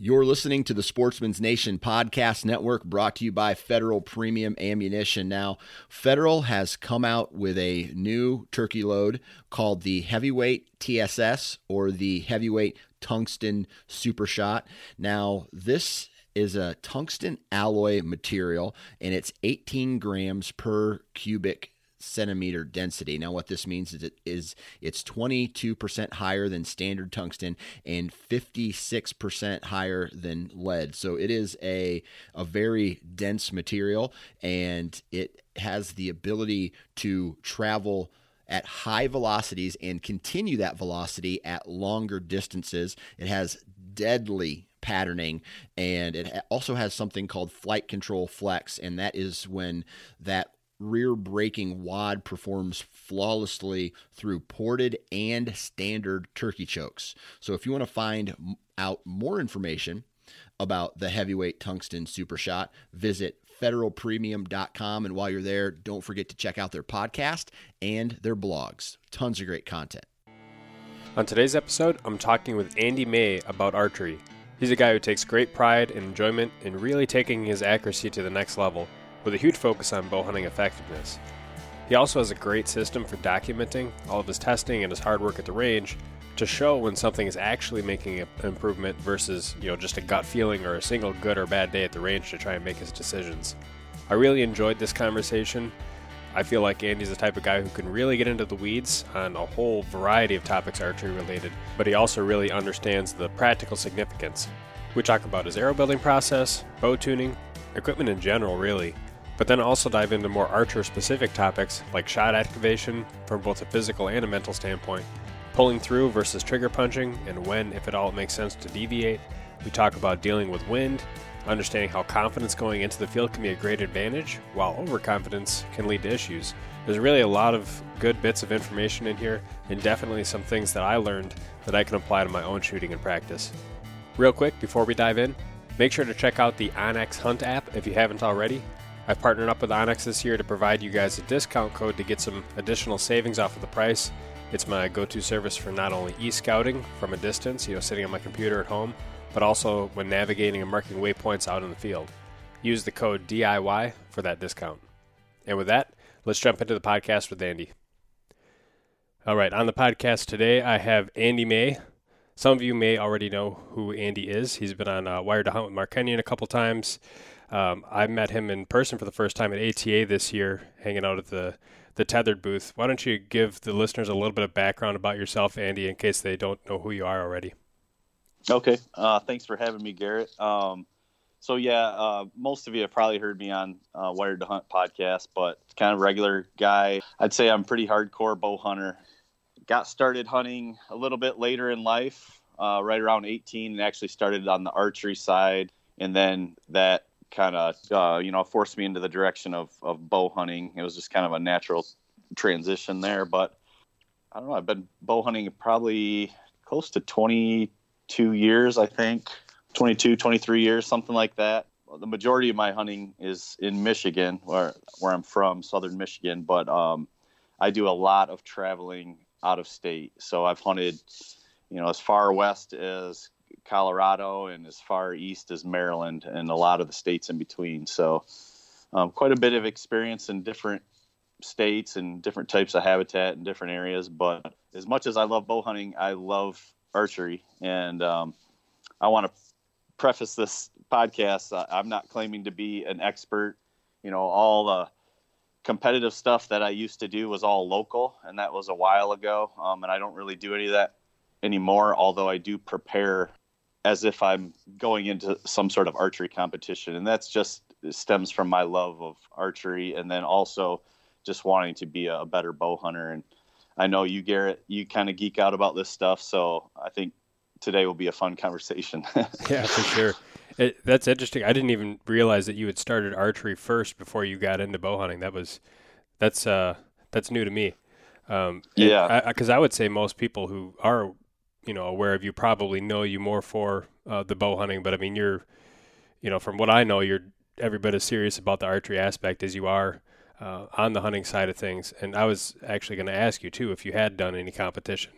You're listening to the Sportsman's Nation podcast network brought to you by Federal Premium Ammunition. Now, Federal has come out with a new turkey load called the Heavyweight TSS or the Heavyweight Tungsten Super Shot. Now, this is a tungsten alloy material and it's 18 grams per cubic centimeter density. Now, what this means is it is it's 22% higher than standard tungsten and 56% higher than lead. So it is a a very dense material, and it has the ability to travel at high velocities and continue that velocity at longer distances. It has deadly patterning and it also has something called flight control flex and that is when that rear braking wad performs flawlessly through ported and standard turkey chokes. So if you want to find out more information about the heavyweight tungsten super shot, visit federalpremium.com and while you're there, don't forget to check out their podcast and their blogs. Tons of great content. On today's episode, I'm talking with Andy May about archery. He's a guy who takes great pride and enjoyment in really taking his accuracy to the next level with a huge focus on bow hunting effectiveness. He also has a great system for documenting all of his testing and his hard work at the range to show when something is actually making an improvement versus, you know, just a gut feeling or a single good or bad day at the range to try and make his decisions. I really enjoyed this conversation. I feel like Andy's the type of guy who can really get into the weeds on a whole variety of topics archery related, but he also really understands the practical significance. We talk about his arrow building process, bow tuning, equipment in general, really, but then also dive into more archer specific topics like shot activation from both a physical and a mental standpoint, pulling through versus trigger punching, and when, if at all, it makes sense to deviate. We talk about dealing with wind, understanding how confidence going into the field can be a great advantage, while overconfidence can lead to issues. There's really a lot of good bits of information in here, and definitely some things that I learned that I can apply to my own shooting and practice. Real quick, before we dive in, make sure to check out the onX Hunt app if you haven't already. I've partnered up with onX this year to provide you guys a discount code to get some additional savings off of the price. It's my go to service for not only e scouting from a distance, you know, sitting on my computer at home, but also when navigating and marking waypoints out in the field. Use the code DIY for that discount. And with that, let's jump into the podcast with Andy. All right, on the podcast today, I have Andy May. Some of you may already know who Andy is. He's been on uh, Wired to Hunt with Mark Kenyon a couple times. Um, I met him in person for the first time at ATA this year, hanging out at the the Tethrd booth. Why don't you give the listeners a little bit of background about yourself, Andy, in case they don't know who you are already? Okay. Uh, thanks for having me, Garrett. Um, so yeah, uh, most of you have probably heard me on uh, Wired to Hunt podcast, but kind of regular guy. I'd say I'm pretty hardcore bow hunter. Got started hunting a little bit later in life, uh, right around 18, and actually started on the archery side. And then that kind of uh, you know forced me into the direction of of bow hunting. It was just kind of a natural transition there. But I don't know. I've been bow hunting probably close to 22 years, I think, 22, 23 years, something like that. The majority of my hunting is in Michigan, where where I'm from, southern Michigan. But um, I do a lot of traveling out of state. So I've hunted, you know, as far west as Colorado and as far east as Maryland and a lot of the states in between. So, um, quite a bit of experience in different states and different types of habitat and different areas. But as much as I love bow hunting, I love archery. And um, I want to preface this podcast uh, I'm not claiming to be an expert. You know, all the competitive stuff that I used to do was all local, and that was a while ago. Um, and I don't really do any of that anymore, although I do prepare as if I'm going into some sort of archery competition. And that's just stems from my love of archery and then also just wanting to be a better bow hunter. And I know you, Garrett, you kind of geek out about this stuff. So I think today will be a fun conversation. yeah, for sure. It, that's interesting. I didn't even realize that you had started archery first before you got into bow hunting. That was, that's, uh, that's new to me. Um, yeah. Because I, I would say most people who are you know aware of you probably know you more for uh, the bow hunting, but I mean you're, you know, from what I know, you're every bit as serious about the archery aspect as you are uh, on the hunting side of things. And I was actually going to ask you too if you had done any competition,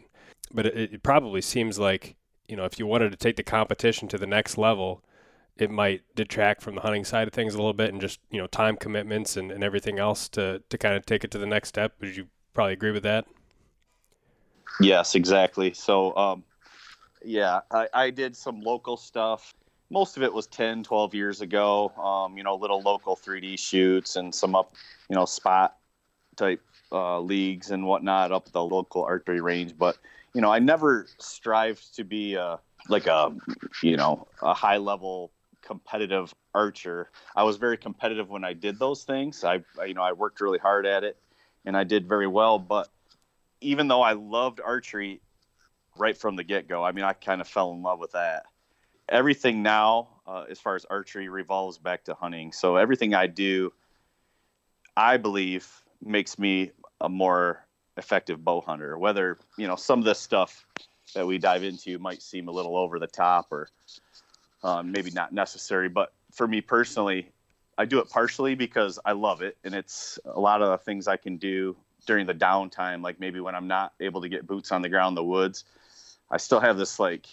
but it, it probably seems like you know, if you wanted to take the competition to the next level, it might detract from the hunting side of things a little bit and just, you know, time commitments and, and everything else to, to kind of take it to the next step. Would you probably agree with that? Yes, exactly. So, um, yeah, I, I did some local stuff. Most of it was 10, 12 years ago. Um, you know, little local 3D shoots and some up, you know, spot type uh, leagues and whatnot up at the local archery range. But you know, I never strived to be a, like a you know a high level competitive archer. I was very competitive when I did those things. I you know I worked really hard at it and I did very well. But even though I loved archery right from the get go, I mean I kind of fell in love with that. Everything now, uh, as far as archery, revolves back to hunting. So everything I do, I believe, makes me a more effective bow hunter. Whether you know some of this stuff that we dive into might seem a little over the top or um, maybe not necessary, but for me personally, I do it partially because I love it, and it's a lot of the things I can do during the downtime, like maybe when I'm not able to get boots on the ground in the woods. I still have this like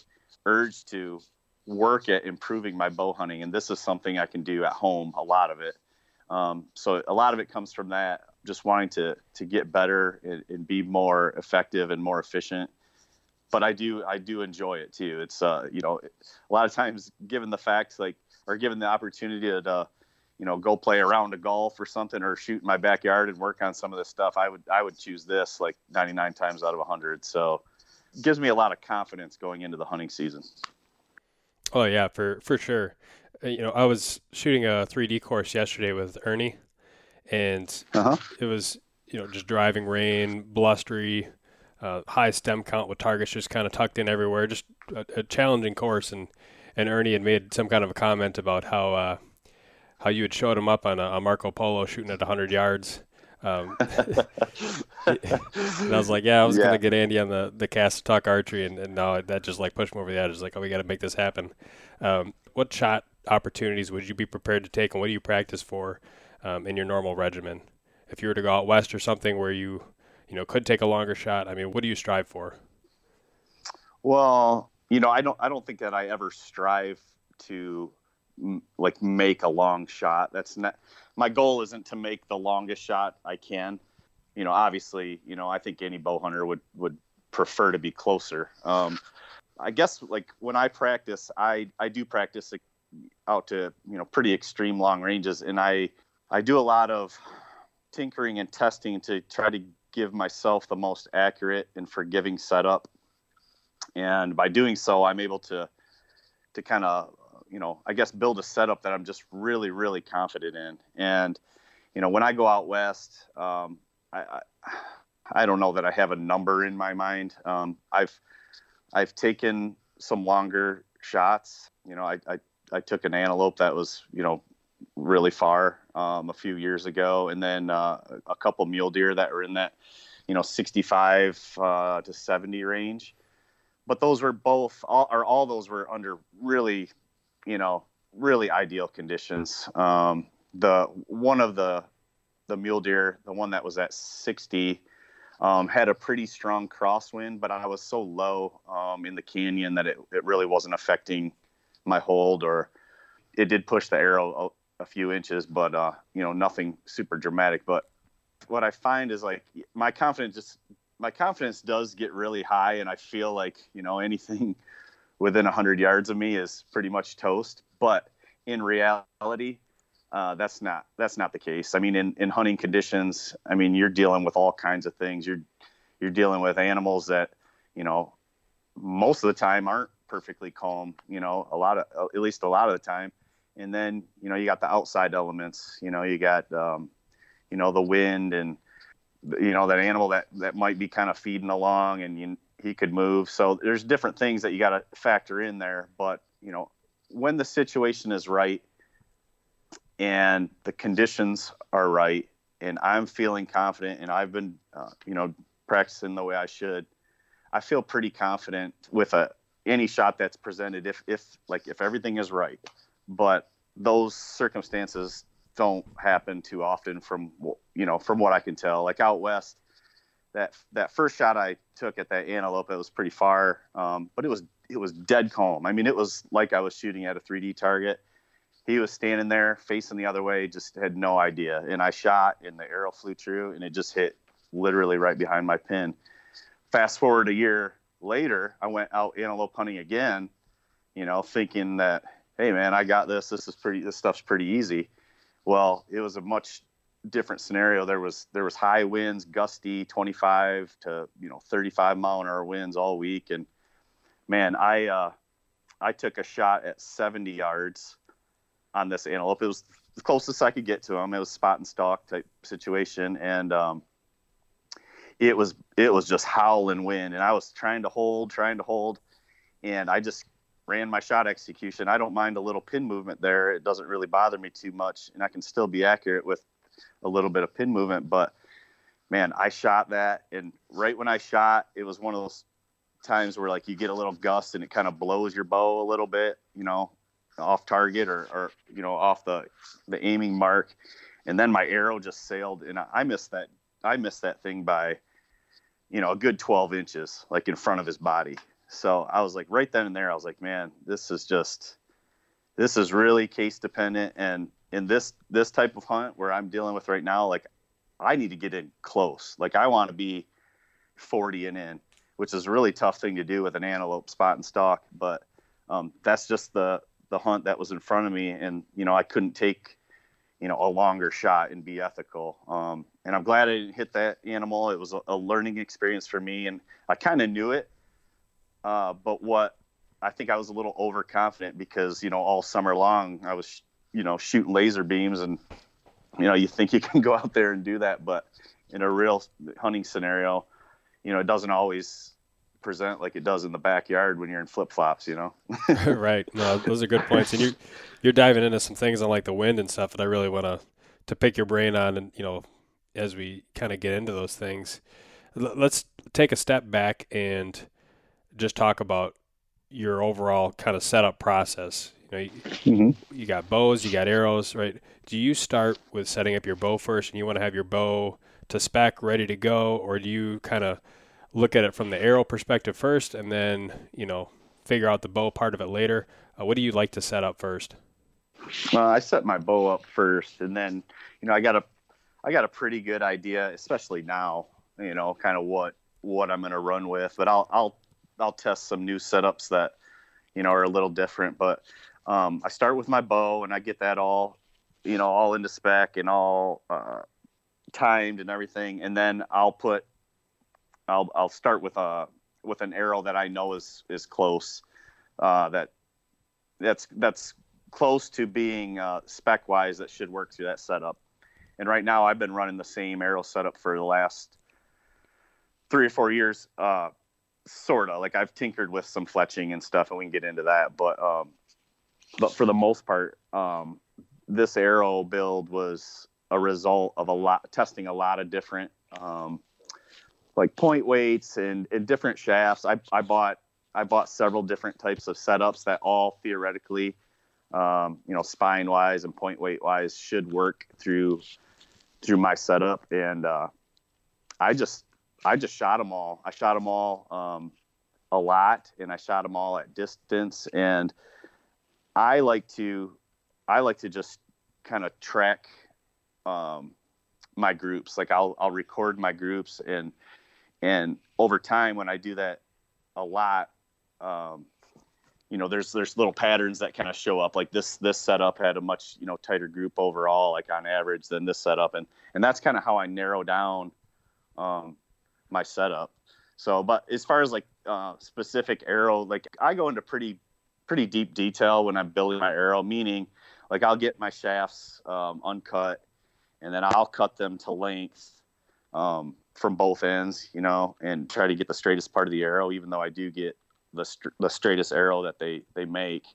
urge to work at improving my bow hunting, and this is something I can do at home. A lot of it, um, so a lot of it comes from that just wanting to to get better and, and, be more effective and more efficient. But I do I do enjoy it too. It's uh you know a lot of times given the fact like or given the opportunity to you know go play around a golf or something or shoot in my backyard and work on some of this stuff I would I would choose this like 99 times out of 100. So it gives me a lot of confidence going into the hunting season. Oh yeah, for for sure. Uh, you know, I was shooting a 3D course yesterday with Ernie and uh-huh. it was you know just driving rain, blustery, uh, high stem count with targets just kind of tucked in everywhere. Just a, a, challenging course, and and Ernie had made some kind of a comment about how uh, how you had showed him up on a, a Marco Polo shooting at 100 yards. Um, and I was like, yeah, I was yeah. gonna get Andy on the the cast talk archery, and, and now that just like pushed me over the edge. It's like, oh, we got to make this happen. Um, what shot opportunities would you be prepared to take, and what do you practice for um, in your normal regimen. If you were to go out west or something where you, you know, could take a longer shot, I mean, what do you strive for? Well, you know, I don't, I don't think that I ever strive to like make a long shot. That's not my goal. Isn't to make the longest shot I can. You know, obviously, you know, I think any bow hunter would would prefer to be closer. Um, I guess like when I practice, I I do practice out to you know pretty extreme long ranges, and I I do a lot of tinkering and testing to try to give myself the most accurate and forgiving setup. And by doing so, I'm able to to kind of you know I guess build a setup that I'm just really really confident in. And you know when I go out west, um, I, I, I don't know that I have a number in my mind. Um, I've I've taken some longer shots. You know I, I I took an antelope that was you know really far um, a few years ago, and then uh, a couple mule deer that were in that you know 65 uh, to 70 range. But those were both, all, or all those were under really, you know, really ideal conditions. Um, the one of the the mule deer, the one that was at 60, um, had a pretty strong crosswind, but I was so low um, in the canyon that it, it really wasn't affecting my hold or it did push the arrow a few inches, but uh, you know, nothing super dramatic. But what I find is like my confidence just my confidence does get really high, and I feel like you know anything within hundred yards of me is pretty much toast. But in reality, uh, that's not that's not the case. I mean, in, in hunting conditions, I mean, you're dealing with all kinds of things. You're you're dealing with animals that you know most of the time aren't perfectly calm. You know, a lot of at least a lot of the time and then you know you got the outside elements you know you got um, you know the wind and you know that animal that that might be kind of feeding along and you, he could move so there's different things that you got to factor in there but you know when the situation is right and the conditions are right and i'm feeling confident and i've been uh, you know practicing the way i should i feel pretty confident with a any shot that's presented if if like if everything is right but those circumstances don't happen too often from you know from what I can tell. Like out west, that that first shot I took at that antelope, it was pretty far, um, but it was it was dead calm. I mean, it was like I was shooting at a 3D target. He was standing there facing the other way, just had no idea. And I shot, and the arrow flew true, and it just hit literally right behind my pin. Fast forward a year later, I went out antelope hunting again, you know, thinking that, hey man, I got this. This is pretty. This stuff's pretty easy. Well, it was a much different scenario. There was there was high winds, gusty, 25 to you know 35 mile an hour winds all week, and man, I uh, I took a shot at 70 yards on this antelope. It was the closest I could get to him. It was spot and stalk type situation, and um, it was it was just howling wind, and I was trying to hold, trying to hold, and I just ran my shot execution. I don't mind a little pin movement there; it doesn't really bother me too much, and I can still be accurate with a little bit of pin movement. But man, I shot that, and right when I shot, it was one of those times where like you get a little gust and it kind of blows your bow a little bit, you know, off target or, or you know off the the aiming mark, and then my arrow just sailed, and I missed that I missed that thing by you know, a good 12 inches, like in front of his body. So I was like, right then and there, I was like, man, this is just, this is really case dependent. And in this, this type of hunt where I'm dealing with right now, like I need to get in close. Like I want to be 40 and in, which is a really tough thing to do with an antelope spot and stalk. But um, that's just the, the hunt that was in front of me. And, you know, I couldn't take, you know, a longer shot and be ethical. Um, and I'm glad I didn't hit that animal. It was a, a learning experience for me, and I kind of knew it. Uh, but what I think I was a little overconfident because you know all summer long I was you know shooting laser beams, and you know you think you can go out there and do that, but in a real hunting scenario, you know it doesn't always present like it does in the backyard when you're in flip flops, you know. right. No, those are good points, and you you're diving into some things on like the wind and stuff that I really want to to pick your brain on, and you know as we kind of get into those things. Let's take a step back and just talk about your overall kind of setup process. You know, you, mm-hmm. you got bows, you got arrows, right? Do you start with setting up your bow first, and you want to have your bow to spec ready to go, or do you kind of look at it from the arrow perspective first, and then you know figure out the bow part of it later? Uh, what do you like to set up first? Uh, I set my bow up first, and then you know I got a I got a pretty good idea, especially now, you know, kind of what what I'm going to run with. But I'll I'll I'll test some new setups that you know are a little different. But um, I start with my bow and I get that all you know all into spec and all uh, timed and everything, and then I'll put I'll I'll start with a with an arrow that I know is is close uh, that that's that's close to being uh, spec wise that should work through that setup. And right now, I've been running the same arrow setup for the last three or four years, uh, sort of. Like I've tinkered with some fletching and stuff, and we can get into that. But um, but for the most part, um, this arrow build was a result of a lot testing a lot of different um, like point weights and, and different shafts. I, I bought I bought several different types of setups that all theoretically, um, you know, spine wise and point weight wise should work through through my setup, and uh, I just I just shot them all. I shot them all um, a lot, and I shot them all at distance. And I like to I like to just kind of track um, my groups. Like I'll I'll record my groups, and and over time when I do that a lot, um, you know there's there's little patterns that kind of show up. Like this this setup had a much you know tighter group overall like on average than this setup. And and that's kind of how i narrow down um, my setup. So but as far as like uh, specific arrow like i go into pretty pretty deep detail when i'm building my arrow meaning like i'll get my shafts um, uncut and then i'll cut them to length um, from both ends you know and try to get the straightest part of the arrow even though i do get the, the straightest arrow that they they make.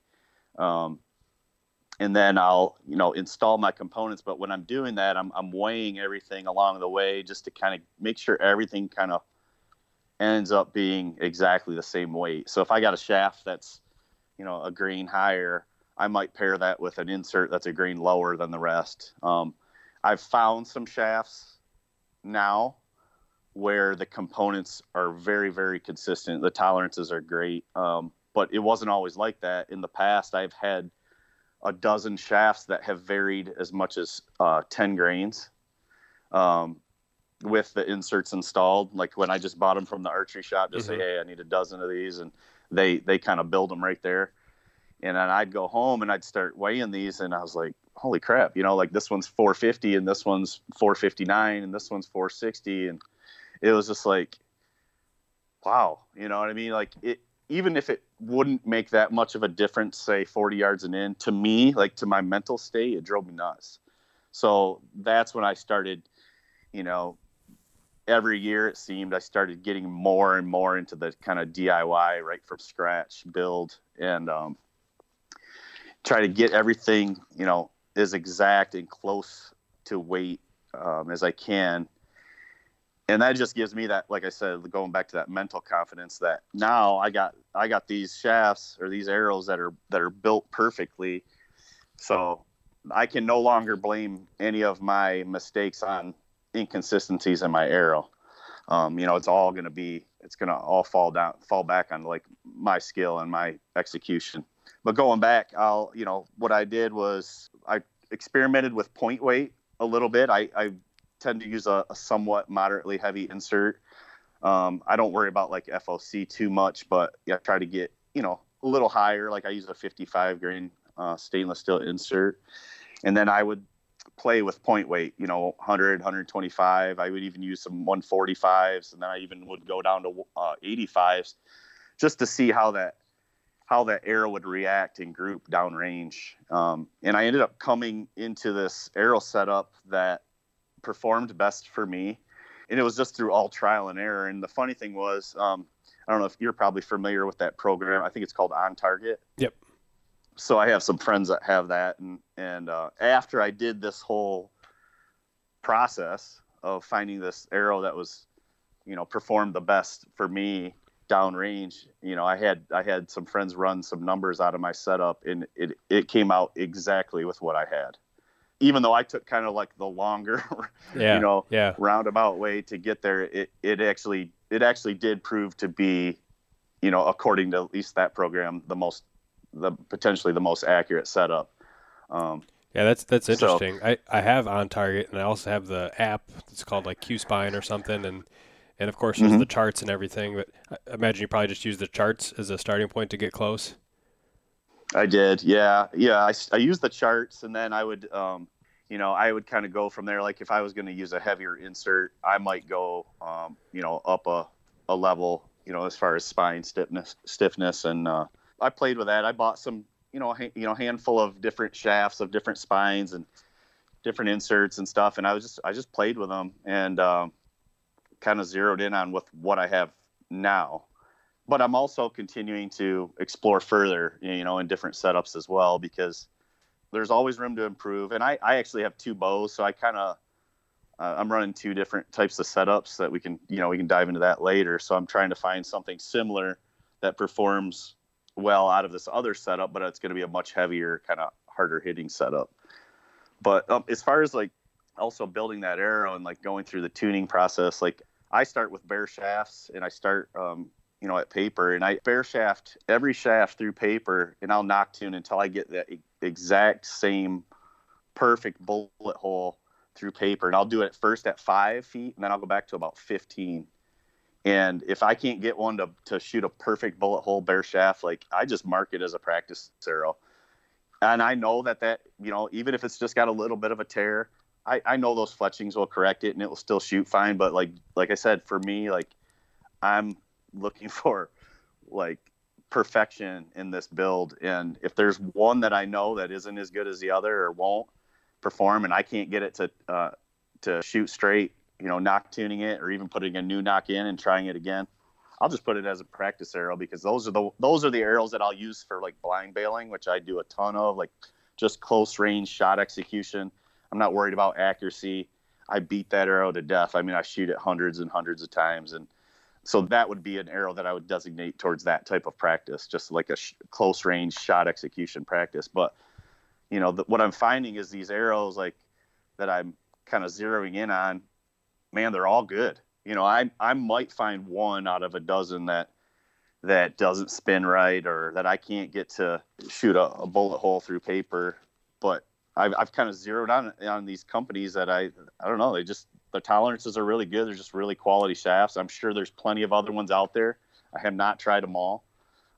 Um, and then I'll you know install my components but when I'm doing that I'm, I'm weighing everything along the way just to kind of make sure everything kind of ends up being exactly the same weight. So if I got a shaft that's you know a grain higher I might pair that with an insert that's a grain lower than the rest um, I've found some shafts now where the components are very very consistent the tolerances are great um, but it wasn't always like that. In the past, I've had a dozen shafts that have varied as much as uh, 10 grains um, with the inserts installed. Like when I just bought them from the archery shop, just mm-hmm. say, hey, I need a dozen of these, and they they kind of build them right there. And then I'd go home and I'd start weighing these, and I was like, holy crap, you know, like this one's 450 and this one's 459 and this one's 460, and it was just like, wow, you know what I mean? Like it, even if it wouldn't make that much of a difference, say 40 yards and in, to me, like to my mental state, it drove me nuts. So that's when I started, you know, every year it seemed I started getting more and more into the kind of DIY right from scratch build and um, try to get everything, you know, as exact and close to weight um, as I can. And that just gives me that like i said going back to that mental confidence that now i got i got these shafts or these arrows that are that are built perfectly. So i can no longer blame any of my mistakes on inconsistencies in my arrow um, you know it's all going to be it's going to all fall down fall back on like my skill and my execution but going back i'll you know what i did was i experimented with point weight a little bit i, I tend to use a, a somewhat moderately heavy insert. Um, I don't worry about like FOC too much, but yeah, I try to get you know a little higher. Like I use a 55 grain uh, stainless steel insert, and then I would play with point weight. You know, 100, 125. I would even use some 145s, and then I even would go down to uh, 85s, just to see how that how that arrow would react in group downrange. Um, and I ended up coming into this arrow setup that performed best for me. And it was just through all trial and error. And the funny thing was, um, I don't know if you're probably familiar with that program. I think it's called On Target. Yep. So I have some friends that have that, and and uh, after I did this whole process of finding this arrow that was, you know, performed the best for me downrange, you know, I had I had some friends run some numbers out of my setup, and it it came out exactly with what I had even though I took kind of like the longer, yeah, you know, yeah. roundabout way to get there, it, it actually it actually did prove to be, you know, according to at least that program, the most the potentially the most accurate setup. Um, yeah, that's that's interesting. So, I, I have on target, and I also have the app. It's called like Q Spine or something, and and of course there's mm-hmm. the charts and everything. But I imagine you probably just use the charts as a starting point to get close. I did, yeah, yeah. I, I used the charts, and then I would, um, you know, I would kind of go from there. Like if I was going to use a heavier insert, I might go, um, you know, up a, a level, you know, as far as spine stiffness, stiffness, and uh, I played with that. I bought some, you know, ha- you know, handful of different shafts of different spines and different inserts and stuff, and I was just, I just played with them and um, kind of zeroed in on with what I have now. But I'm also continuing to explore further, you know, in different setups as well because there's always room to improve. And I, I actually have two bows, so I kind of uh, I'm running two different types of setups that we can you know we can dive into that later. So I'm trying to find something similar that performs well out of this other setup, but it's going to be a much heavier kind of harder hitting setup. But um, as far as like also building that arrow and like going through the tuning process, like I start with bare shafts and I start um, you know, at paper and I bare shaft every shaft through paper and I'll nock tune until I get that exact same perfect bullet hole through paper. And I'll do it first at five feet and then I'll go back to about 15. And if I can't get one to, to shoot a perfect bullet hole bare shaft, like I just mark it as a practice arrow. And I know that that, you know, even if it's just got a little bit of a tear, I, I know those fletchings will correct it and it will still shoot fine. But like, like I said, for me, like I'm looking for like perfection in this build. And if there's one that I know that isn't as good as the other or won't perform, and I can't get it to uh, to shoot straight, you know, nock tuning it or even putting a new nock in and trying it again, I'll just put it as a practice arrow because those are the those are the arrows that I'll use for like blind baling, which I do a ton of, like just close range shot execution. I'm not worried about accuracy. I beat that arrow to death. I mean, I shoot it hundreds and hundreds of times, and so that would be an arrow that I would designate towards that type of practice, just like a sh- close range shot execution practice. But you know, the, what I'm finding is these arrows like that I'm kind of zeroing in on, man, they're all good. You know, I I might find one out of a dozen that that doesn't spin right or that I can't get to shoot a, a bullet hole through paper. But I've, I've kind of zeroed on on these companies that I I don't know they just the tolerances are really good. They're just really quality shafts. I'm sure there's plenty of other ones out there. I have not tried them all,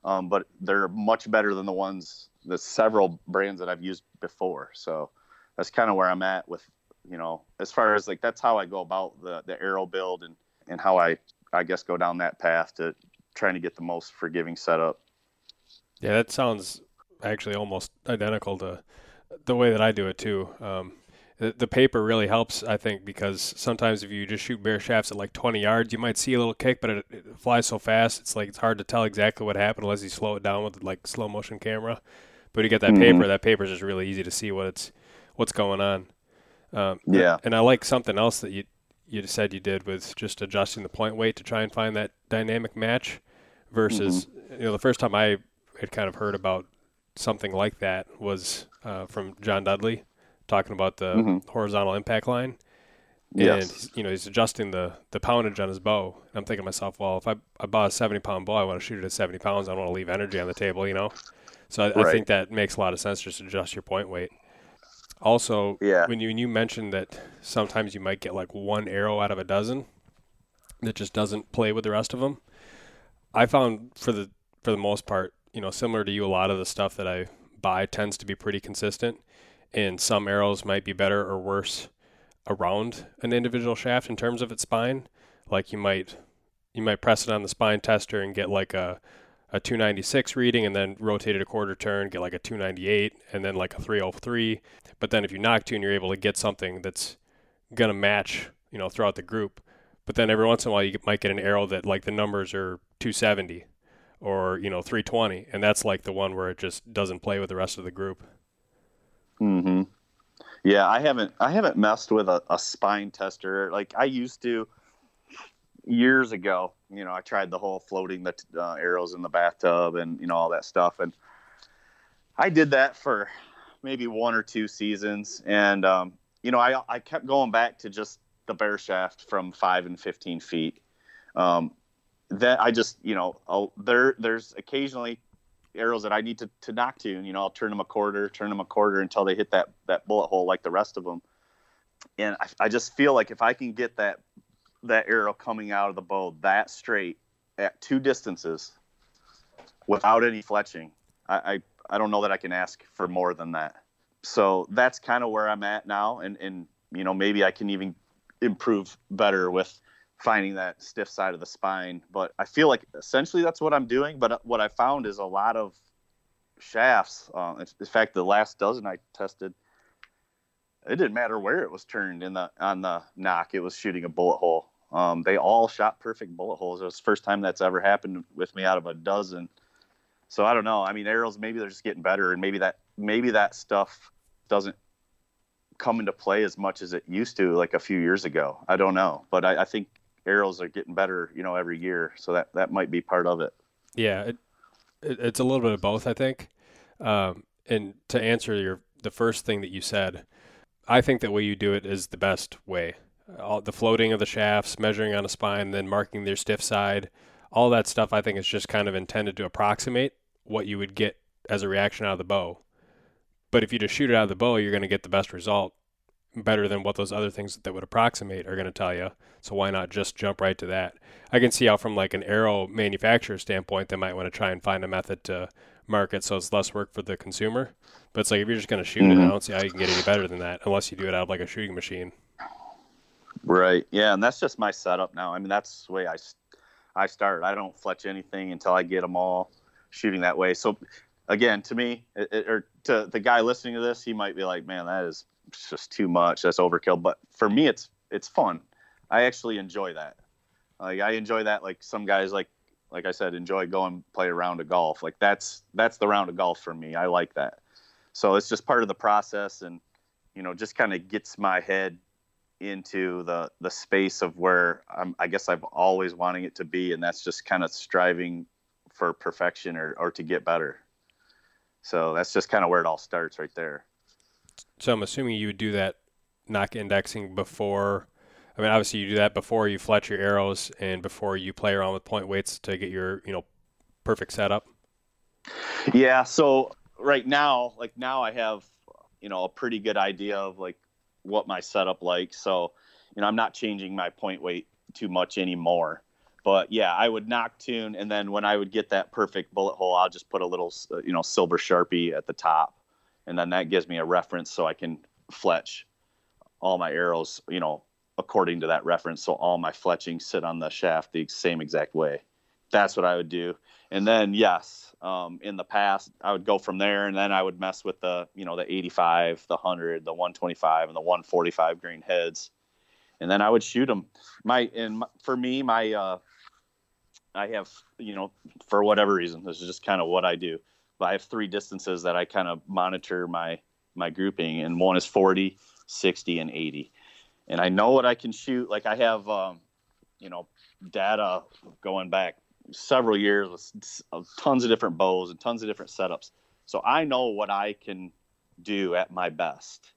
um, but they're much better than the ones the several brands that I've used before. So that's kind of where I'm at with you know as far as like that's how I go about the the arrow build and and how I I guess go down that path to trying to get the most forgiving setup. Yeah, that sounds actually almost identical to the way that I do it too. Um, the, the, paper really helps, I think, because sometimes if you just shoot bare shafts at like 20 yards, you might see a little kick, but it, it flies so fast, it's like it's hard to tell exactly what happened unless you slow it down with like slow motion camera. But you get that mm-hmm. paper, that paper is just really easy to see what it's what's going on. Um, yeah, and I like something else that you you said you did with just adjusting the point weight to try and find that dynamic match versus mm-hmm. you know the first time I had kind of heard about something like that was uh, from John Dudley talking about the mm-hmm. horizontal impact line. And yes. you know he's adjusting the the poundage on his bow. And I'm thinking to myself, well, if I, I bought a 70 pound bow, I want to shoot it at 70 pounds. I don't want to leave energy on the table, you know. So I, right. I think that makes a lot of sense. Just adjust your point weight. Also, yeah. when you when you mentioned that sometimes you might get like one arrow out of a dozen that just doesn't play with the rest of them. I found for the for the most part, you know, similar to you, a lot of the stuff that I buy tends to be pretty consistent, and some arrows might be better or worse around an individual shaft in terms of its spine. Like you might you might press it on the spine tester and get like a a 296 reading and then rotate it a quarter turn, get like a 298 and then like a 303. But then if you nock Noctune, you're able to get something that's going to match, you know, throughout the group. But then every once in a while, you might get an arrow that like the numbers are 270 or, you know, 320. And that's like the one where it just doesn't play with the rest of the group. hmm Yeah, I haven't, I haven't messed with a, a spine tester. Like I used to years ago you know, I tried the whole floating the uh, arrows in the bathtub and you know all that stuff, and I did that for maybe one or two seasons, and um, you know, I I kept going back to just the bare shaft from five and fifteen feet. Um, that I just you know I'll, there there's occasionally arrows that I need to to nock to nock tune. You know, I'll turn them a quarter, turn them a quarter until they hit that that bullet hole like the rest of them. And I, I just feel like if I can get that that arrow coming out of the bow that straight at two distances without any fletching. I, I, I don't know that I can ask for more than that. So that's kind of where I'm at now. And, and, you know, maybe I can even improve better with finding that stiff side of the spine. But I feel like essentially that's what I'm doing. But what I found is a lot of shafts. Uh, in fact, the last dozen I tested, it didn't matter where it was turned in the on the nock, it was shooting a bullet hole. Um, they all shot perfect bullet holes. It was the first time that's ever happened with me out of a dozen. So I don't know. I mean, arrows maybe they're just getting better, and maybe that maybe that stuff doesn't come into play as much as it used to like a few years ago. I don't know, but I, I think arrows are getting better, you know, every year. So that that might be part of it. Yeah, it, it, it's a little bit of both, I think. Um, and to answer your the first thing that you said, I think the way you do it is the best way all the floating of the shafts, measuring on a spine, then marking their stiff side, all that stuff I think is just kind of intended to approximate what you would get as a reaction out of the bow. But if you just shoot it out of the bow, you're going to get the best result better than what those other things that would approximate are going to tell you. So why not just jump right to that? I can see how from like an arrow manufacturer standpoint, they might want to try and find a method to market so it's less work for the consumer. But it's like if you're just going to shoot mm-hmm. it, I don't see how you can get any better than that unless you do it out of like a shooting machine. Right. Yeah, and that's just my setup now. I mean, that's the way I I start. I don't fletch anything until I get them all shooting that way. So again, to me, it, or to the guy listening to this, he might be like, "Man, that is just too much. That's overkill." But for me, it's it's fun. I actually enjoy that. Like I enjoy that. Like some guys, like like I said, enjoy going play a round of golf. Like that's that's the round of golf for me. I like that. So it's just part of the process, and you know, just kind of gets my head into the the space of where I'm, I guess I've always wanting it to be, and that's just kind of striving for perfection or or to get better. So that's just kind of where it all starts right there. So I'm assuming you would do that nock indexing before. I mean, obviously you do that before you fletch your arrows and before you play around with point weights to get your you know perfect setup? Yeah. So right now, like now, I have you know a pretty good idea of like what my setup like. So you know, I'm not changing my point weight too much anymore. But yeah, I would nock tune, and then when I would get that perfect bullet hole, I'll just put a little, uh, you know, silver sharpie at the top, and then that gives me a reference so I can fletch all my arrows, you know, according to that reference. So all my fletchings sit on the shaft the same exact way. That's what I would do. And then yes, um, in the past I would go from there, and then I would mess with the, you know, the 85, the 100, the 125, and the 145 green heads and then I would shoot them. My and for me, my uh, I have you know for whatever reason this is just kind of what I do. But I have three distances that I kind of monitor my my grouping, and one is 40, 60, and 80. And I know what I can shoot. Like I have, um, you know, data going back several years with tons of different bows and tons of different setups. So I know what I can do at my best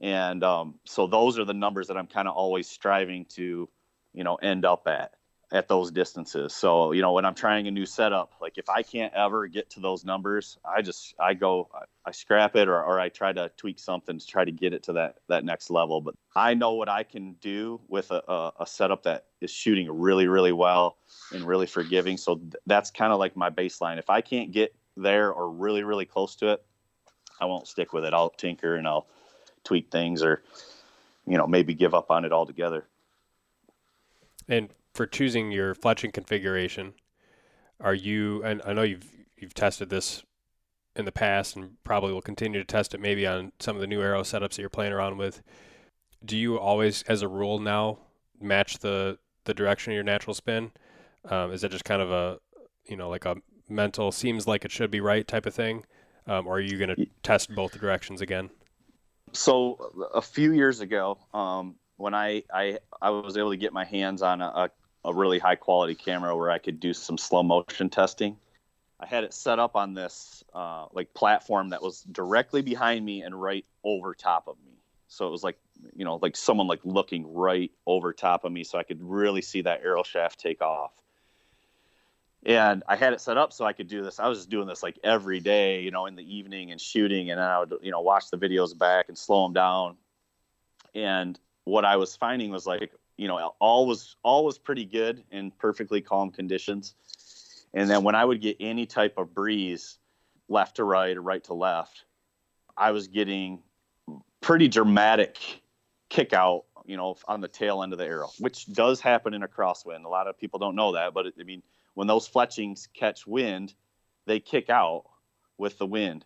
and um, so those are the numbers that I'm kind of always striving to, you know, end up at at those distances. So you know, when I'm trying a new setup, like if I can't ever get to those numbers, I just I go I scrap it or, or I try to tweak something to try to get it to that that next level. But I know what I can do with a, a, a setup that is shooting really really well and really forgiving. So th- that's kind of like my baseline. If I can't get there or really really close to it, I won't stick with it. I'll tinker and I'll tweak things or you know maybe give up on it altogether and for choosing your fletching configuration are you and i know you've you've tested this in the past and probably will continue to test it maybe on some of the new arrow setups that you're playing around with do you always as a rule now match the the direction of your natural spin? Um, is that just kind of a you know like a mental seems like it should be right type of thing? Um, or are you going to test both directions again? So a few years ago, um, when I, I I was able to get my hands on a, a really high quality camera where I could do some slow motion testing, I had it set up on this uh, like platform that was directly behind me and right over top of me. So it was like you know like someone like looking right over top of me, so I could really see that arrow shaft take off and I had it set up so I could do this. I was just doing this like every day, you know, in the evening and shooting, and then I would, you know, watch the videos back and slow them down. And what I was finding was like, you know, all was all was pretty good in perfectly calm conditions. And then when I would get any type of breeze, left to right or right to left, I was getting pretty dramatic kick out, you know, on the tail end of the arrow, which does happen in a crosswind. A lot of people don't know that, but it, I mean when those fletchings catch wind, they kick out with the wind.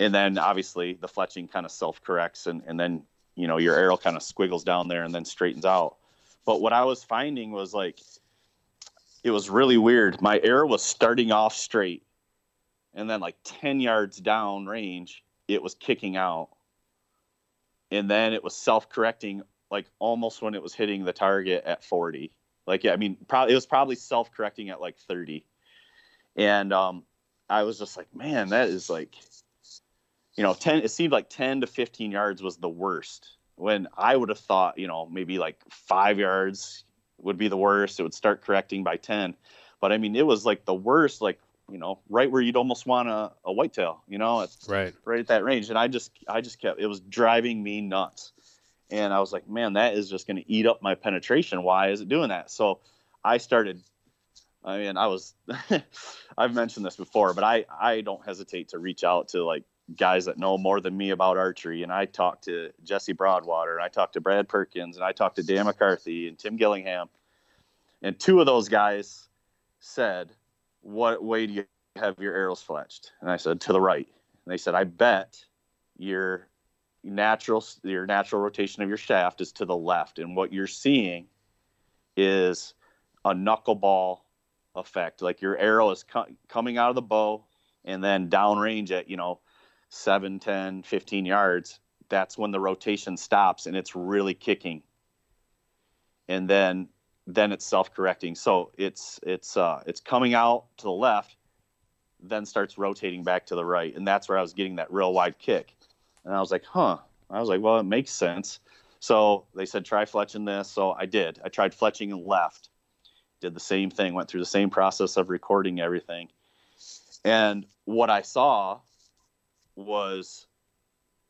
And then obviously the fletching kind of self corrects and, and then, you know, your arrow kind of squiggles down there and then straightens out. But what I was finding was like, it was really weird. My arrow was starting off straight. And then like 10 yards down range, it was kicking out. And then it was self correcting like almost when it was hitting the target at 40 like, yeah, I mean, probably it was probably self correcting at like 30. And um, I was just like, man, that is like, you know, 10, it seemed like 10 to 15 yards was the worst. When I would have thought, you know, maybe like five yards would be the worst. It would start correcting by 10. But I mean, it was like the worst, like, you know, right where you'd almost want a, a whitetail, you know, it's right, right at that range. And I just, I just kept, it was driving me nuts and I was like, man, that is just going to eat up my penetration. Why is it doing that? So I started. I mean, I was. I've mentioned this before, but I I don't hesitate to reach out to like guys that know more than me about archery, and I talked to Jesse Broadwater, and I talked to Brad Perkins, and I talked to Dan McCarthy and Tim Gillingham, and two of those guys said, "What way do you have your arrows fletched?" And I said, "To the right." And they said, "I bet you're natural your natural rotation of your shaft is to the left and what you're seeing is a knuckleball effect like your arrow is co- coming out of the bow and then downrange at you know 7 10 15 yards that's when the rotation stops and it's really kicking and then then it's self-correcting so it's it's uh it's coming out to the left then starts rotating back to the right and that's where i was getting that real wide kick and I was like, huh. I was like, well, it makes sense. So they said, try fletching this. So I did. I tried fletching left. Did the same thing, went through the same process of recording everything. And what I saw was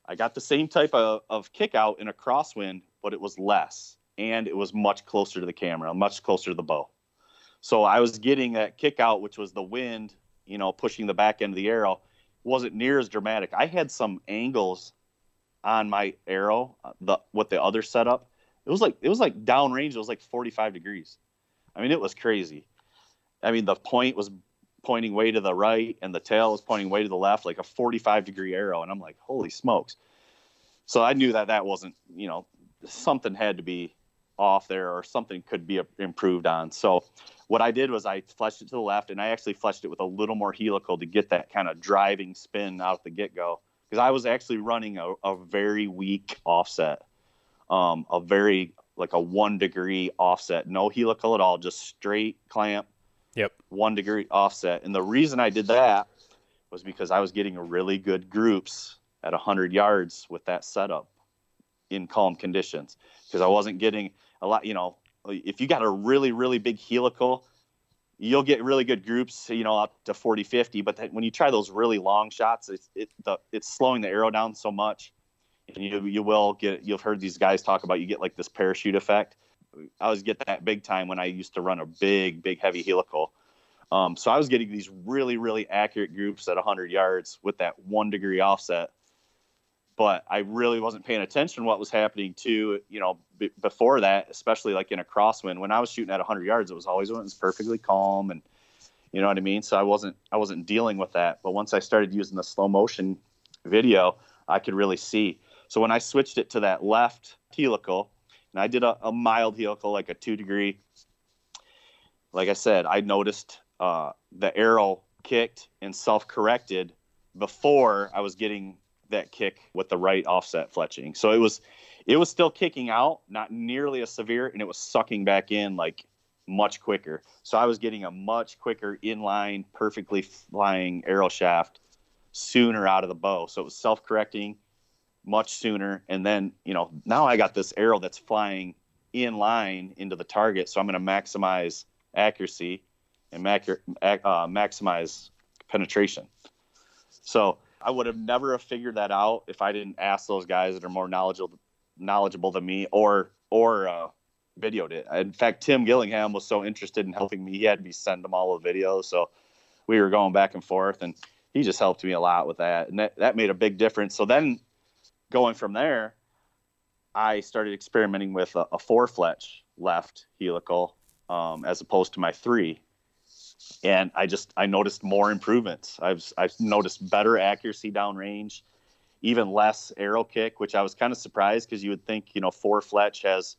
I got the same type of, of kick out in a crosswind, but it was less and it was much closer to the camera, much closer to the bow. So I was getting that kick out, which was the wind, you know, pushing the back end of the arrow, wasn't near as dramatic. I had some angles on my arrow, uh, the with the other setup. It was like it was like downrange. It was like 45 degrees. I mean, it was crazy. I mean, the point was pointing way to the right, and the tail is pointing way to the left, like a 45 degree arrow. And I'm like, holy smokes! So I knew that that wasn't, you know, something had to be off there, or something could be improved on. So what I did was I fletched it to the left, and I actually fletched it with a little more helical to get that kind of driving spin out of the get go. Because I was actually running a, a very weak offset, um, a very like a one degree offset, no helical at all, just straight clamp. Yep. One degree offset, and the reason I did that was because I was getting really good groups at 100 yards with that setup in calm conditions. Because I wasn't getting a lot, you know, if you got a really really big helical you'll get really good groups you know up to 40 50 but when you try those really long shots it's it, the, it's slowing the arrow down so much. And you you will get you've heard these guys talk about you get like this parachute effect i was get that big time when i used to run a big big heavy helical um, so i was getting these really really accurate groups at 100 yards with that one degree offset but I really wasn't paying attention what was happening to you know b- before that, especially like in a crosswind. When I was shooting at 100 yards, it was always when it was perfectly calm and you know what I mean. So I wasn't I wasn't dealing with that. But once I started using the slow motion video, I could really see. So when I switched it to that left helical, and I did a, a mild helical, like a two degree. Like I said, I noticed uh, the arrow kicked and self corrected before I was getting that kick with the right offset fletching. So it was it was still kicking out, not nearly as severe, and it was sucking back in like much quicker. So I was getting a much quicker inline, perfectly flying arrow shaft sooner out of the bow. So it was self correcting much sooner. And then, you know, now I got this arrow that's flying in line into the target. So I'm going to maximize accuracy and uh, maximize penetration. So I would have never have figured that out if I didn't ask those guys that are more knowledgeable knowledgeable than me or or uh, videoed it. In fact, Tim Gillingham was so interested in helping me, he had me send him all the videos. So we were going back and forth, and he just helped me a lot with that, and that that made a big difference. So then, going from there, I started experimenting with a, a four fletch left helical um, as opposed to my three, and I just I noticed more improvements. I've I've noticed better accuracy downrange, even less arrow kick, which I was kind of surprised because you would think you know four fletch has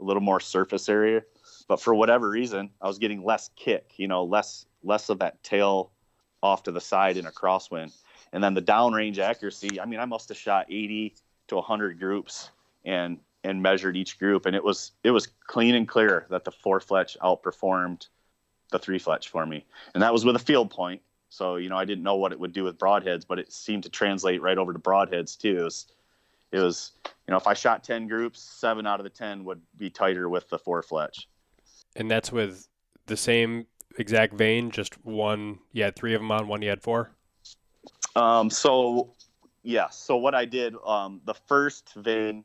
a little more surface area, but for whatever reason I was getting less kick, you know less less of that tail off to the side in a crosswind, and then the downrange accuracy. I mean I must have shot 80 to 100 groups and and measured each group, and it was it was clean and clear that the four fletch outperformed the three fletch for me, and that was with a field point. So you know, I didn't know what it would do with broadheads, but it seemed to translate right over to broadheads too. It was, it was you know, if I shot ten groups, seven out of the ten would be tighter with the four fletch. And that's with the same exact vane, just one. You had three of them on, one you had four. Um. So, yeah. So what I did, um, the first vane,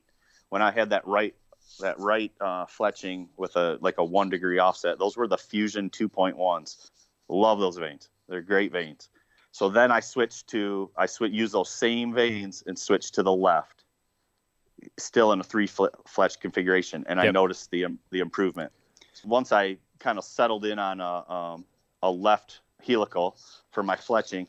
when I had that right that right uh, fletching with a like a one degree offset. Those were the Fusion 2.1s. Love those vanes. They're great vanes. So then I switched to I switch use those same vanes and switched to the left, still in a three fletch configuration, and yep. I noticed the um, the improvement. Once I kind of settled in on a um, a left helical for my fletching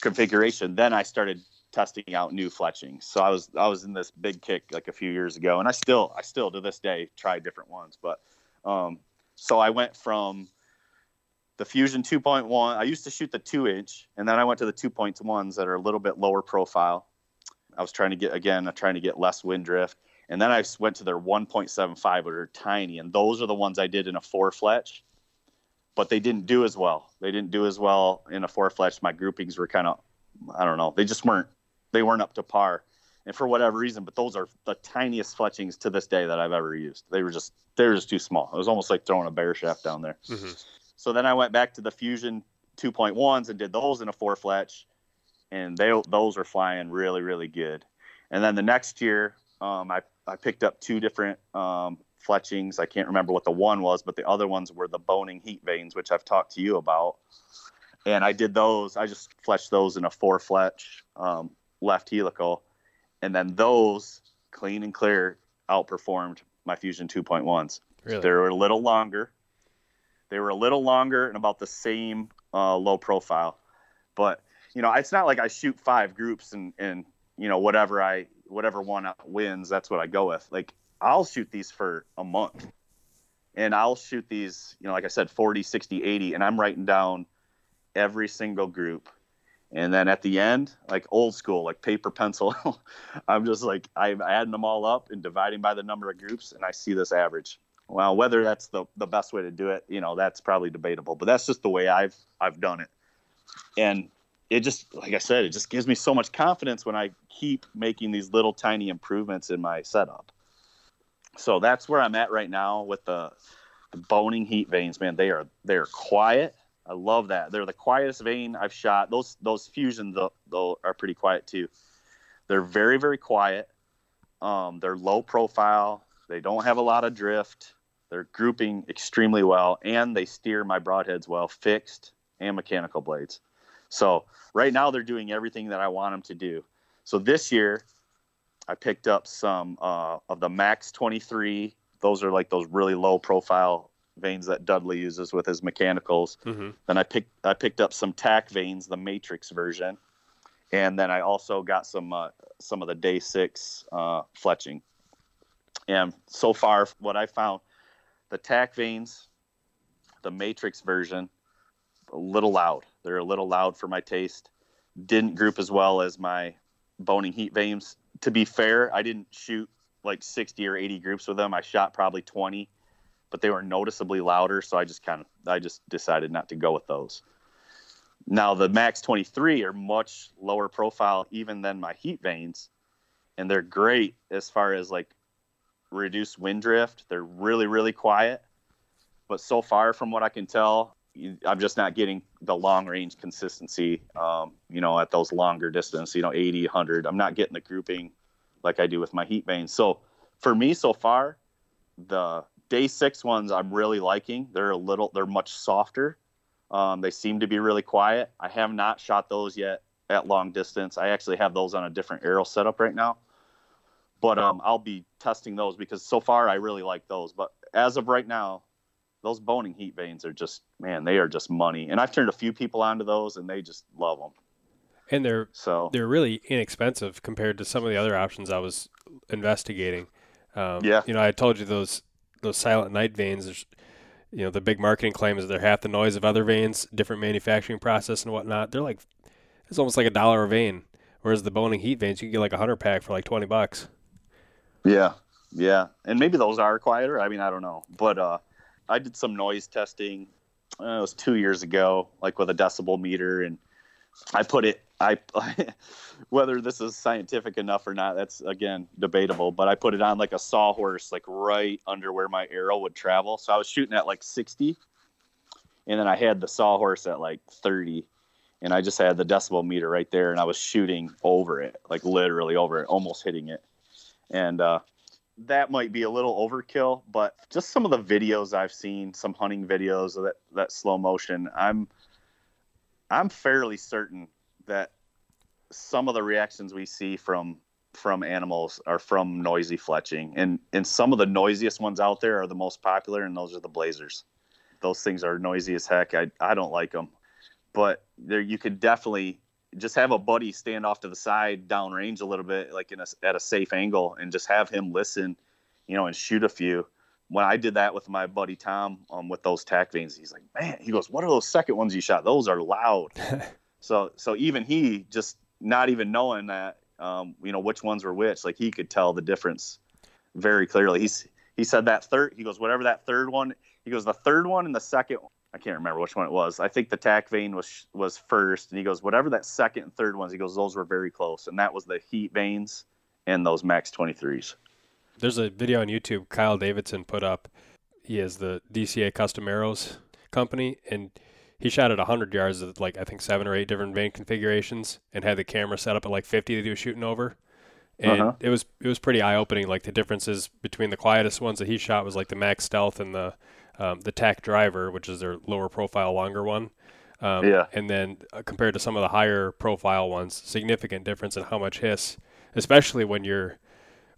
configuration, then I started testing out new fletchings. So I was I was in this big kick like a few years ago, and I still I still to this day try different ones. But um, so I went from the Fusion 2.1. I used to shoot the two inch, and then I went to the 2.1s that are a little bit lower profile. I was trying to get again, I'm trying to get less wind drift, and then I went to their 1.75, which are tiny, and those are the ones I did in a four fletch. But they didn't do as well. They didn't do as well in a four fletch. My groupings were kind of, I don't know, they just weren't they weren't up to par, and for whatever reason. But those are the tiniest fletchings to this day that I've ever used. They were just they were just too small. It was almost like throwing a bare shaft down there. Mm-hmm. So then I went back to the Fusion 2.1s and did those in a four fletch, and they those were flying really really good. And then the next year, um, I I picked up two different um, fletchings. I can't remember what the one was, but the other ones were the Bohning Heat vanes, which I've talked to you about. And I did those. I just fletched those in a four fletch um, left helical, and then those clean and clear outperformed my Fusion 2.1s. Really? They were a little longer. They were a little longer and about the same uh, low profile, but you know, it's not like I shoot five groups and and you know whatever I whatever one wins, that's what I go with. Like I'll shoot these for a month, and I'll shoot these, you know, like I said, 40, 60, 80, and I'm writing down every single group. And then at the end, like old school, like paper pencil, I'm just like I'm adding them all up and dividing by the number of groups, and I see this average. Well, whether that's the, the best way to do it, you know, that's probably debatable, but that's just the way I've I've done it. And it just like I said, it just gives me so much confidence when I keep making these little tiny improvements in my setup. So that's where I'm at right now with the, the Bohning Heat vanes, man. They are they're quiet. I love that. They're the quietest vane I've shot. Those those fusions though, are pretty quiet too. They're very very quiet. Um, they're low profile. They don't have a lot of drift. They're grouping extremely well, and they steer my broadheads well, fixed and mechanical blades. So right now they're doing everything that I want them to do. So this year I picked up some uh, of the Max 23. Those are like those really low profile vanes that Dudley uses with his mechanicals. Mm-hmm. Then I picked I picked up some TAC vanes, the Matrix version, and then I also got some uh, some of the Day Six uh, fletching. And so far, what I found, the TAC vanes, the Matrix version, a little loud. They're a little loud for my taste. Didn't group as well as my Bohning Heat vanes. To be fair, I didn't shoot like 60 or 80 groups with them. I shot probably 20, but they were noticeably louder, so I just kind of I just decided not to go with those. Now the Max 23 are much lower profile even than my heat vanes, and they're great as far as like reduced wind drift. They're really really quiet, but so far from what I can tell, I'm just not getting the long range consistency, um, you know, at those longer distance, you know, 80, 100. I'm not getting the grouping like I do with my heat vanes. So for me so far, the day six ones I'm really liking. They're a little, they're much softer. Um, they seem to be really quiet. I have not shot those yet at long distance. I actually have those on a different arrow setup right now. But um, I'll be testing those because so far I really like those. But as of right now, those Bohning Heat vanes are just man, they are just money. And I've turned a few people onto those, and they just love them. And they're So they're really inexpensive compared to some of the other options I was investigating. Um, Yeah. You know, I told you those those silent night vanes. There's, you know, the big marketing claim is they're half the noise of other vanes, different manufacturing process and whatnot. They're like, it's almost like a dollar a vane. Whereas the Bohning Heat vanes, you can get like a hundred pack for like twenty bucks. yeah, yeah, and maybe those are quieter. I mean, I don't know, but uh, I did some noise testing. Uh, it was two years ago, like with a decibel meter, and I put it. I whether this is scientific enough or not, that's again debatable. But I put it on like a sawhorse, like right under where my arrow would travel. So I was shooting at like 60, and then I had the sawhorse at like 30, and I just had the decibel meter right there, and I was shooting over it, like literally over it, almost hitting it. And uh, that might be a little overkill, but just some of the videos I've seen, some hunting videos of that that slow motion, I'm I'm fairly certain that some of the reactions we see from from animals are from noisy fletching, and and some of the noisiest ones out there are the most popular, and those are the blazers. Those things are noisy as heck. I I don't like them, but there you could definitely just have a buddy stand off to the side downrange a little bit, like in a, at a safe angle, and just have him listen, you know, and shoot a few. When I did that with my buddy Tom um, with those TAC vanes, he's like, "Man," he goes, "What are those second ones you shot? Those are loud." so so even he just not even knowing that, um, you know, which ones were which, like he could tell the difference very clearly. He's he said that third, he goes, whatever that third one, he goes, the third one and the second I can't remember which one it was. I think the TAC vane was was first, and he goes, whatever that second and third ones. He goes, those were very close, and that was the heat vanes and those Max 23s. There's a video on YouTube Kyle Davidson put up. He has the DCA Custom Arrows company, and he shot at 100 yards with like I think seven or eight different vane configurations and had the camera set up at like 50 that he was shooting over. And Uh-huh. it was it was pretty eye opening. Like the differences between the quietest ones that he shot was like the Max Stealth and the um, the TAC Driver, which is their lower profile, longer one. Um, Yeah. And then uh, compared to some of the higher profile ones, significant difference in how much hiss, especially when you're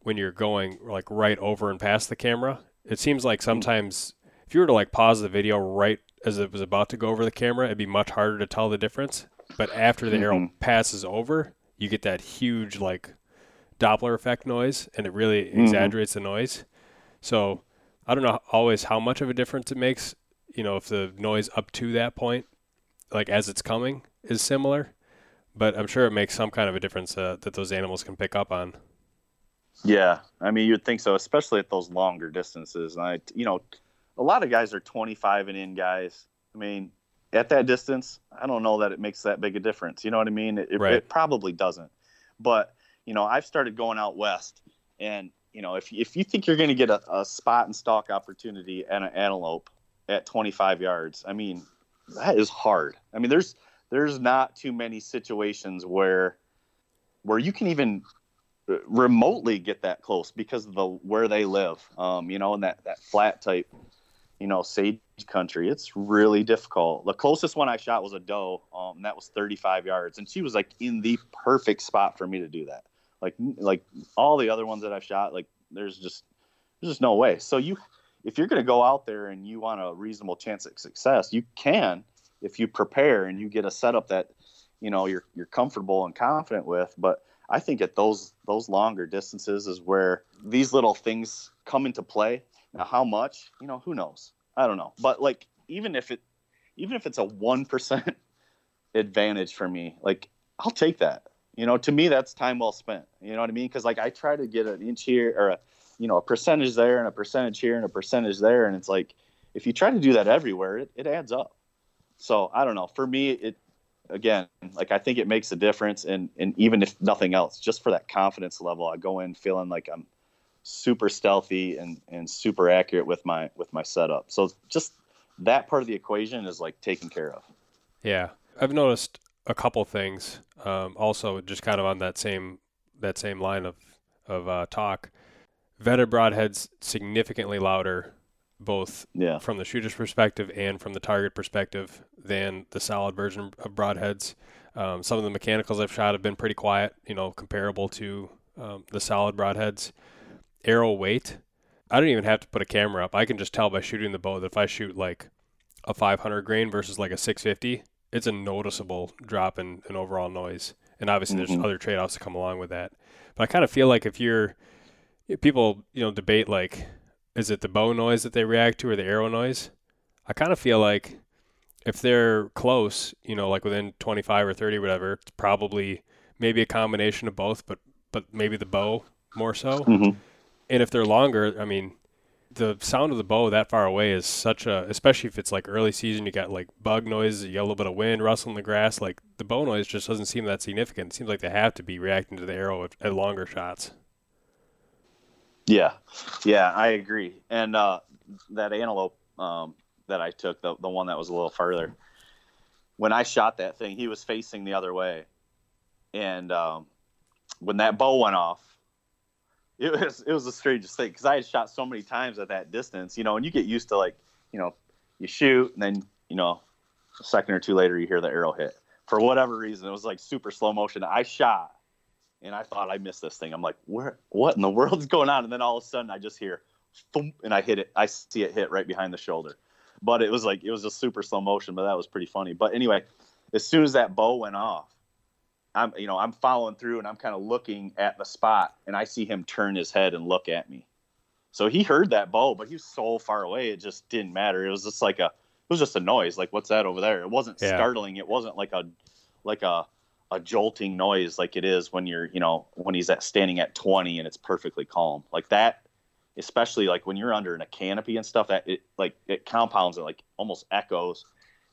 when you're going like right over and past the camera. It seems like sometimes if you were to like pause the video right as it was about to go over the camera, it'd be much harder to tell the difference. But after the arrow Mhm. passes over, you get that huge like Doppler effect noise, and it really Mhm. exaggerates the noise. So I don't know always how much of a difference it makes. You know, if the noise up to that point, like as it's coming, is similar, but I'm sure it makes some kind of a difference uh, that those animals can pick up on. Yeah, I mean, you'd think so, especially at those longer distances. And I, you know, a lot of guys are 25 and in guys. I mean, at that distance, I don't know that it makes that big a difference. You know what I mean? It, Right. it probably doesn't. But you know, I've started going out west, and you know, if if you think you're going to get a, a spot and stalk opportunity and an antelope at 25 yards, I mean, that is hard. I mean, there's there's not too many situations where where you can even remotely get that close because of the where they live. Um, you know, in that that flat type, you know, sage country, it's really difficult. The closest one I shot was a doe. Um, that was 35 yards, and she was like in the perfect spot for me to do that. Like like all the other ones that I've shot, like there's just there's just no way. So you, if you're going to go out there and you want a reasonable chance at success, you can if you prepare and you get a setup that you know you're you're comfortable and confident with. But I think at those those longer distances is where these little things come into play. Now, how much? You know, who knows? I don't know. But like, even if it, even if it's a one percent advantage for me, like I'll take that. You know, to me, that's time well spent. You know what I mean? Because like I try to get an inch here or a, you know, a percentage there and a percentage here and a percentage there, and it's like if you try to do that everywhere, it, it adds up. So I don't know. For me, it again, like I think it makes a difference, and and even if nothing else, just for that confidence level, I go in feeling like I'm super stealthy and and super accurate with my with my setup. So just that part of the equation is like taken care of. Yeah, I've noticed a couple things. Um, also, just kind of on that same that same line of of uh, talk, vented broadheads significantly louder, both Yeah. from the shooter's perspective and from the target perspective, than the solid version of broadheads. Um, some of the mechanicals I've shot have been pretty quiet, you know, comparable to um, the solid broadheads. Arrow weight, I don't even have to put a camera up. I can just tell by shooting the bow that if I shoot like a 500 grain versus like a 650, it's a noticeable drop in, in overall noise. And obviously, there's Mhm. other trade offs that come along with that. But I kind of feel like if you're, if people, you know, debate like, is it the bow noise that they react to or the arrow noise? I kind of feel like if they're close, you know, like within 25 or 30, whatever, it's probably maybe a combination of both, but but maybe the bow more so. Mhm. And if they're longer, I mean, the sound of the bow that far away is such a, especially if it's like early season, you got like bug noise, you got a little bit of wind rustling the grass. Like the bow noise just doesn't seem that significant. It seems like they have to be reacting to the arrow at, at longer shots. Yeah, yeah, I agree. And uh, that antelope um, that I took, the the one that was a little further, when I shot that thing, he was facing the other way, and um, when that bow went off, it was it was the strangest thing because I had shot so many times at that distance, you know, and you get used to like, you know, you shoot and then you know, a second or two later you hear the arrow hit. For whatever reason, it was like super slow motion. I shot and I thought I missed this thing. I'm like, where? What in the world is going on? And then all of a sudden, I just hear, thump, and I hit it. I see it hit right behind the shoulder. But it was like it was just super slow motion. But that was pretty funny. But anyway, as soon as that bow went off, I'm you know I'm following through and I'm kind of looking at the spot, and I see him turn his head and look at me. So he heard that bow, but he was so far away, it just didn't matter. It was just like a, it was just a noise. Like what's that over there? It wasn't Yeah. startling. It wasn't like a, like a a jolting noise like it is when you're you know when he's at standing at 20 and it's perfectly calm like that especially like when you're under in a canopy and stuff that it like it compounds it like almost echoes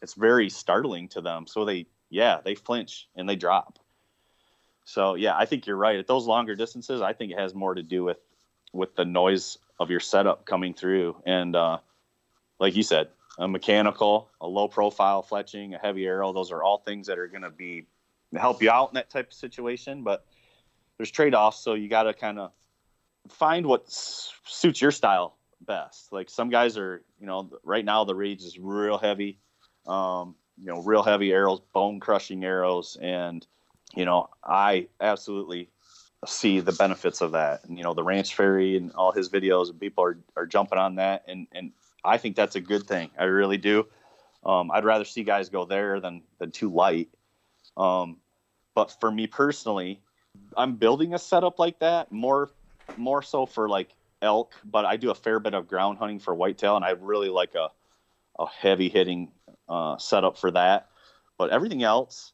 it's very startling to them so they yeah they flinch and they drop so yeah i think you're right at those longer distances i think it has more to do with with the noise of your setup coming through and uh like you said a mechanical, a low profile fletching, a heavy arrow. Those are all things that are going to be help you out in that type of situation. But there's trade offs, so you got to kind of find what suits your style best. Like some guys are, you know, right now the rage is real heavy, um, you know, real heavy arrows, bone crushing arrows, and you know, I absolutely see the benefits of that. And you know, the Ranch Fairy and all his videos, and people are are jumping on that, and and I think that's a good thing. I really do. Um, I'd rather see guys go there than than too light. Um, but for me personally, I'm building a setup like that more more so for like elk, but I do a fair bit of ground hunting for whitetail, and I really like a a heavy hitting uh, setup for that. But everything else,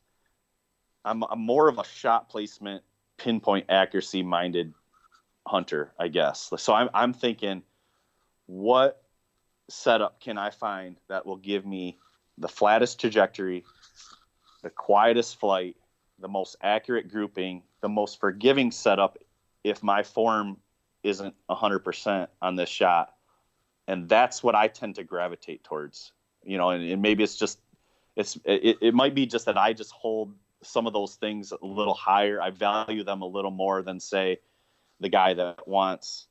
I'm, I'm more of a shot placement, pinpoint accuracy minded hunter, I guess. So I'm I'm thinking, what setup can I find that will give me the flattest trajectory, the quietest flight, the most accurate grouping, the most forgiving setup if my form isn't 100% on this shot. And that's what I tend to gravitate towards, you know, and, and maybe it's just, it's, it, it might be just that I just hold some of those things a little higher. I value them a little more than say the guy that wants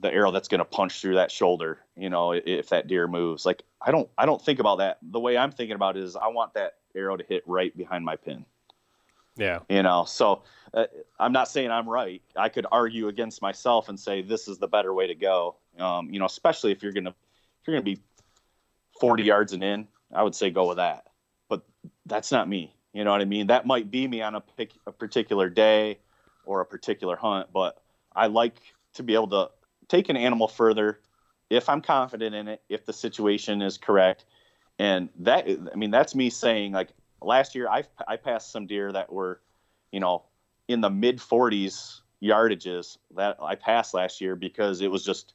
the arrow that's going to punch through that shoulder, you know, if that deer moves. Like I don't I don't think about that. The way I'm thinking about it is I want that arrow to hit right behind my pin. Yeah. You know, so uh, I'm not saying I'm right. I could argue against myself and say this is the better way to go. Um, you know, especially if you're going to if you're going to be 40 yards and in, I would say go with that. But that's not me. You know what I mean? That might be me on a, a particular day or a particular hunt, but I like to be able to take an animal further if I'm confident in it, if the situation is correct. And that, I mean, that's me saying like last year I I passed some deer that were, you know, in the mid 40s yardages that I passed last year because it was just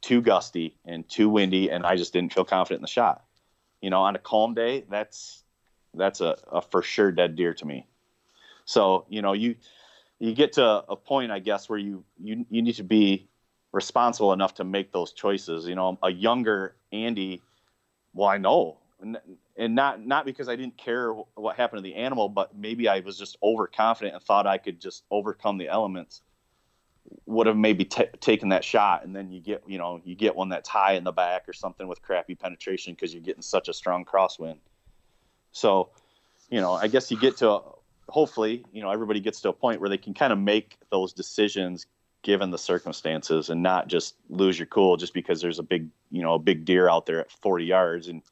too gusty and too windy, and I just didn't feel confident in the shot. You know, on a calm day, that's that's a, a for sure dead deer to me. So you know, you you get to a point, I guess, where you you you need to be responsible enough to make those choices. You know, a younger Andy, well, I know, and, not not because I didn't care what happened to the animal, but maybe I was just overconfident and thought I could just overcome the elements. Would have maybe t- taken that shot, and then you get you know you get one that's high in the back or something with crappy penetration because you're getting such a strong crosswind. So, you know, I guess you get to hopefully you know everybody gets to a point where they can kind of make those decisions given the circumstances and not just lose your cool just because there's a big you know a big deer out there at 40 yards and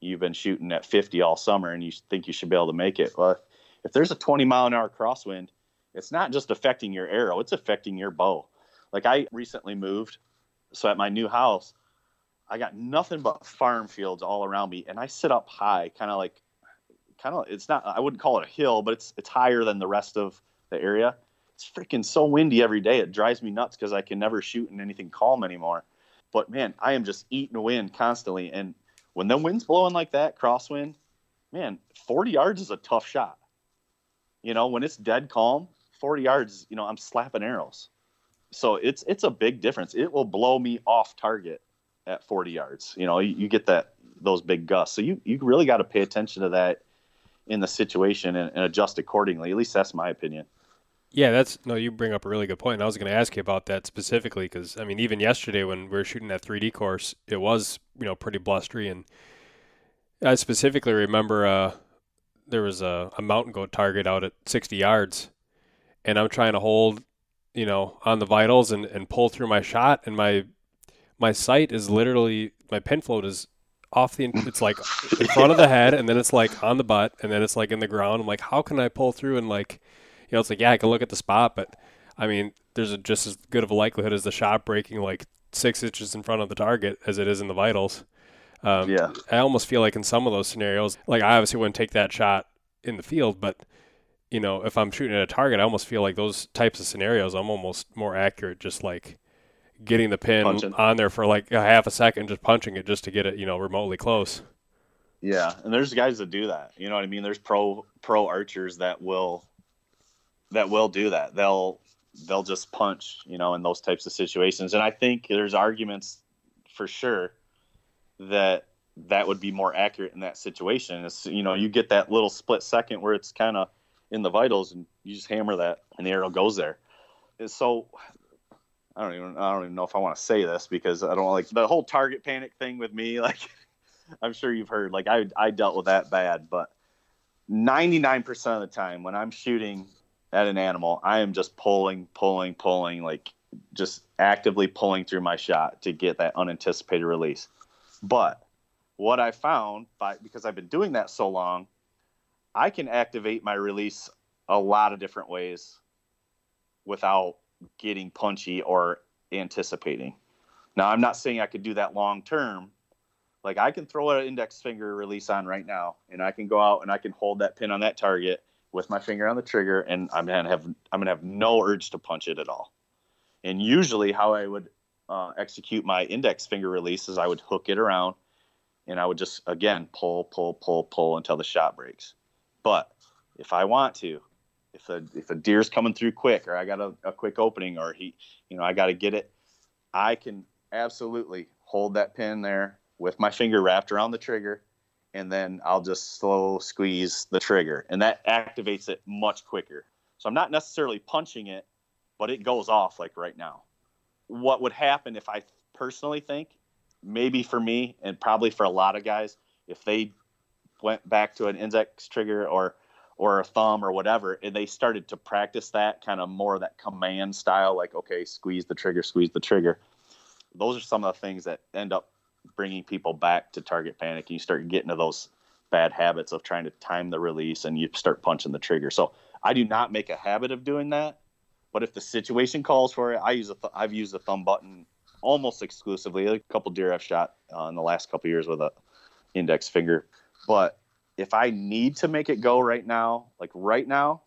you've been shooting at 50 all summer and you think you should be able to make it. Well if there's a 20 mile an hour crosswind it's not just affecting your arrow it's affecting your bow. Like i recently moved so at my new house i got nothing but farm fields all around me and i sit up high kind of like kind of it's not i wouldn't call it a hill but it's it's higher than the rest of the area it's freaking so windy every day. It drives me nuts because I can never shoot in anything calm anymore. But man, I am just eating wind constantly. And when the wind's blowing like that, crosswind, man, 40 yards is a tough shot. You know, when it's dead calm, 40 yards, you know, I'm slapping arrows. So it's it's a big difference. It will blow me off target at 40 yards. You know, you, you get that those big gusts. So you you really got to pay attention to that in the situation and, and adjust accordingly. At least that's my opinion. Yeah, that's no. You bring up a really good point. I was going to ask you about that specifically because I mean, even yesterday when we were shooting that 3D course, it was you know pretty blustery, and I specifically remember uh, there was a, a mountain goat target out at 60 yards, and I'm trying to hold, you know, on the vitals and, and pull through my shot, and my my sight is literally my pin float is off the it's like in front of the head, and then it's like on the butt, and then it's like in the ground. I'm like, how can I pull through and like you know, it's like, yeah, I can look at the spot, but I mean, there's a, just as good of a likelihood as the shot breaking like six inches in front of the target as it is in the vitals. Um, yeah. I almost feel like in some of those scenarios, like I obviously wouldn't take that shot in the field, but you know, if I'm shooting at a target, I almost feel like those types of scenarios, I'm almost more accurate, just like getting the pin Punching. on there for like a half a second, just punching it just to get it, you know, remotely close. Yeah, and there's guys that do that. You know what I mean? There's pro pro archers that will that will do that. They'll they'll just punch, you know, in those types of situations. And I think there's arguments for sure that that would be more accurate in that situation. It's, you know, you get that little split second where it's kind of in the vitals and you just hammer that and the arrow goes there. And so I don't even I don't even know if I want to say this because I don't like the whole target panic thing with me. Like I'm sure you've heard, like I I dealt with that bad, but 99% of the time when I'm shooting at an animal, I am just pulling, pulling, pulling, like just actively pulling through my shot to get that unanticipated release. But what I found by because I've been doing that so long, I can activate my release a lot of different ways without getting punchy or anticipating. Now, I'm not saying I could do that long term. Like I can throw an index finger release on right now, and I can go out and I can hold that pin on that target with my finger on the trigger, and I'm gonna have I'm gonna have no urge to punch it at all. And usually, how I would uh, execute my index finger release is I would hook it around, and I would just again pull, pull, pull, pull until the shot breaks. But if I want to, if a if a deer's coming through quick, or I got a, a quick opening, or he, you know, I got to get it, I can absolutely hold that pin there with my finger wrapped around the trigger and then I'll just slow squeeze the trigger, and that activates it much quicker. So I'm not necessarily punching it, but it goes off like right now. What would happen if I personally think, maybe for me and probably for a lot of guys, if they went back to an index trigger or or a thumb or whatever, and they started to practice that kind of more that command style, like okay, squeeze the trigger, squeeze the trigger. Those are some of the things that end up bringing people back to target panic and you start getting to those bad habits of trying to time the release and you start punching the trigger. So I do not make a habit of doing that, but if the situation calls for it, I use a th- I've used the thumb button almost exclusively. A couple deer I've shot uh, in the last couple years with a index finger, but if I need to make it go right now, like right now,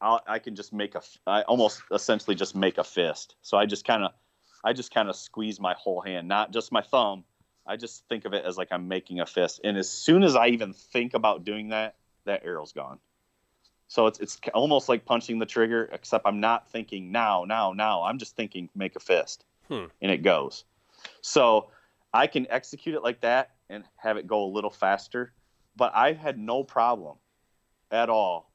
I'll, i can just make a, I almost essentially just make a fist. So I just kind of I just kind of squeeze my whole hand, not just my thumb. I just think of it as like I'm making a fist. And as soon as I even think about doing that, that arrow's gone. So it's it's almost like punching the trigger, except I'm not thinking now, now, now. I'm just thinking make a fist, hmm. and it goes. So I can execute it like that and have it go a little faster. But I've had no problem at all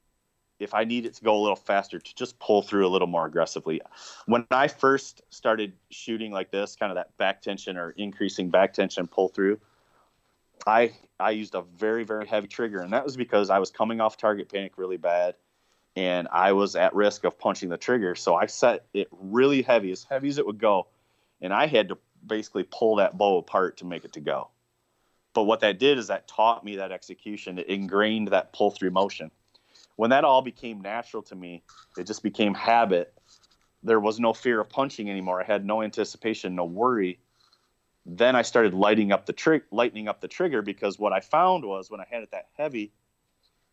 if I need it to go a little faster, to just pull through a little more aggressively. When I first started shooting like this, kind of that back tension or increasing back tension pull through, I I used a very very heavy trigger, and that was because I was coming off target panic really bad, and I was at risk of punching the trigger. So I set it really heavy, as heavy as it would go, and I had to basically pull that bow apart to make it to go. But what that did is that taught me that execution. It ingrained that pull through motion when that all became natural to me, it just became habit. There was no fear of punching anymore. I had no anticipation, no worry. Then I started lighting up the trick, lightening up the trigger because what I found was when I had it that heavy,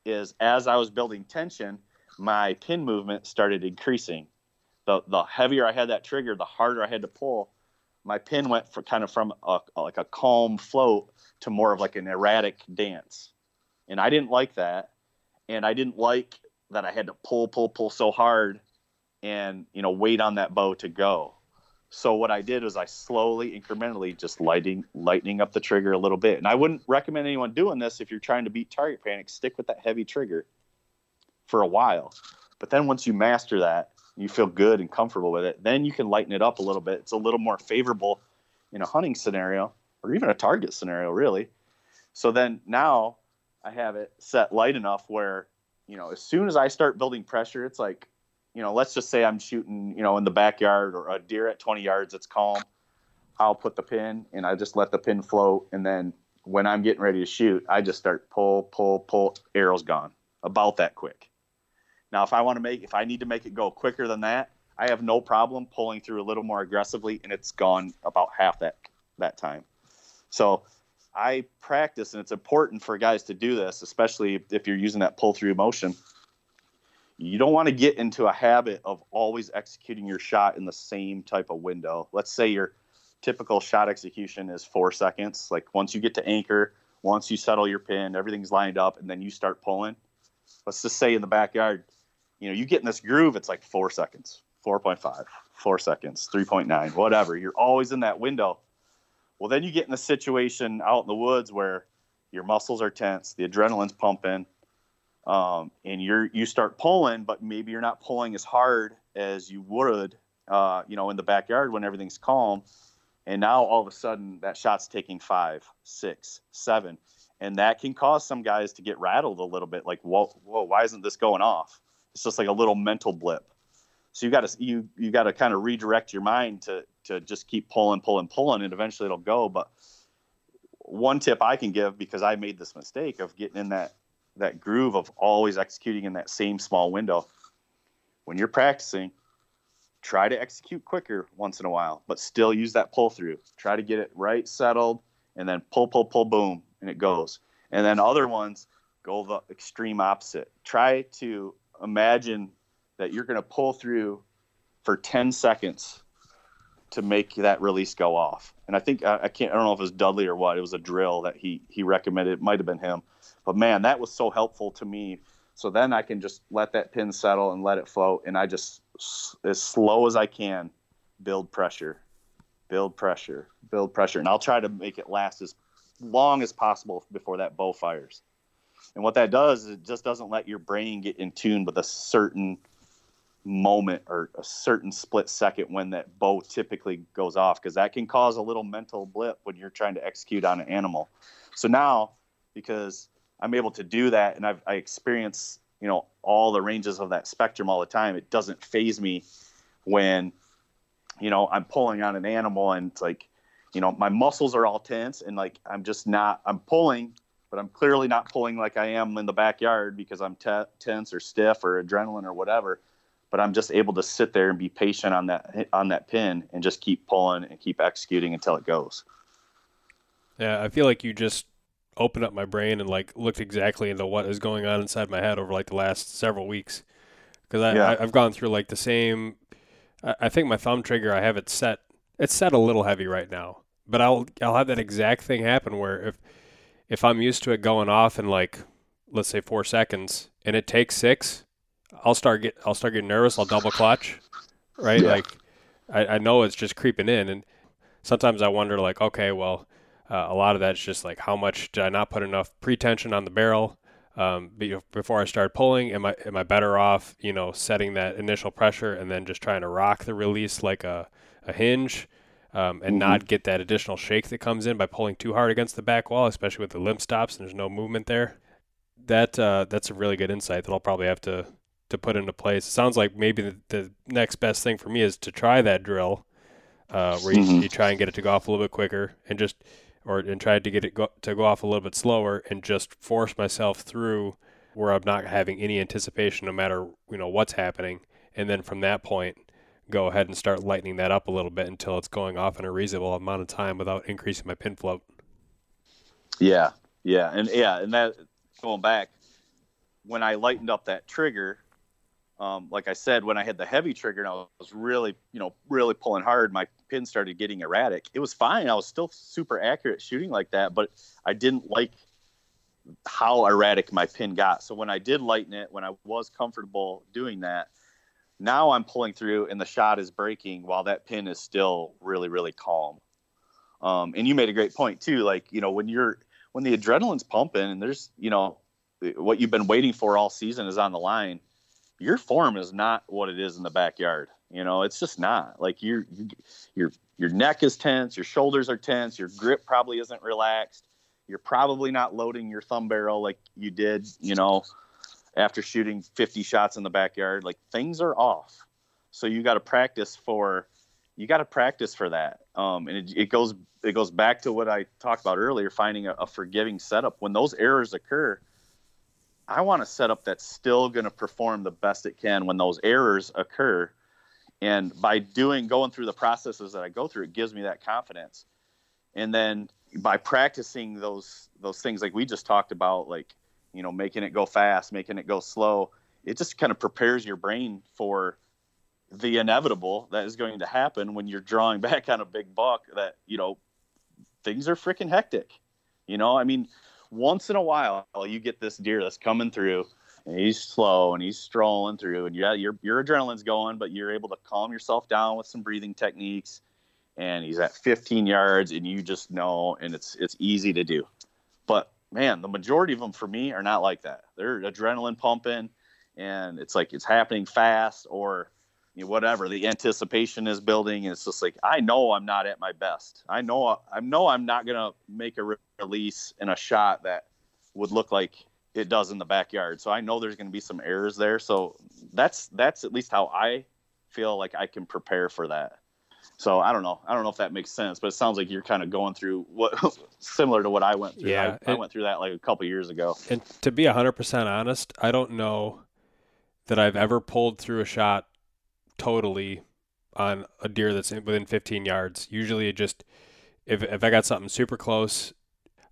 is as I was building tension, my pin movement started increasing. The the heavier I had that trigger, the harder I had to pull. My pin went for kind of from a, like a calm float to more of like an erratic dance, and I didn't like that and I didn't like that I had to pull, pull, pull so hard, and you know wait on that bow to go. So what I did was I slowly, incrementally, just lighting, lightening up the trigger a little bit. And I wouldn't recommend anyone doing this if you're trying to beat target panic. Stick with that heavy trigger for a while, but then once you master that, you feel good and comfortable with it. Then you can lighten it up a little bit. It's a little more favorable in a hunting scenario or even a target scenario, really. So then now I have it set light enough where, you know, as soon as I start building pressure, it's like, you know, let's just say I'm shooting, you know, in the backyard or a deer at 20 yards, it's calm. I'll put the pin and I just let the pin float. And then when I'm getting ready to shoot, I just start pull, pull, pull, arrow's gone about that quick. Now, if I want to make, if I need to make it go quicker than that, I have no problem pulling through a little more aggressively and it's gone about half that, that time. So I practice, and it's important for guys to do this, especially if you're using that pull through motion. You don't want to get into a habit of always executing your shot in the same type of window. Let's say your typical shot execution is four seconds. Like once you get to anchor, once you settle your pin, everything's lined up, and then you start pulling. Let's just say in the backyard, you know, you get in this groove, it's like four seconds, 4.5, four seconds, 3.9, whatever. You're always in that window Well, then you get in a situation out in the woods where your muscles are tense, the adrenaline's pumping, um, and you're you start pulling, but maybe you're not pulling as hard as you would, uh, you know, in the backyard when everything's calm. And now all of a sudden that shot's taking five, six, seven, and that can cause some guys to get rattled a little bit. Like, whoa, whoa, why isn't this going off? It's just like a little mental blip. So you got to you you got to kind of redirect your mind to to just keep pulling, pulling, pulling, and eventually it'll go. But one tip I can give because I made this mistake of getting in that that groove of always executing in that same small window. When you're practicing, try to execute quicker once in a while, but still use that pull through. Try to get it right settled and then pull, pull, pull, boom, and it goes. And then other ones go the extreme opposite. Try to imagine that you're going to pull through for 10 seconds to make that release go off. And I think I, I, can't I don't know if it was Dudley or what. It was a drill that he he recommended. It might have been him. But man, that was so helpful to me. So then I can just let that pin settle and let it float and I just as slow as I can build pressure. Build pressure. Build pressure. And I'll try to make it last as long as possible before that bow fires. And what that does is it just doesn't let your brain get in tune with a certain moment or a certain split second when that bow typically goes off because that can cause a little mental blip when you're trying to execute on an animal. So now, because I'm able to do that and I've, I experience, you know, all the ranges of that spectrum all the time, it doesn't faze me when, you know, I'm pulling on an animal and it's like, you know, my muscles are all tense and like I'm just not, I'm pulling, but I'm clearly not pulling like I am in the backyard because I'm tense or stiff or adrenaline or whatever but I'm just able to sit there and be patient on that on that pin and just keep pulling and keep executing until it goes. Yeah, I feel like you just opened up my brain and like looked exactly into what is going on inside my head over like the last several weeks because I, yeah. I have gone through like the same. I, I think my thumb trigger I have it set. It's set a little heavy right now, but I'll I'll have that exact thing happen where if if I'm used to it going off in like let's say four seconds and it takes six, I'll start get I'll start getting nervous. I'll double clutch, right? Yeah. Like I, I know it's just creeping in, and sometimes I wonder like, okay, well, uh, a lot of that's just like how much did I not put enough pre-tension on the barrel um, before I start pulling? Am I am I better off, you know, setting that initial pressure and then just trying to rock the release like a a hinge? Um, and mm-hmm. not get that additional shake that comes in by pulling too hard against the back wall, especially with the limb stops and there's no movement there. That uh, that's a really good insight that I'll probably have to to put into place. It sounds like maybe the, the next best thing for me is to try that drill, uh, where you, mm-hmm. you, try and get it to go off a little bit quicker, and just or and try to get it go, to go off a little bit slower, and just force myself through where I'm not having any anticipation, no matter you know what's happening, and then from that point, go ahead and start lightening that up a little bit until it's going off in a reasonable amount of time without increasing my pin float. Yeah, yeah, and yeah, and that going back when I lightened up that trigger um, like I said, when I had the heavy trigger and I was really, you know, really pulling hard, my pin started getting erratic. It was fine. I was still super accurate shooting like that, but I didn't like how erratic my pin got. So when I did lighten it, when I was comfortable doing that, now I'm pulling through and the shot is breaking while that pin is still really, really calm. Um, and you made a great point too. Like, you know, when you're, when the adrenaline's pumping and there's, you know, what you've been waiting for all season is on the line your form is not what it is in the backyard. You know, it's just not like your your your neck is tense, your shoulders are tense, your grip probably isn't relaxed. You're probably not loading your thumb barrel like you did, you know, after shooting 50 shots in the backyard. Like things are off. So you got to practice for you got to practice for that. Um, and it, it, goes it goes back to what I talked about earlier, finding a, a forgiving setup. When those errors occur, I want a setup that's still going to perform the best it can when those errors occur. And by doing going through the processes that I go through, it gives me that confidence. And then by practicing those those things like we just talked about, like you know, making it go fast, making it go slow, it just kind of prepares your brain for the inevitable that is going to happen when you're drawing back on a big buck. That you know, things are freaking hectic. You know, I mean, once in a while you get this deer that's coming through and he's slow and he's strolling through and yeah your your adrenaline's going but you're able to calm yourself down with some breathing techniques and he's at 15 yards and you just know and it's it's easy to do. But man, the majority of them for me are not like that. They're adrenaline pumping and it's like it's happening fast or whatever the anticipation is building and it's just like i know i'm not at my best. I know i know i'm not going to make a release in a shot that would look like it does in the backyard. So i know there's going to be some errors there. So that's that's at least how i feel like i can prepare for that. So i don't know. I don't know if that makes sense but it sounds like you're kind of going through what similar to what i went through. Yeah, i, I went through that like a couple years ago. And to be 100% honest, I don't know that I've ever pulled through a shot totally on a deer that's within 15 yards. Usually it just if if I got something super close,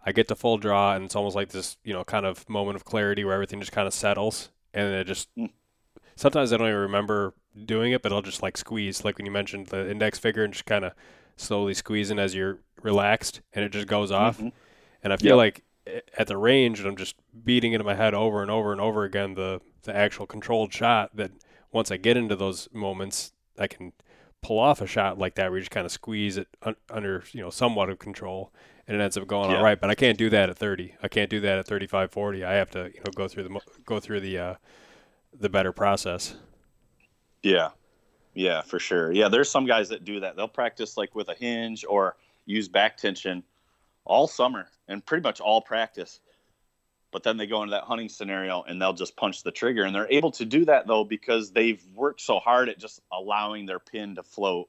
I get to full draw and it's almost like this, you know, kind of moment of clarity where everything just kind of settles and then it just Mm. sometimes I don't even remember doing it, but I'll just like squeeze like when you mentioned the index finger and just kind of slowly squeezing as you're relaxed and it just goes off. Mhm. And I feel Yep. like at the range, and I'm just beating into my head over and over and over again the the actual controlled shot. That once I get into those moments, I can pull off a shot like that where you just kind of squeeze it un- under you know somewhat of control, and it ends up going Yeah. all right. But I can't do that at 30. I can't do that at 35, 40. I have to you know go through the go through the uh, the better process. Yeah. Yeah, for sure. Yeah, there's some guys that do that. They'll practice like with a hinge or use back tension all summer and pretty much all practice. But then they go into that hunting scenario and they'll just punch the trigger. And they're able to do that though because they've worked so hard at just allowing their pin to float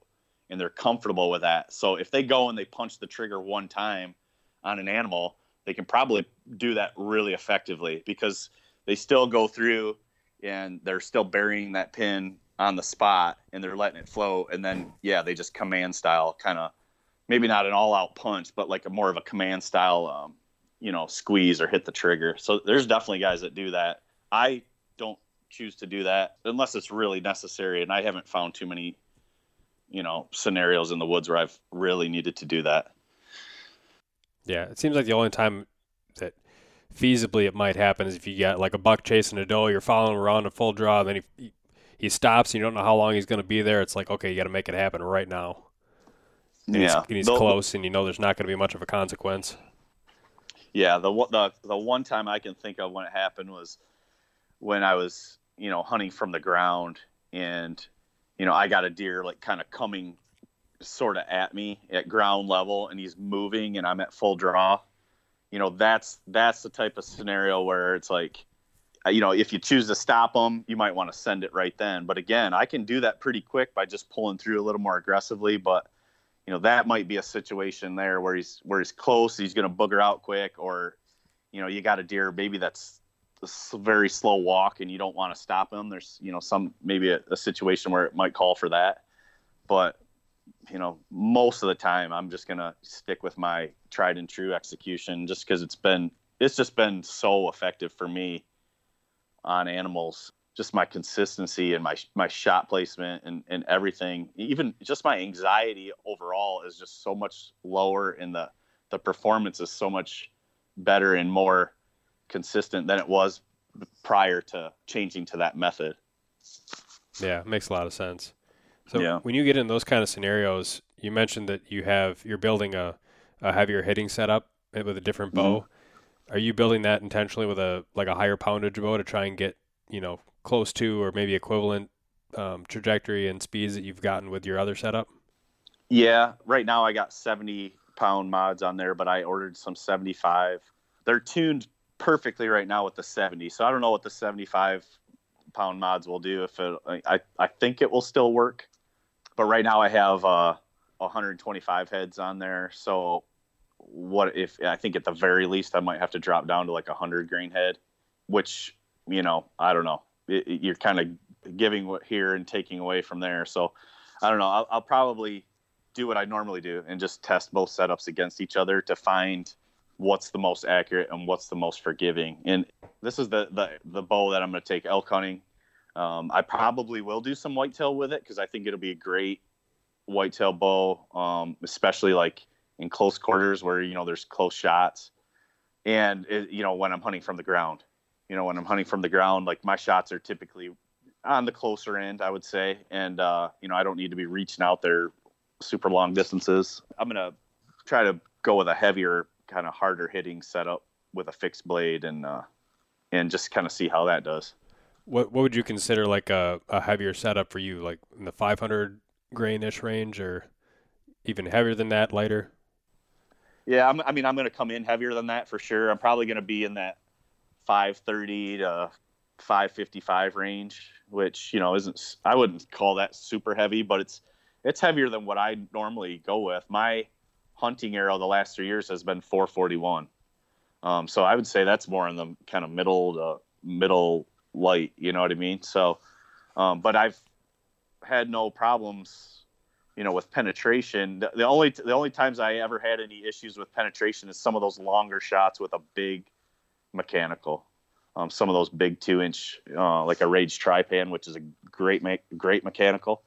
and they're comfortable with that. So if they go and they punch the trigger one time on an animal, they can probably do that really effectively because they still go through and they're still burying that pin on the spot and they're letting it float and then yeah they just command style kind of maybe not an all out punch but like a more of a command style um, you know squeeze or hit the trigger so there's definitely guys that do that i don't choose to do that unless it's really necessary and i haven't found too many you know scenarios in the woods where i've really needed to do that Yeah, it seems like the only time that feasibly it might happen is if you got like a buck chasing a doe, you're following around a full draw, and then he he stops, and you don't know how long he's going to be there. It's like okay, you got to make it happen right now. And he's, yeah and he's The- close, and you know there's not going to be much of a consequence. Yeah, the the the one time I can think of when it happened was when I was you know hunting from the ground and you know I got a deer like kind of coming sort of at me at ground level and he's moving and I'm at full draw. You know that's that's the type of scenario where it's like uh, you know if you choose to stop him you might want to send it right then. But again I can do that pretty quick by just pulling through a little more aggressively. But you know that might be a situation there where he's where he's close he's going to booger out quick or you know you got a deer maybe that's a very slow walk and you don't want to stop him. There's you know some maybe a, a situation where it might call for that. But you know most of the time i'm just going to stick with my tried and true execution just because it's been it's just been so effective for me on animals just my consistency and my my shot placement and, and everything even just my anxiety overall is just so much lower and the the performance is so much better and more consistent than it was prior to changing to that method Yeah, makes a lot of sense. So Yeah. when you get in those kind of scenarios, you mentioned that you have you're building a, a heavier hitting setup eh, with a different bow. Mm-hmm. Are you building that intentionally with a like a higher poundage bow to try and get you know close to or maybe equivalent um, trajectory and speeds that you've gotten with your other setup? Yeah, right now I got 70 pound mods on there, but I ordered some 75. They're tuned perfectly right now with the 70, so I don't know what the 75 pound mods will do. If it, I, I think it will still work, but right now I have uh, 125 heads on there. So what if I think at the very least I might have to drop down to like a 100 grain head, which you know I don't know. It, you're kind of giving here and taking away from there. So I don't know. I'll, I'll probably do what I normally do and just test both setups against each other to find what's the most accurate and what's the most forgiving. And this is the the, the bow that I'm going to take elk hunting. Um, I probably will do some whitetail with it because I think it'll be a great whitetail bow, um, especially like in close quarters where you know there's close shots, and it, you know when I'm hunting from the ground. You know when I'm hunting from the ground, like my shots are typically on the closer end, I would say, and uh, you know I don't need to be reaching out there super long distances. I'm gonna try to go with a heavier, kind of harder hitting setup with a fixed blade and uh, and just kind of see how that does. What what would you consider like a, a heavier setup for you, like in the 500 grainish range, or even heavier than that, lighter? Yeah, I'm, i mean, I'm going to come in heavier than that for sure. I'm probably going to be in that 530 to 555 range, which you know isn't. I wouldn't call that super heavy, but it's it's heavier than what I normally go with. My hunting arrow the last three years has been 441. Um, so I would say that's more in the kind of middle to middle light. You know what I mean? So, um, but I've had no problems, you know, with penetration. The, the, only the only times I ever had any issues with penetration is some of those longer shots with a big mechanical. Um, some of those big two inch, uh, like a Rage Trypan, which is a great great mechanical.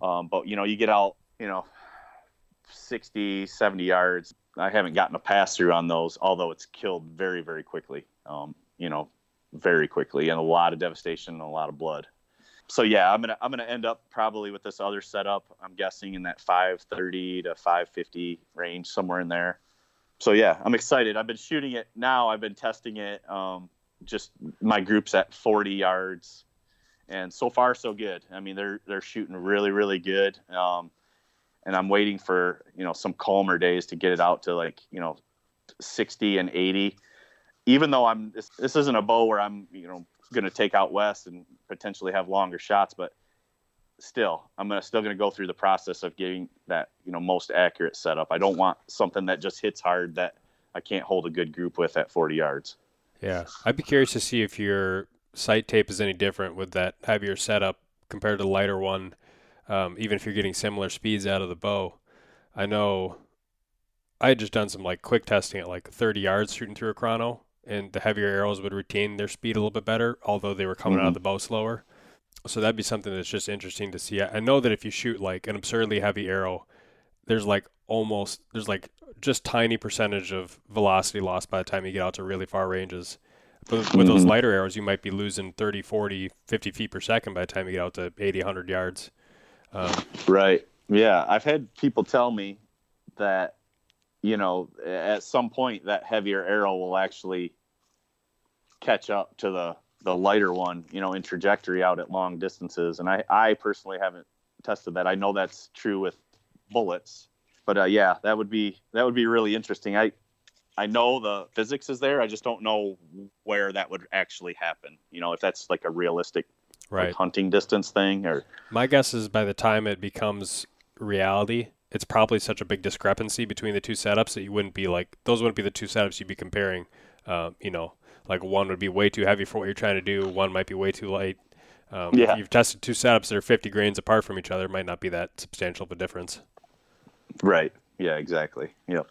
Um, but you know, you get out, you know, 60, 70 yards. I haven't gotten a pass through on those, although it's killed very, very quickly. Um, you know, very quickly, and a lot of devastation and a lot of blood. So yeah, I'm gonna I'm gonna end up probably with this other setup. I'm guessing in that 530 to 550 range, somewhere in there. So yeah, I'm excited. I've been shooting it now. I've been testing it. Um, just my group's at 40 yards, and so far so good. I mean, they're they're shooting really really good. Um, and I'm waiting for you know some calmer days to get it out to like you know 60 and 80. Even though I'm this, this isn't a bow where I'm you know going to take out west and potentially have longer shots, but still I'm gonna still going to go through the process of getting that you know most accurate setup. I don't want something that just hits hard that I can't hold a good group with at 40 yards. Yeah, I'd be curious to see if your sight tape is any different with that heavier setup compared to the lighter one um, even if you're getting similar speeds out of the bow. I know I had just done some like quick testing at like 30 yards shooting through a chrono, and the heavier arrows would retain their speed a little bit better, although they were coming mm-hmm. out of mm-hmm. the bow slower. So that'd be something that's just interesting to see. I know that if you shoot like an absurdly heavy arrow, there's like almost there's like just tiny percentage of velocity lost by the time you get out to really far ranges. But with mm-hmm. those lighter arrows, you might be losing 30, 40, 50 feet per second by the time you get out to 80, 100 yards. Um, right. Yeah. I've had people tell me that, you know, at some point that heavier arrow will actually catch up to the, the lighter one, you know, in trajectory out at long distances. And I, I personally haven't tested that. I know that's true with bullets, but uh, yeah, that would be, that would be really interesting. I, I know the physics is there. I just don't know where that would actually happen. You know, if that's like a realistic right. like hunting distance thing or my guess is by the time it becomes reality it's probably such a big discrepancy between the two setups that you wouldn't be like those wouldn't be the two setups you'd be comparing uh, you know like one would be way too heavy for what you're trying to do. One might be way too light. Um, yeah. if you've tested two setups that are 50 grains apart from each other it might not be that substantial of a difference. Right. Yeah exactly. Yep.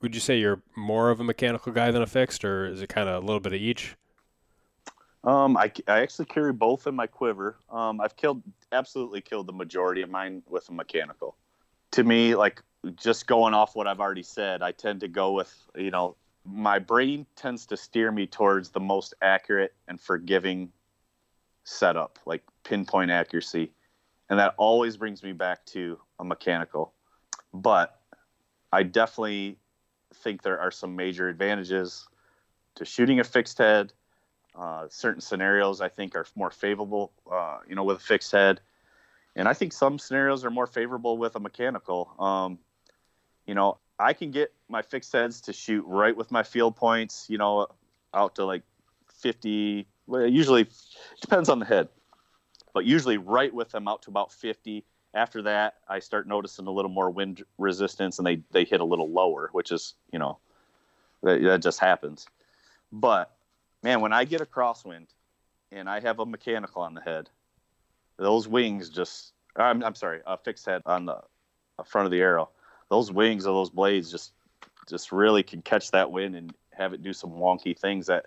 Would you say you're more of a mechanical guy than a fixed or is it kind of a little bit of each? Um, I, I actually carry both in my quiver. Um, I've killed absolutely killed the majority of mine with a mechanical. To me, like just going off what I've already said, I tend to go with you know my brain tends to steer me towards the most accurate and forgiving setup, like pinpoint accuracy, and that always brings me back to a mechanical. But I definitely think there are some major advantages to shooting a fixed head uh, certain scenarios I think are more favorable, uh, you know, with a fixed head, and I think some scenarios are more favorable with a mechanical. Um, you know, I can get my fixed heads to shoot right with my field points, you know, out to like 50. Well, usually depends on the head, but usually right with them out to about 50. After that, I start noticing a little more wind resistance, and they they hit a little lower, which is you know that, that just happens. But man, when I get a crosswind and I have a mechanical on the head, those wings just, I'm, I'm sorry, a fixed head on the front of the arrow, those wings of those blades just, just really can catch that wind and have it do some wonky things that,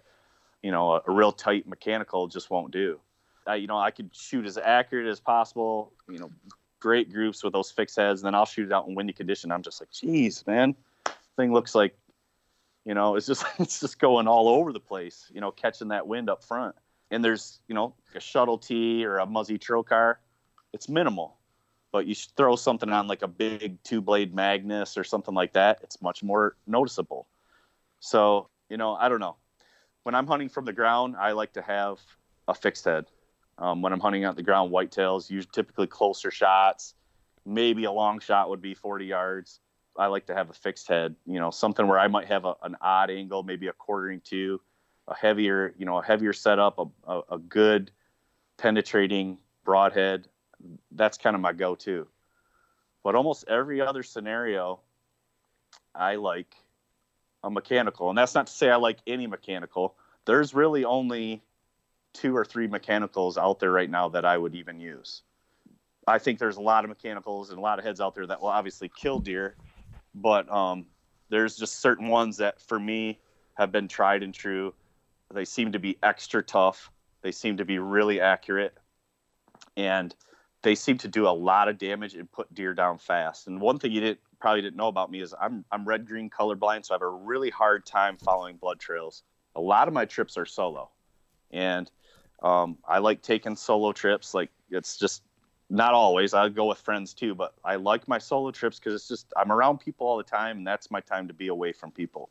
you know, a, a real tight mechanical just won't do. I, you know, I could shoot as accurate as possible, you know, great groups with those fixed heads, and then I'll shoot it out in windy condition. I'm just like, geez, man, thing looks like you know, it's just it's just going all over the place. You know, catching that wind up front. And there's you know a Shuttle T or a Muzzy Trokar. It's minimal. But you throw something on like a big two blade Magnus or something like that, it's much more noticeable. So, you know, I don't know. When I'm hunting from the ground, I like to have a fixed head. Um, when I'm hunting out the ground, whitetails, use typically closer shots. Maybe a long shot would be 40 yards. I like to have a fixed head, you know, something where I might have a, an odd angle, maybe a quartering to, a heavier, you know, a heavier setup, a, a, a good penetrating broadhead. That's kind of my go-to. But almost every other scenario, I like a mechanical, and that's not to say I like any mechanical. There's really only two or three mechanicals out there right now that I would even use. I think there's a lot of mechanicals and a lot of heads out there that will obviously kill deer, but um, there's just certain ones that for me have been tried and true. They seem to be extra tough. They seem to be really accurate, and they seem to do a lot of damage and put deer down fast. And one thing you didn't probably didn't know about me is I'm I'm red green colorblind, so I have a really hard time following blood trails. A lot of my trips are solo, and um, I like taking solo trips. Like it's just not always. I go with friends too, but I like my solo trips because it's just I'm around people all the time, and that's my time to be away from people.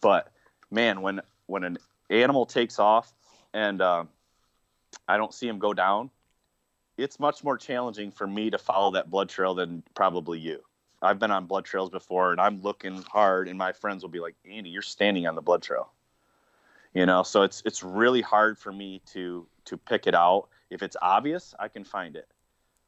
But man, when when an animal takes off and uh, I don't see him go down, it's much more challenging for me to follow that blood trail than probably you. I've been on blood trails before, and I'm looking hard, and my friends will be like, "Andy, you're standing on the blood trail." You know, so it's it's really hard for me to to pick it out. If it's obvious, I can find it.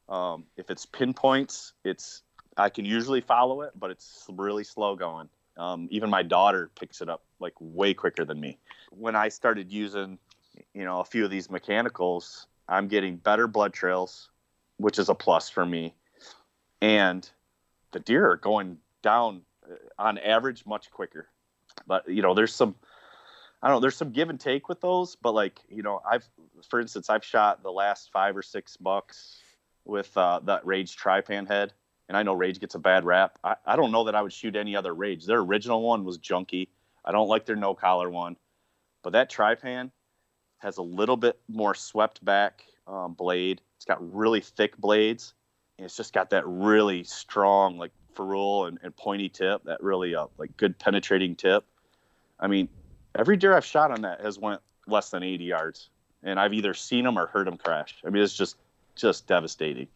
Um, if it's pinpoints, it's I can usually follow it, but it's really slow going. Um, even my daughter picks it up like way quicker than me. When I started using, you know, a few of these mechanicals, I'm getting better blood trails, which is a plus for me. And the deer are going down uh, on average much quicker. But you know, there's some I don't know, there's some give and take with those, but like, you know, I've for instance, I've shot the last 5 or 6 bucks with uh, that Rage Trypan head and I know Rage gets a bad rap. I, I don't know that I would shoot any other Rage. Their original one was junky. I don't like their no collar one, but that Trypan has a little bit more swept back um, blade. It's got really thick blades, and it's just got that really strong, like ferrule and, and pointy tip. That really uh, like good penetrating tip. I mean, every deer I've shot on that has went less than 80 yards, and I've either seen them or heard them crash. I mean, it's just just devastating.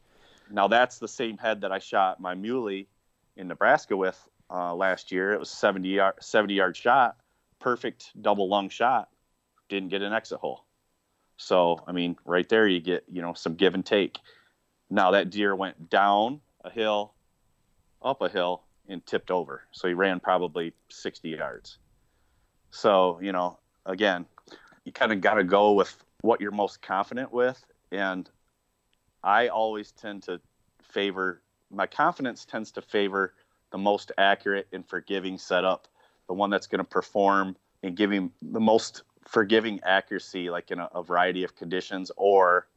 Now that's the same head that I shot my muley in Nebraska with uh, last year. It was 70 yard 70 yard shot, perfect double lung shot. Didn't get an exit hole. So I mean, right there you get you know some give and take. Now that deer went down a hill, up a hill, and tipped over. So he ran probably 60 yards. So you know, again, you kind of got to go with what you're most confident with, and I always tend to favor my confidence tends to favor the most accurate and forgiving setup, the one that's going to perform and giving the most forgiving accuracy, like in a, a, variety of conditions, or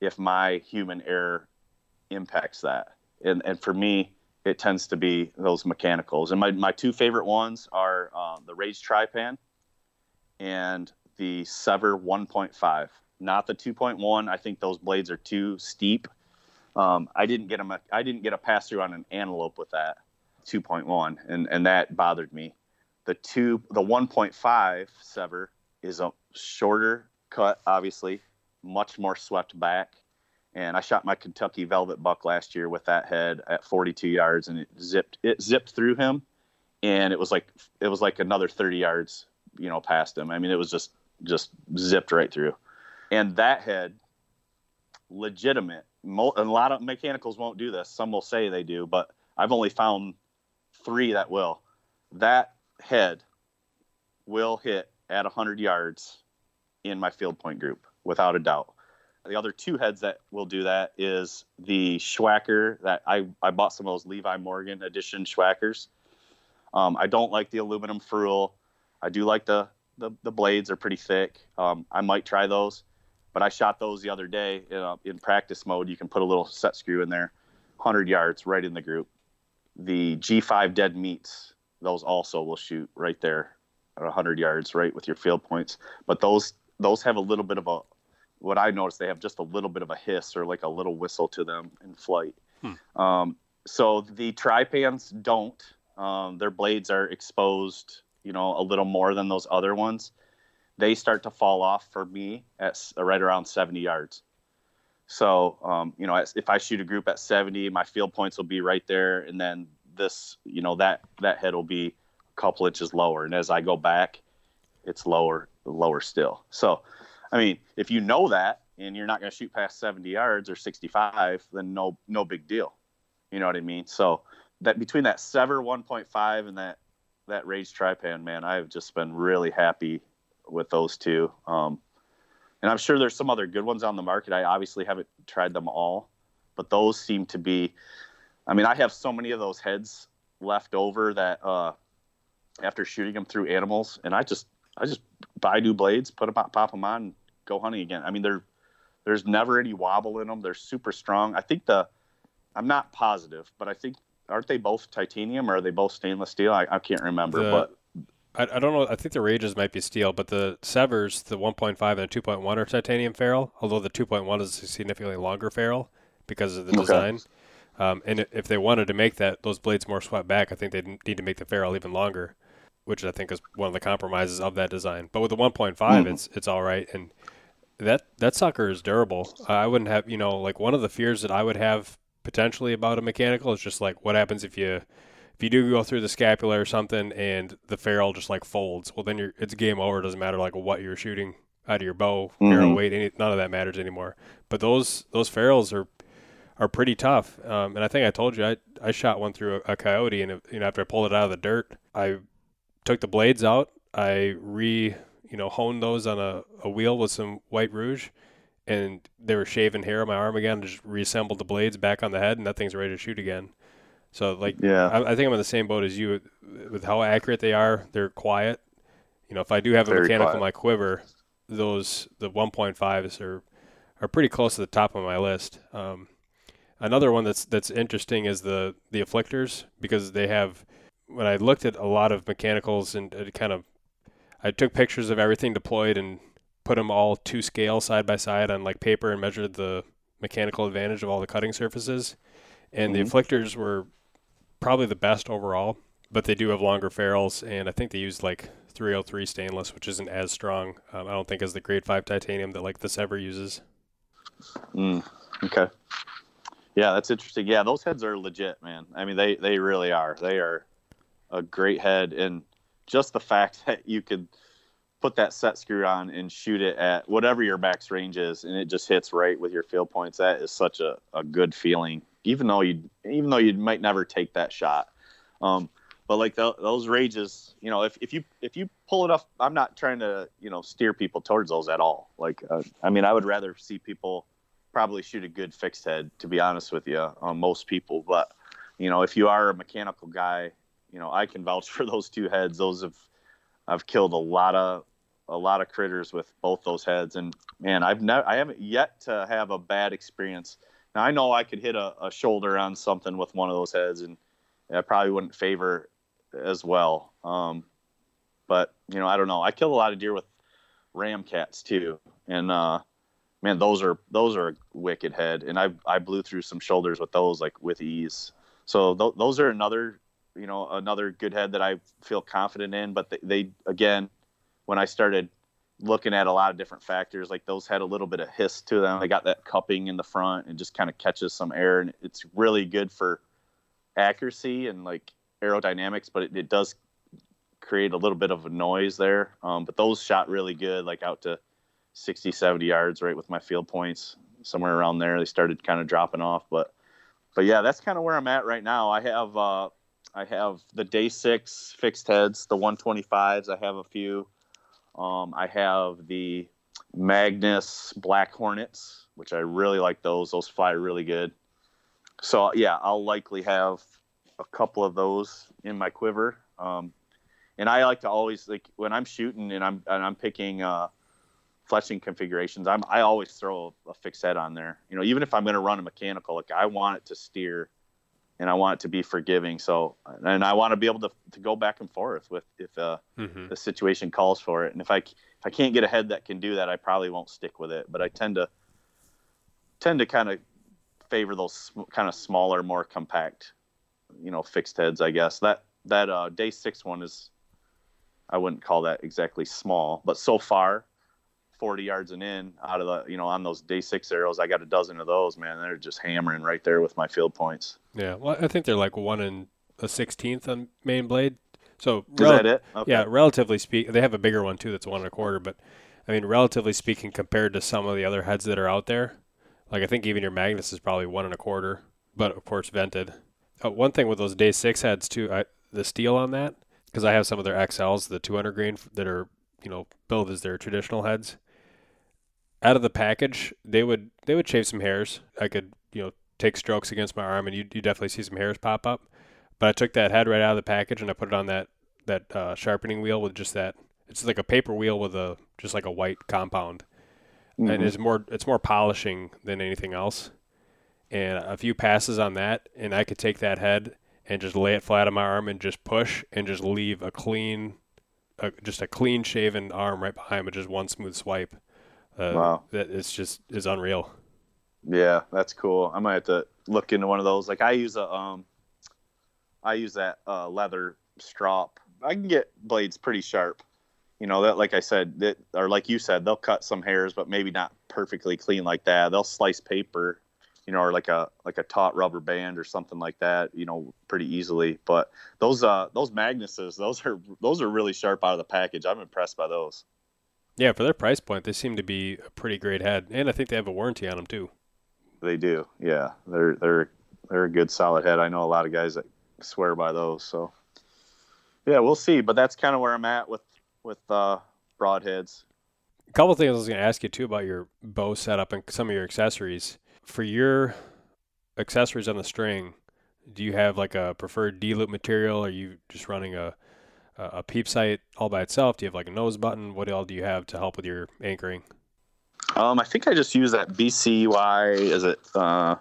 if my human error impacts that. And, and for me, it tends to be those mechanicals. And my, my two favorite ones are uh, the Rage Trypan and the Sevr 1.5 not the 2.1. I think those blades are too steep. Um, I didn't get them. I didn't get a pass through on an antelope with that 2.1, and and that bothered me. The two, the 1.5 Sevr is a shorter cut, obviously, much more swept back. And I shot my Kentucky Velvet buck last year with that head at 42 yards, and it zipped it zipped through him, and it was like it was like another 30 yards, you know, past him. I mean, it was just just zipped right through. And that head legitimate. A lot of mechanicals won't do this. Some will say they do but i've only found three that will. That head will hit at 100 yards in my field point group without a doubt the other two heads that will do that is the Swhacker that I, I bought some of those Levi Morgan edition Swhackers. Um, I don't like the aluminum ferrule. I do like the, the, the blades are pretty thick. Um, I might try those. But I shot those the other day in, in practice mode. You can put a little set screw in there, 100 yards right in the group. The G5 dead meats, those also will shoot right there at 100 yards, right with your field points. But those those have a little bit of a what I noticed they have just a little bit of a hiss or like a little whistle to them in flight. Hmm. Um, so the Trypans don't. Um, their blades are exposed, you know, a little more than those other ones. They start to fall off for me at right around 70 yards. So, um, you know, if I shoot a group at 70, my field points will be right there, and then this, you know, that that head will be couple inches lower, and as I go back, it's lower, lower still. So, I mean, if you know that and you're not going to shoot past 70 yards or 65, then no, no big deal. You know what I mean? So that between that Sevr 1.5 and that that Rage Trypan, man, I've just been really happy with those two. Um, and I'm sure there's some other good ones on the market. I obviously haven't tried them all, but those seem to be. I mean, I have so many of those heads left over that uh, after shooting them through animals, and I just I just buy new blades, put them pop them on, and go hunting again. I mean, they're there's never any wobble in them. They're super strong. I think the I'm not positive, but I think aren't they both titanium or are they both stainless steel? I, I can't remember, the, but I, I don't know. I think the Rages might be steel, but the Sevrs, the 1.5 and the 2.1 are titanium ferrule, although the 2.1 is a significantly longer ferrule because of the okay. design. Um, and if they wanted to make that those blades more swept back, I think they'd need to make the ferrule even longer, which I think is one of the compromises of that design. But with the 1.5, mm. it's it's all right, and that that sucker is durable. I wouldn't have you know like one of the fears that I would have potentially about a mechanical is just like what happens if you if you do go through the scapula or something and the ferrule just like folds, well then you're it's game over. It doesn't matter like what you're shooting out of your bow, mm-hmm. arrow weight, any, none of that matters anymore. But those those ferrules are are pretty tough. Um, and I think I told you I I shot one through a, a coyote, and it, you know after I pulled it out of the dirt, I took the blades out. I re you know honed those on a, a wheel with some white rouge, and they were shaving hair on my arm again. Just reassembled the blades back on the head, and that thing's ready to shoot again. So like, yeah, I, I, think I'm in the same boat as you with how accurate they are. They're quiet. You know, if I do have a Very mechanical quiet. in my quiver, those the 1.5s are are pretty close to the top of my list. Um, another one that's that's interesting is the the afflictors because they have. When I looked at a lot of mechanicals and it kind of, I took pictures of everything deployed and put them all to scale side by side on like paper and measured the mechanical advantage of all the cutting surfaces. And mm-hmm. the afflictors were probably the best overall, but they do have longer ferrules, and I think they use like 303 stainless, which isn't as strong. Um, I don't think as the grade five titanium that like the Sevr uses. Mm, okay. Yeah, that's interesting. Yeah, those heads are legit, man. I mean, they they really are. They are a great head, and just the fact that you could put that set screw on and shoot it at whatever your max range is, and it just hits right with your field points. That is such a, a good feeling even though you even though you might never take that shot. Um, but like the, those rages, you know, if, if you if you pull it off, I'm not trying to you know steer people towards those at all. Like, uh, I mean, I would rather see people probably shoot a good fixed head, to be honest with you, um, most people. But you know, if you are a mechanical guy, you know, I can vouch for those two heads. Those have I've killed a lot of a lot of critters with both those heads, and man, I've never I haven't yet to have a bad experience now I know I could hit a, a shoulder on something with one of those heads, and I probably wouldn't favor as well. Um, but you know, I don't know. I killed a lot of deer with Ramcats too, and uh, man, those are those are wicked head, and I I blew through some shoulders with those like with ease. So th- those are another you know another good head that I feel confident in. But they, they again, when I started looking at a lot of different factors. Like those had a little bit of hiss to them. They got that cupping in the front and just kind of catches some air, and it's really good for accuracy and like aerodynamics. But it, it does create a little bit of a noise there. Um, but those shot really good, like out to 60, 70 yards, right with my field points somewhere around there. They started kind of dropping off, but but yeah, that's kind of where I'm at right now. I have uh, I have the day six fixed heads, the 125s. I have a few. Um, I have the Magnus Black Hornets, which I really like those. Those fly really good. So yeah, I'll likely have a couple of those in my quiver. Um, and I like to always like when I'm shooting and I'm and I'm picking uh, fletching configurations. I'm I always throw a, a fixed head on there. You know, even if I'm going to run a mechanical, like I want it to steer and I want it to be forgiving. So, and I want to be able to, to go back and forth with if uh, mm-hmm. the situation calls for it. And if I if I can't get a head that can do that, I probably won't stick with it. But I tend to tend to kind of favor those sm- kind of smaller, more compact, you know, fixed heads. I guess that that uh, day six one is, I wouldn't call that exactly small, but so far, forty yards and in out of the you know on those day six arrows, I got a dozen of those. Man, they're just hammering right there with my field points. Yeah, well, I think they're like one in a sixteenth on main blade. So is rel- that it? Okay. Yeah, relatively speaking, they have a bigger one too. That's one and a quarter, but I mean, relatively speaking, compared to some of the other heads that are out there, like I think even your Magnus is probably one and a quarter, but of course vented. Uh, one thing with those day six heads too, I, the steel on that, because I have some of their XLs, the 200 grain that are you know built as their traditional heads. Out of the package, they would they would shave some hairs. I could you know take strokes against my arm, and you you definitely see some hairs pop up. But I took that head right out of the package and I put it on that that uh, sharpening wheel with just that. It's like a paper wheel with a just like a white compound mm-hmm. and it's more it's more polishing than anything else. And a few passes on that, and I could take that head and just lay it flat on my arm and just push and just leave a clean, a, just a clean shaven arm right behind with just one smooth swipe. Uh, wow, that it's just is unreal. Yeah, that's cool. I might have to look into one of those. Like I use a um, I use that uh, leather strop. I can get blades pretty sharp, you know that like i said that or like you said they'll cut some hairs but maybe not perfectly clean like that they'll slice paper you know or like a like a taut rubber band or something like that you know pretty easily but those uh those magnuses those are those are really sharp out of the package i'm impressed by those yeah for their price point they seem to be a pretty great head and i think they have a warranty on them too they do yeah they're they're they're a good solid head i know a lot of guys that swear by those so yeah we'll see but that's kind of where i'm at with with uh, broadheads. A couple things I was going to ask you too about your bow setup and some of your accessories. For your accessories on the string, do you have like a preferred D loop material? Are you just running a a peep sight all by itself? Do you have like a nose button? What all do you have to help with your anchoring? Um, I think I just use that BCY. Is it? Uh,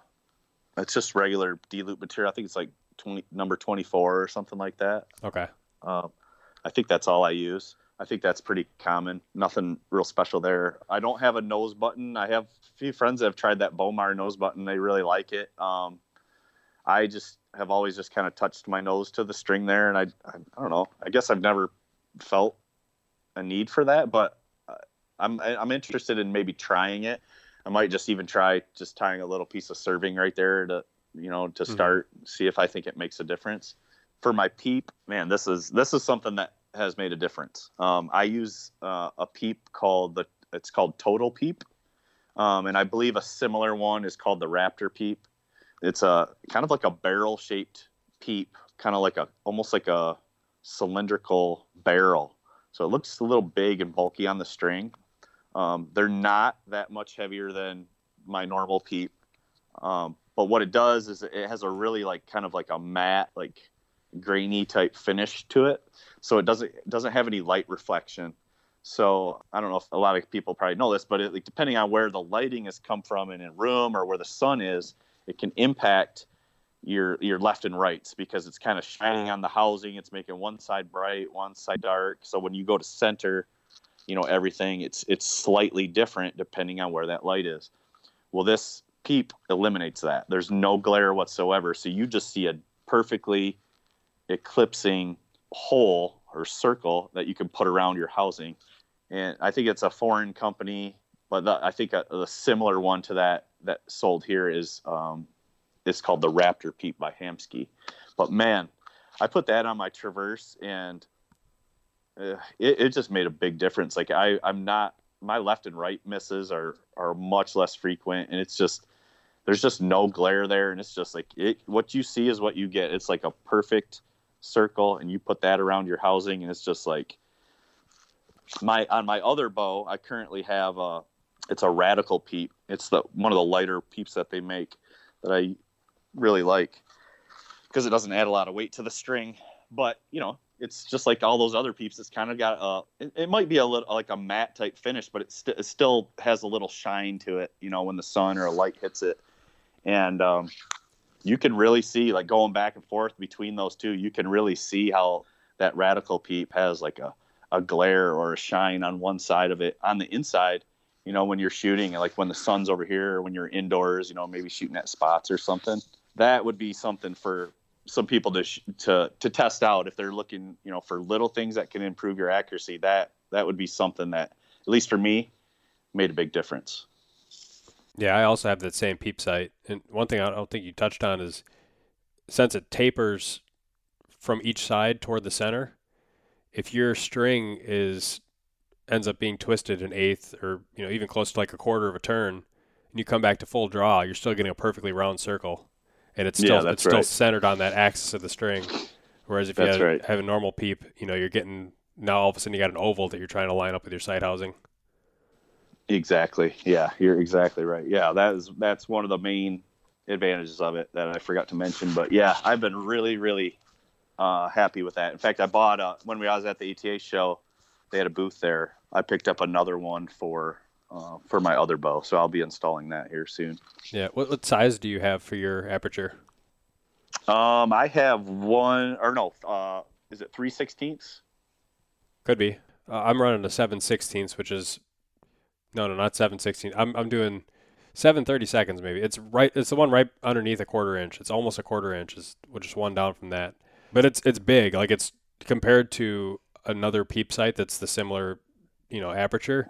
it's just regular D loop material. I think it's like 20, number twenty four or something like that. Okay. Um, I think that's all I use. I think that's pretty common. Nothing real special there. I don't have a nose button. I have a few friends that have tried that Bomar nose button. They really like it. Um, I just have always just kind of touched my nose to the string there, and I, I, I don't know. I guess I've never felt a need for that, but uh, I'm I'm interested in maybe trying it. I might just even try just tying a little piece of serving right there to you know to mm-hmm. start mm-hmm. see if I think it makes a difference. For my peep, man, this is this is something that has made a difference. Um, I use uh, a peep called the it's called Total Peep, um, and I believe a similar one is called the Raptor Peep. It's a kind of like a barrel shaped peep, kind of like a almost like a cylindrical barrel. So it looks a little big and bulky on the string. Um, they're not that much heavier than my normal peep, um, but what it does is it has a really like kind of like a matte like grainy type finish to it so it doesn't it doesn't have any light reflection. So I don't know if a lot of people probably know this, but it, like, depending on where the lighting has come from in a room or where the sun is, it can impact your your left and rights because it's kind of shining on the housing. It's making one side bright, one side dark. So when you go to center, you know everything it's it's slightly different depending on where that light is. Well, this peep eliminates that. There's no glare whatsoever, so you just see a perfectly eclipsing hole or circle that you can put around your housing. And I think it's a foreign company, but the, I think a, a, similar one to that that sold here is um, it's called the Raptor Peep by Hamskea. But man, I put that on my Traverse and uh, it, it just made a big difference. Like I, I'm not my left and right misses are are much less frequent, and it's just there's just no glare there, and it's just like it. What you see is what you get. It's like a perfect circle and you put that around your housing and it's just like my on my other bow i currently have a it's a radical peep. It's the one of the lighter peeps that they make that i really like because it doesn't add a lot of weight to the string. But you know it's just like all those other peeps it's kind of got a it, it, might be a little like a matte type finish but it, st- it still has a little shine to it you know when the sun or a light hits it. And um, you can really see like going back and forth between those two you can really see how that radical peep has like a, a glare or a shine on one side of it. On the inside you know, when you're shooting, like when the sun's over here or when you're indoors, you know, maybe shooting at spots or something. That would be something for some people to sh- to to test out if they're looking, you know, for little things that can improve your accuracy. That that would be something that, at least for me, made a big difference. Yeah, I also have that same peep sight, and one thing I don't think you touched on is since it tapers from each side toward the center, if your string is ends up being twisted an eighth or you know even close to like a quarter of a turn, and you come back to full draw, you're still getting a perfectly round circle, and it's still Yeah, it's that's still centered on that axis of the string. Whereas if you had, right. have a normal peep, you know you're getting now all of a sudden you got an oval that you're trying to line up with your sight housing. Exactly. Yeah, you're exactly right. Yeah, that is that's one of the main advantages of it that I forgot to mention. But yeah, I've been really, really uh, happy with that. In fact, I bought uh, when we I was at the ATA show, they had a booth there. I picked up another one for uh, for my other bow, so I'll be installing that here soon. Yeah. What, what size do you have for your aperture? Um, I have one or no, uh, is it three sixteenths? Could be. Uh, I'm running a seven sixteenths, which is no, no, not seven sixteenths. I'm I'm doing seven thirty seconds maybe. It's right. It's the one right underneath a quarter inch. It's almost a quarter inch. Is just one down from that. But it's it's big. Like it's compared to another peep sight that's the similar, you know, aperture.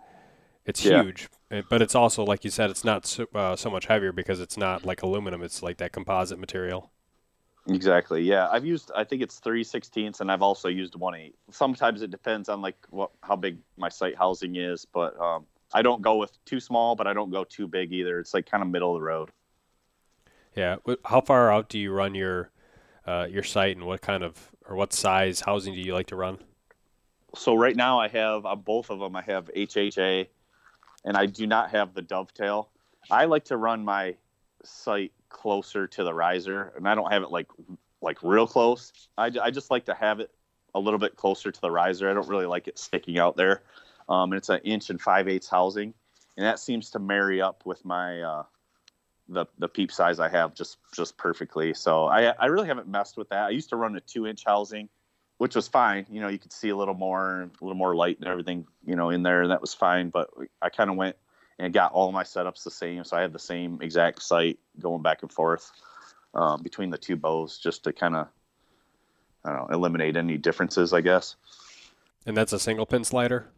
It's Yeah. huge. Uh, But it's also like you said, it's not so, uh, so much heavier because it's not like aluminum. It's like that composite material. Exactly. Yeah, I've used. I think it's three sixteenths, and I've also used one eight. Sometimes it depends on like what how big my sight housing is, but um, I don't go with too small, but I don't go too big either. It's like kind of middle of the road. Yeah. How far out do you run your uh, your sight, and what kind of or what size housing do you like to run? So right now I have on both of them. I have HHA, and I do not have the dovetail. I like to run my sight closer to the riser, and I don't have it like like real close. I, I just like to have it a little bit closer to the riser. I don't really like it sticking out there. Um, and it's an inch and five eighths housing, and that seems to marry up with my uh, the the peep size I have just just perfectly. So I I really haven't messed with that. I used to run a two inch housing, which was fine. You know, you could see a little more, a little more light and everything, you know, in there, and that was fine. But I kind of went and got all my setups the same, so I had the same exact sight going back and forth um, between the two bows, just to kind of, I don't know, eliminate any differences, I guess. And that's a single pin slider.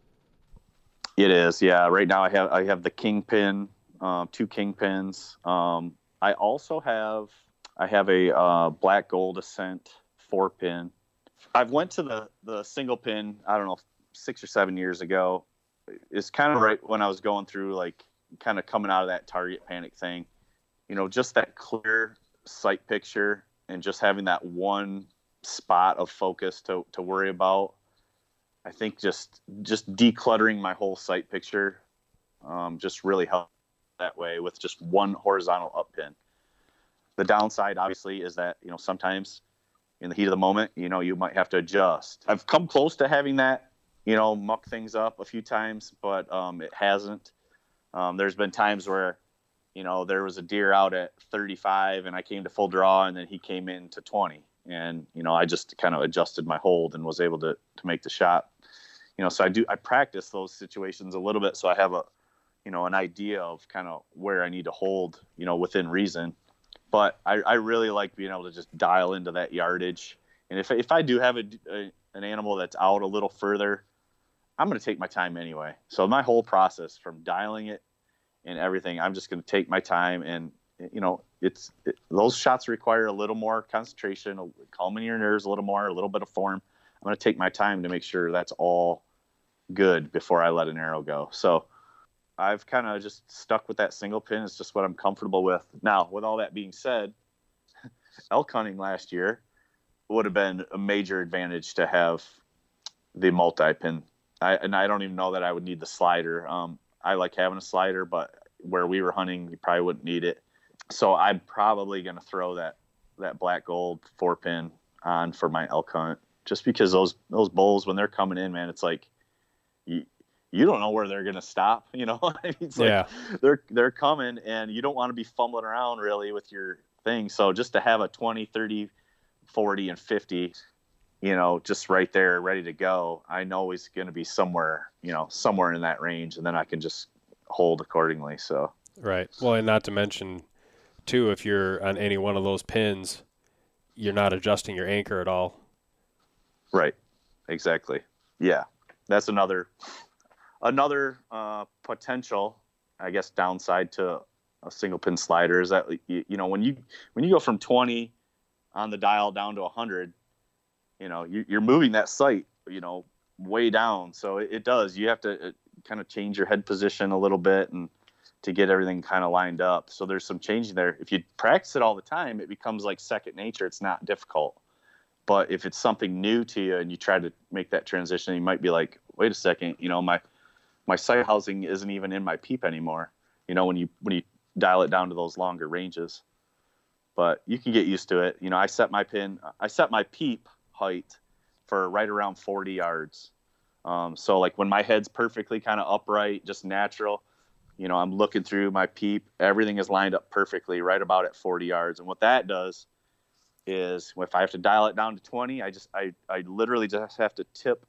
It is, yeah. Right now, I have I have the kingpin, um, two kingpins. Um, I also have I have a uh, black gold ascent four pin. I've went to the the single pin. I don't know six or seven years ago. It's kind of right when I was going through like kind of coming out of that target panic thing. You know, just that clear sight picture and just having that one spot of focus to to worry about. I think just just decluttering my whole sight picture um, just really helped that way with just one horizontal up pin. The downside, obviously, is that you know sometimes in the heat of the moment, you know you might have to adjust. I've come close to having that, you know, muck things up a few times, but um, it hasn't. Um, there's been times where, you know, there was a deer out at 35 and I came to full draw and then he came in to 20 and you know I just kind of adjusted my hold and was able to to make the shot. You know, so I do I practice those situations a little bit so I have a you know an idea of kind of where I need to hold you know within reason. But I, I really like being able to just dial into that yardage. And if if I do have a, a an animal that's out a little further, I'm going to take my time anyway. So my whole process from dialing it and everything, I'm just going to take my time and you know it's it, those shots require a little more concentration, calming your nerves a little more, a little bit of form. I'm going to take my time to make sure that's all good before I let an arrow go. So I've kind of just stuck with that single pin. It's just what I'm comfortable with. Now, with all that being said, elk hunting last year would have been a major advantage to have the multi pin. I, and I don't even know that I would need the slider. Um, I like having a slider, but where we were hunting, you probably wouldn't need it. So I'm probably going to throw that that black gold four pin on for my elk hunt, just because those those bulls when they're coming in, man, it's like you you don't know where they're going to stop. You know, it's like Yeah. they're they're coming, and you don't want to be fumbling around really with your thing. So just to have a 20, 30, 40, and 50 you know, just right there, ready to go. I know he's going to be somewhere, you know, somewhere in that range, and then I can just hold accordingly. So right. Well, and not to mention, too, if you're on any one of those pins, you're not adjusting your anchor at all. Right. Exactly. Yeah. That's another another uh, potential, I guess, downside to a single pin slider is that you, you know when you when you go from 20 on the dial down to 100, you know you, you're moving that sight, you know, way down. So it, it does. You have to uh, kind of change your head position a little bit and to get everything kind of lined up. So there's some changing there. If you practice it all the time, it becomes like second nature. It's not difficult. But if it's something new to you and you try to make that transition, you might be like, wait a second, you know, my my sight housing isn't even in my peep anymore. You know, when you when you dial it down to those longer ranges. But you can get used to it. You know, I set my pin, I set my peep height for right around 40 yards. Um, so like when my head's perfectly kind of upright, just natural, you know, I'm looking through my peep, everything is lined up perfectly right about at 40 yards. And what that does is if I have to dial it down to 20, I just, I, I literally just have to tip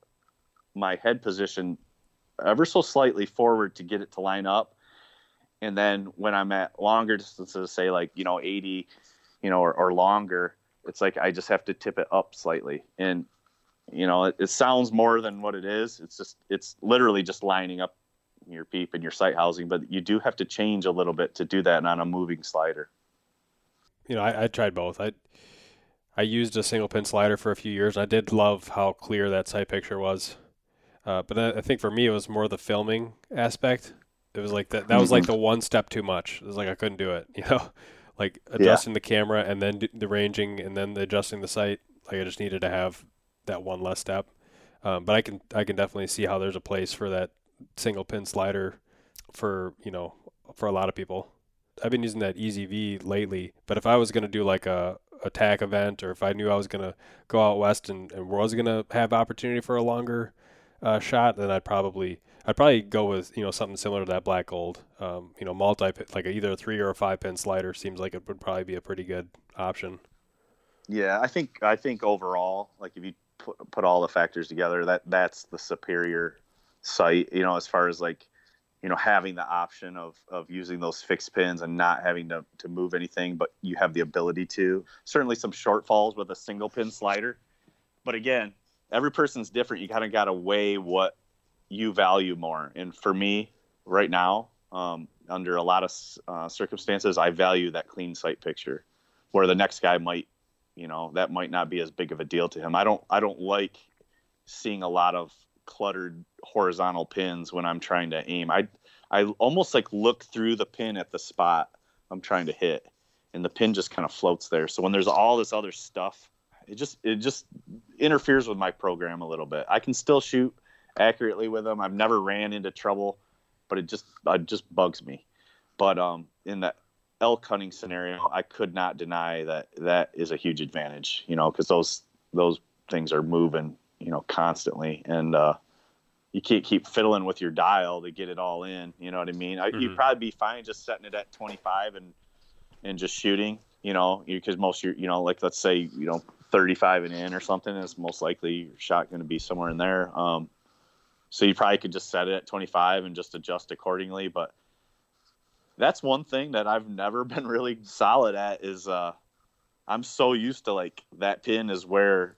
my head position ever so slightly forward to get it to line up. And then when I'm at longer distances, say like, you know, 80, you know, or, or longer, it's like I just have to tip it up slightly. And, you know, it, it sounds more than what it is. It's just, it's literally just lining up your peep and your sight housing, but you do have to change a little bit to do that on a moving slider. You know, I, I tried both. I I used a single pin slider for a few years. I did love how clear that sight picture was. Uh, but I think for me, it was more the filming aspect. It was like that. That was like mm-hmm. the one step too much. It was like I couldn't do it. You know, like adjusting yeah. the camera and then the ranging and then the adjusting the sight. Like I just needed to have that one less step. Um, but I can I can definitely see how there's a place for that single pin slider for you know for a lot of people. I've been using that EZV lately, but if I was going to do like a TAC event or if I knew I was going to go out west and, and was going to have opportunity for a longer uh, shot, then I'd probably I'd probably go with you know something similar to that black gold. Um, you know, multi like either a three or a five pin slider seems like it would probably be a pretty good option. Yeah, I think I think overall, like if you put, put all the factors together, that that's the superior sight. You know, as far as like you know having the option of of using those fixed pins and not having to to move anything, but you have the ability to. Certainly some shortfalls with a single pin slider, but again, every person's different. You kind of got to weigh what you value more. And for me, right now, um, under a lot of uh, circumstances, I value that clean sight picture, where the next guy might, you know, that might not be as big of a deal to him. I don't, I don't like seeing a lot of cluttered horizontal pins when I'm trying to aim. I, I almost like look through the pin at the spot I'm trying to hit, and the pin just kind of floats there. So when there's all this other stuff it just it just interferes with my program a little bit. I can still shoot accurately with them. I've never ran into trouble, but it just it just bugs me. But um, in that elk hunting scenario, I could not deny that that is a huge advantage. You know, because those those things are moving, you know, constantly, and uh, you can't keep fiddling with your dial to get it all in. You know what I mean? Mm-hmm. You'd probably be fine just setting it at 25 and and just shooting. You know, because most you know, like let's say you know 35 and in or something, it's most likely your shot going to be somewhere in there. Um, so you probably could just set it at 25 and just adjust accordingly. But that's one thing that I've never been really solid at is uh, I'm so used to like that pin is where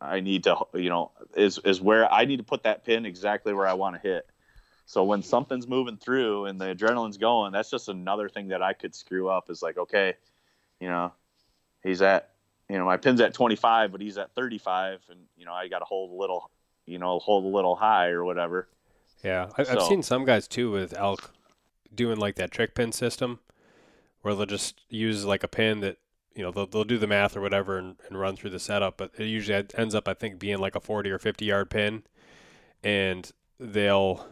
I need to, you know, is is where I need to put that pin exactly where I want to hit. So when something's moving through and the adrenaline's going, that's just another thing that I could screw up. Is like, okay, you know, he's at you know, my pin's at 25, but he's at 35, and you know, I got to hold a little, you know, hold a little high or whatever. Yeah, I, have seen some guys too with elk doing like that trick pin system, where they'll just use like a pin that you know they'll they'll do the math or whatever and, and run through the setup, but it usually ends up I think being like a 40 or 50 yard pin, and they'll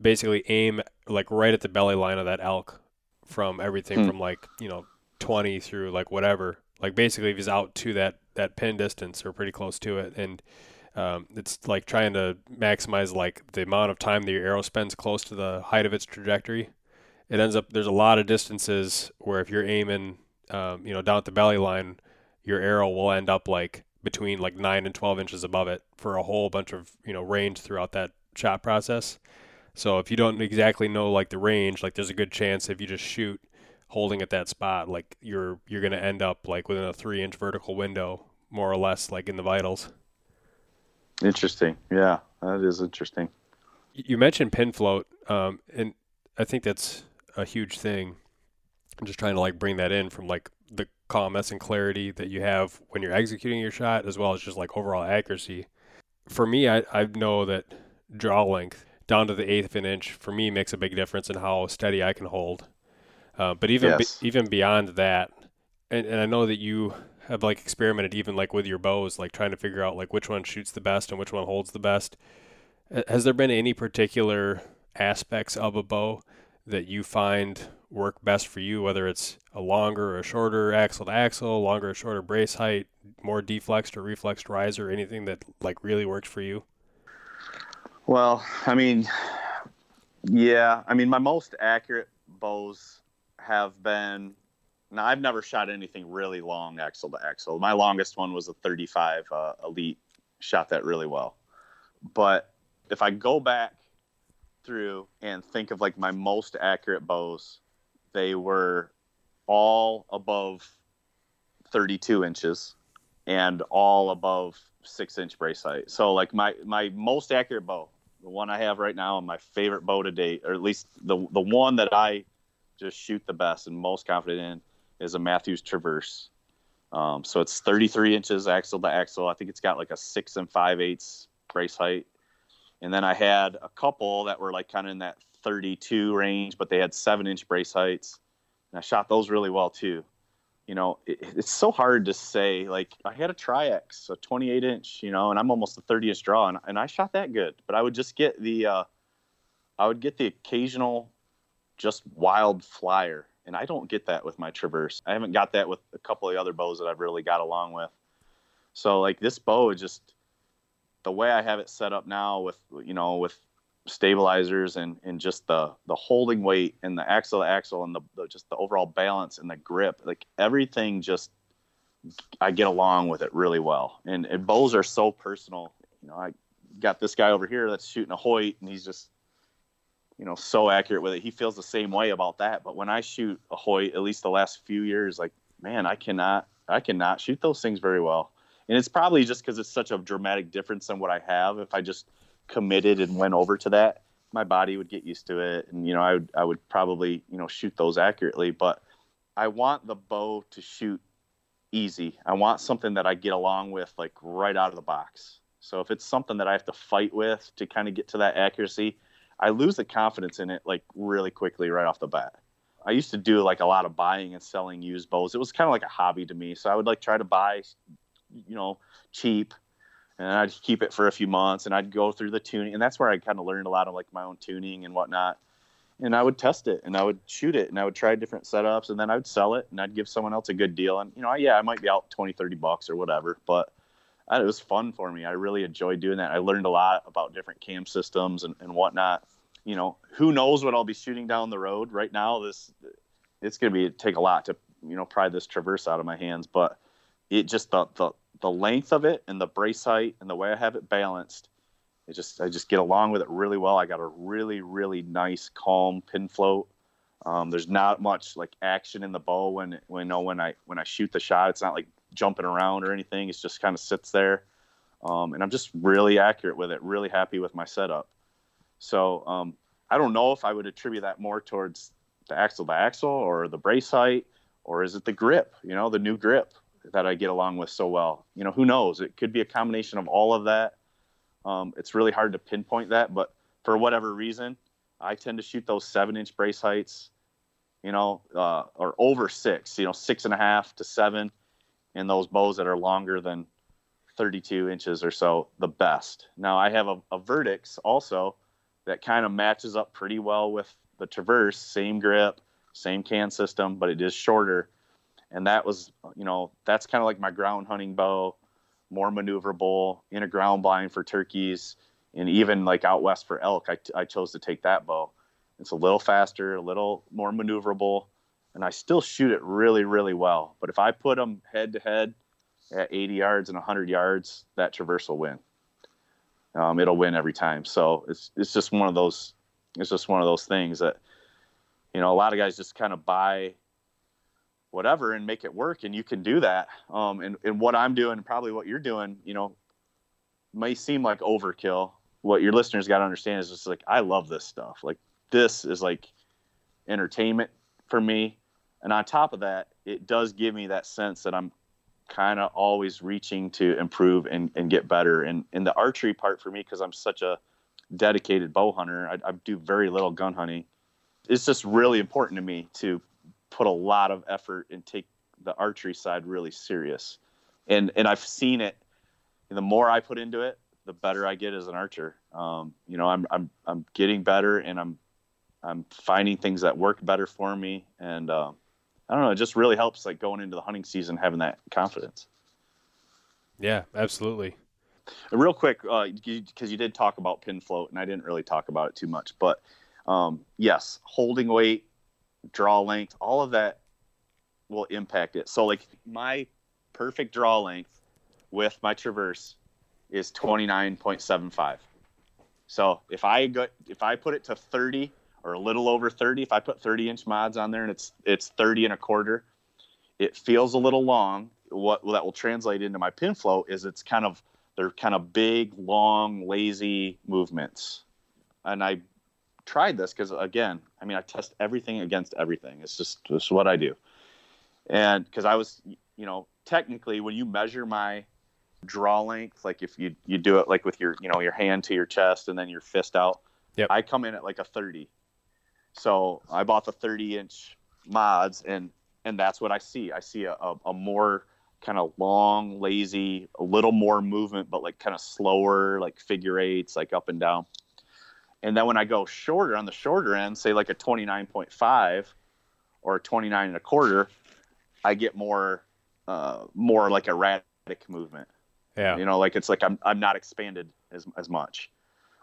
basically aim like right at the belly line of that elk from everything hmm. from like you know 20 through like whatever like basically, if he's out to that that pin distance or pretty close to it, and um, it's like trying to maximize like the amount of time that your arrow spends close to the height of its trajectory. It ends up there's a lot of distances where if you're aiming, um, you know, down at the belly line, your arrow will end up like between like nine and twelve inches above it for a whole bunch of you know range throughout that shot process. So if you don't exactly know like the range, like there's a good chance if you just shoot holding at that spot, like you're you're gonna end up like within a three inch vertical window, more or less, like in the vitals. Interesting. Yeah, that is interesting. You mentioned pin float, um, and I think that's a huge thing. I'm just trying to like bring that in from like the calmness and clarity that you have when you're executing your shot, as well as just like overall accuracy. For me, I, I know that draw length down to the eighth of an inch for me makes a big difference in how steady I can hold. Uh, but even Yes. be, even beyond that, and, and I know that you have like experimented even like with your bows, like trying to figure out like which one shoots the best and which one holds the best. Has there been any particular aspects of a bow that you find work best for you, whether it's a longer or a shorter axle to axle, longer or shorter brace height, more deflexed or reflexed riser, anything that like really works for you? Well, I mean, yeah, I mean, my most accurate bows have been. Now, I've never shot anything really long axle to axle. My longest one was a 35 uh, Elite. Shot that really well. But if I go back through and think of like my most accurate bows, they were all above 32 inches and all above six inch brace height. So like my my most accurate bow, the one I have right now, and my favorite bow to date, or at least the the one that I just shoot the best and most confident in, is a Mathews Traverse. Um, so it's 33 inches axle to axle. I think it's got like a six and five eighths brace height. And then I had a couple that were like kind of in that 32 range, but they had seven inch brace heights. And I shot those really well too you know, it, it's so hard to say. Like, I had a Triax, a 28 inch, you know, and I'm almost a 30 inch draw, and, and I shot that good. But I would just get the, uh, I would get the occasional, just wild flyer, and I don't get that with my Traverse. I haven't got that with a couple of the other bows that I've really got along with. So like this bow is just the way I have it set up now with you know with stabilizers and and just the the holding weight and the axle to axle and the, the just the overall balance and the grip like everything just I get along with it really well and, and bows are so personal you know I got this guy over here that's shooting a Hoyt and he's just you know so accurate with it he feels the same way about that but when I shoot a Hoyt at least the last few years like man I cannot I cannot shoot those things very well and it's probably just because it's such a dramatic difference than what I have if I just committed and went over to that, my body would get used to it, and you know, I would I would probably you know shoot those accurately. But I want the bow to shoot easy. I want something that I get along with like right out of the box. So if it's something that I have to fight with to kind of get to that accuracy, I lose the confidence in it like really quickly right off the bat. I used to do like a lot of buying and selling used bows. It was kind of like a hobby to me. So I would like try to buy, you know, cheap and I'd keep it for a few months and I'd go through the tuning and that's where I kind of learned a lot of like my own tuning and whatnot. And I would test it and I would shoot it and I would try different setups and then I would sell it and I'd give someone else a good deal. And, you know, yeah, I might be out 20, 30 bucks or whatever, but it was fun for me. I really enjoyed doing that. I learned a lot about different cam systems and, and whatnot. You know, who knows what I'll be shooting down the road right now. This, it's going to be take a lot to, you know, pry this traverse out of my hands, but it just the, the, the length of it and the brace height and the way I have it balanced, it just I just get along with it really well. I got a really really nice calm pin float. Um, there's not much like action in the bow when when you know, when I when I shoot the shot. It's not like jumping around or anything. It just kind of sits there, um, and I'm just really accurate with it. Really happy with my setup. So um, I don't know if I would attribute that more towards the axle to axle or the brace height, or is it the grip? You know, the new grip that I get along with so well. You know, who knows? It could be a combination of all of that. Um, it's really hard to pinpoint that, but for whatever reason, I tend to shoot those seven inch brace heights, you know, uh, or over six, you know, six and a half to seven, and those bows that are longer than 32 inches or so, the best. Now I have a, a Vertix also that kind of matches up pretty well with the Traverse, same grip, same cam system, but it is shorter and that was you know that's kind of like my ground hunting bow more maneuverable in a ground blind for turkeys and even like out west for elk I, I chose to take that bow it's a little faster a little more maneuverable and i still shoot it really really well. But if i put them head to head at 80 yards and 100 yards that traverse will win. Um, it'll win every time. So it's, it's just one of those it's just one of those things that you know a lot of guys just kind of buy whatever and make it work and you can do that. Um, and, and what i'm doing probably what you're doing you know may seem like overkill. What your listeners got to understand is just like i love this stuff. Like this is like entertainment for me and on top of that it does give me that sense that i'm kind of always reaching to improve and, and get better and, and the archery part for me because i'm such a dedicated bow hunter I, I do very little gun hunting it's just really important to me to put a lot of effort and take the archery side really serious. And and I've seen it. The more I put into it, the better I get as an archer. Um, you know, I'm I'm I'm getting better, and I'm I'm finding things that work better for me. And uh, I don't know, it just really helps like going into the hunting season having that confidence. Yeah, absolutely. And real quick, because uh, you, you, did talk about pin float, and I didn't really talk about it too much, but um, yes, holding weight, draw length, all of that will impact it. So like my perfect draw length with my traverse is 29.75. So if I go if I put it to 30 or a little over 30, if I put 30 inch mods on there and it's it's 30 and a quarter, it feels a little long. What that will translate into my pin float is it's kind of they're kind of big, long, lazy movements. And I tried this because again, I mean, I test everything against everything. It's just just what I do. And because I was, you know, technically when you measure my draw length, like if you you do it like with your you know your hand to your chest and then your fist out, yep. I come in at like a 30. So I bought the 30 inch mods and and that's what I see. I see a, a, a more kind of long, lazy, a little more movement, but like kind of slower, like figure eights, like up and down. And then when I go shorter on the shorter end, say like a 29.5 or a 29 and a quarter, I get more, uh, more like erratic movement. Yeah. You know, like it's like I'm, I'm not expanded as, as much.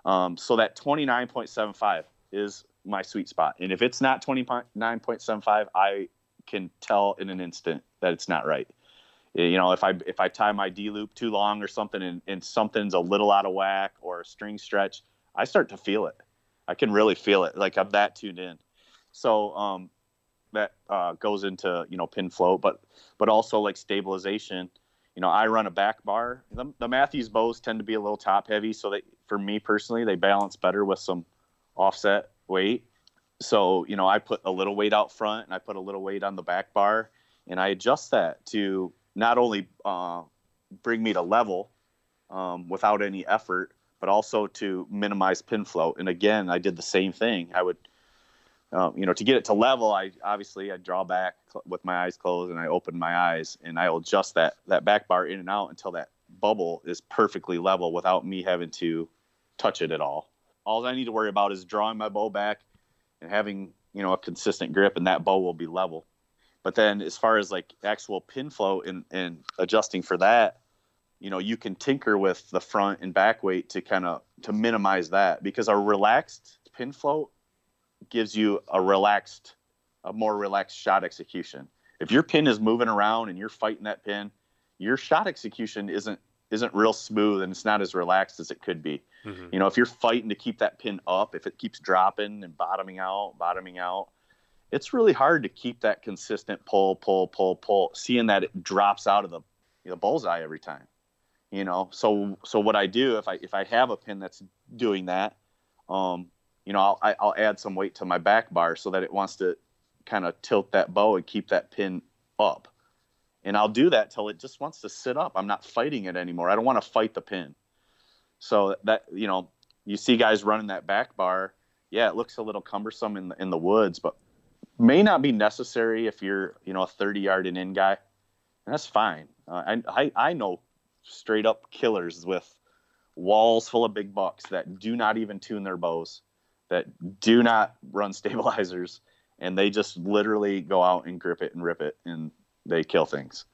Um, so that 29.75 is my sweet spot. And if it's not 29.75, I can tell in an instant that it's not right. You know, if I if I tie my D loop too long or something and, and something's a little out of whack or a string stretch, I start to feel it. I can really feel it. Like I'm that tuned in. So um, that uh, goes into you know pin float, but but also like stabilization. You know, I run a back bar. The, the Mathews bows tend to be a little top heavy, so that for me personally, they balance better with some offset weight. So you know, I put a little weight out front and I put a little weight on the back bar, and I adjust that to not only uh, bring me to level um, without any effort, but also to minimize pin float. And again, I did the same thing. I would, um, you know, to get it to level, I obviously I draw back with my eyes closed and I open my eyes and I will adjust that that back bar in and out until that bubble is perfectly level without me having to touch it at all. All I need to worry about is drawing my bow back and having you know a consistent grip, and that bow will be level. But then, as far as like actual pin float and, and adjusting for that, you know you can tinker with the front and back weight to kind of to minimize that because a relaxed pin float gives you a relaxed a more relaxed shot execution if your pin is moving around and you're fighting that pin your shot execution isn't isn't real smooth and it's not as relaxed as it could be. Mm-hmm. you know if you're fighting to keep that pin up if it keeps dropping and bottoming out bottoming out it's really hard to keep that consistent pull pull pull pull seeing that it drops out of the you know, bullseye every time you know? So so what i do if i if i have a pin that's doing that um you know i'll I, will i will add some weight to my back bar so that it wants to kind of tilt that bow and keep that pin up and i'll do that till it just wants to sit up. I'm not fighting it anymore. I don't want to fight the pin. So that you know you see guys running that back bar. Yeah it looks a little cumbersome in the in the woods but may not be necessary if you're you know a 30 yard and in guy. And that's fine. Uh, I, I i know straight up killers with walls full of big bucks that do not even tune their bows, that do not run stabilizers, and they just literally go out and grip it and rip it and they kill things.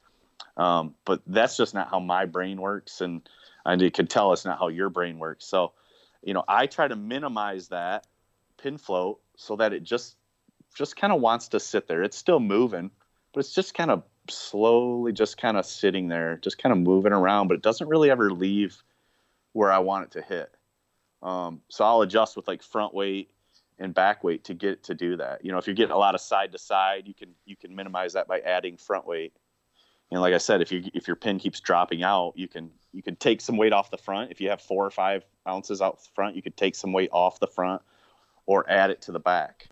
Um, but that's just not how my brain works, and and you can tell it's not how your brain works. So, you know, I try to minimize that pin float so that it just just kind of wants to sit there. It's still moving, but it's just kind of slowly just kind of sitting there, just kind of moving around, but it doesn't really ever leave where I want it to hit. Um, so I'll adjust with like front weight and back weight to get to do that. You know, if you're getting a lot of side to side, you can you can minimize that by adding front weight. And like I said, if you if your pin keeps dropping out, you can you can take some weight off the front. If you have four or five ounces out front, you could take some weight off the front or add it to the back.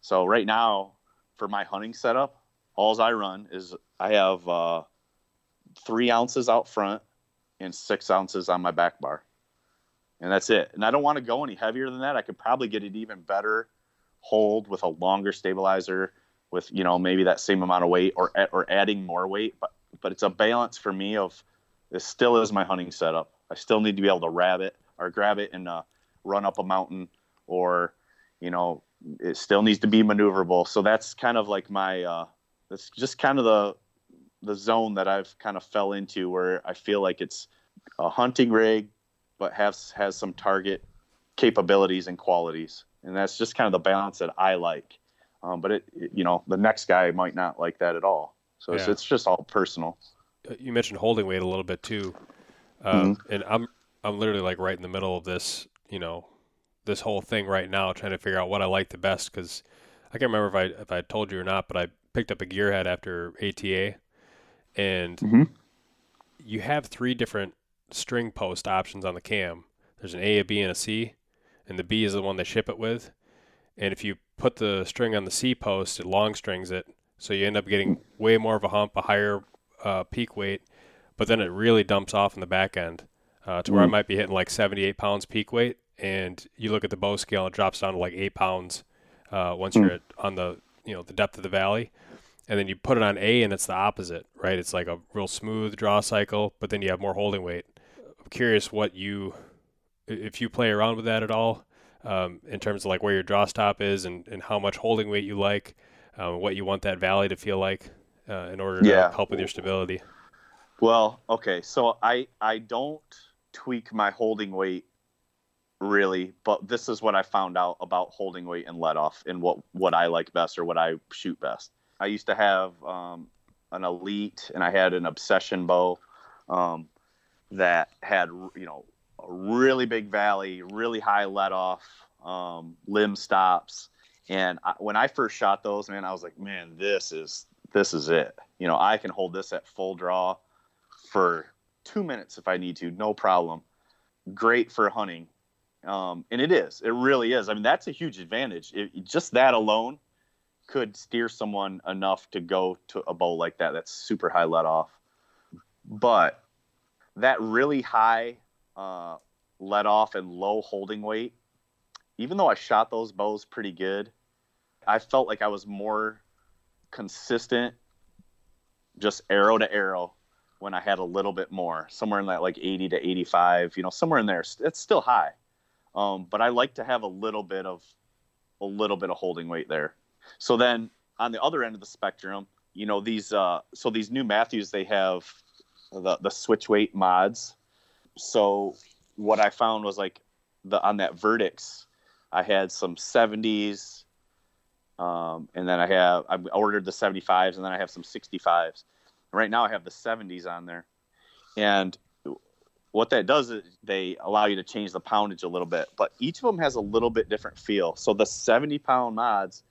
So right now, for my hunting setup, alls I run is I have uh, three ounces out front and six ounces on my back bar and that's it. And I don't want to go any heavier than that. I could probably get it even better hold with a longer stabilizer with you know maybe that same amount of weight or or adding more weight but but it's a balance for me of this still is my hunting setup i still need to be able to grab it or grab it and uh, run up a mountain or you know it still needs to be maneuverable so that's kind of like my uh that's just kind of the the zone that i've kind of fell into where i feel like it's a hunting rig but has has some target capabilities and qualities, and that's just kind of the balance that I like. Um, but it, it, you know, the next guy might not like that at all. So yeah. it's, it's, just all personal. Uh, you mentioned holding weight a little bit too, um, mm-hmm. and I'm I'm literally like right in the middle of this, you know, this whole thing right now, trying to figure out what I like the best because I can't remember if I if I told you or not, but I picked up a gearhead after ATA, and mm-hmm. you have three different string post options on the cam. There's an A, a B, and a C, and the B is the one they ship it with. And if you put the string on the C post, it long strings it, so you end up getting way more of a hump, a higher uh, peak weight, but then it really dumps off in the back end uh, to where I mm. might be hitting like 78 pounds peak weight, and you look at the bow scale, it drops down to like eight pounds uh, once you're mm. at, on the you know the depth of the valley and then you put it on A and it's the opposite, right? It's like a real smooth draw cycle, but then you have more holding weight curious what you, if you play around with that at all, um, in terms of like where your draw stop is and, and how much holding weight you like, uh, what you want that valley to feel like uh, in order yeah. to help with your stability. Well, okay, so I I don't tweak my holding weight really, but this is what I found out about holding weight and let off and what what I like best or what I shoot best. I used to have um, an elite and I had an obsession bow. Um, that had you know a really big valley, really high let off, um, limb stops. And I, when I first shot those, man, I was like, man, this is this is it. You know, I can hold this at full draw for two minutes if I need to, no problem. Great for hunting, um, and it is. It really is. I mean, that's a huge advantage. It, just that alone could steer someone enough to go to a bow like that. That's super high let off. But that really high uh, let off and low holding weight, even though I shot those bows pretty good, I felt like I was more consistent, just arrow to arrow, when I had a little bit more, somewhere in that like 80 to 85, you know, somewhere in there. It's still high, um, but I like to have a little bit of a little bit of holding weight there. So then on the other end of the spectrum, you know, these uh, so these new Mathews they have the the switch weight mods. So what I found was like the on that Vertix, I had some 70s, um, and then I have I ordered the 75s, and then I have some 65s. Right now I have the 70s on there, and what that does is they allow you to change the poundage a little bit, but each of them has a little bit different feel. So the 70 pound mods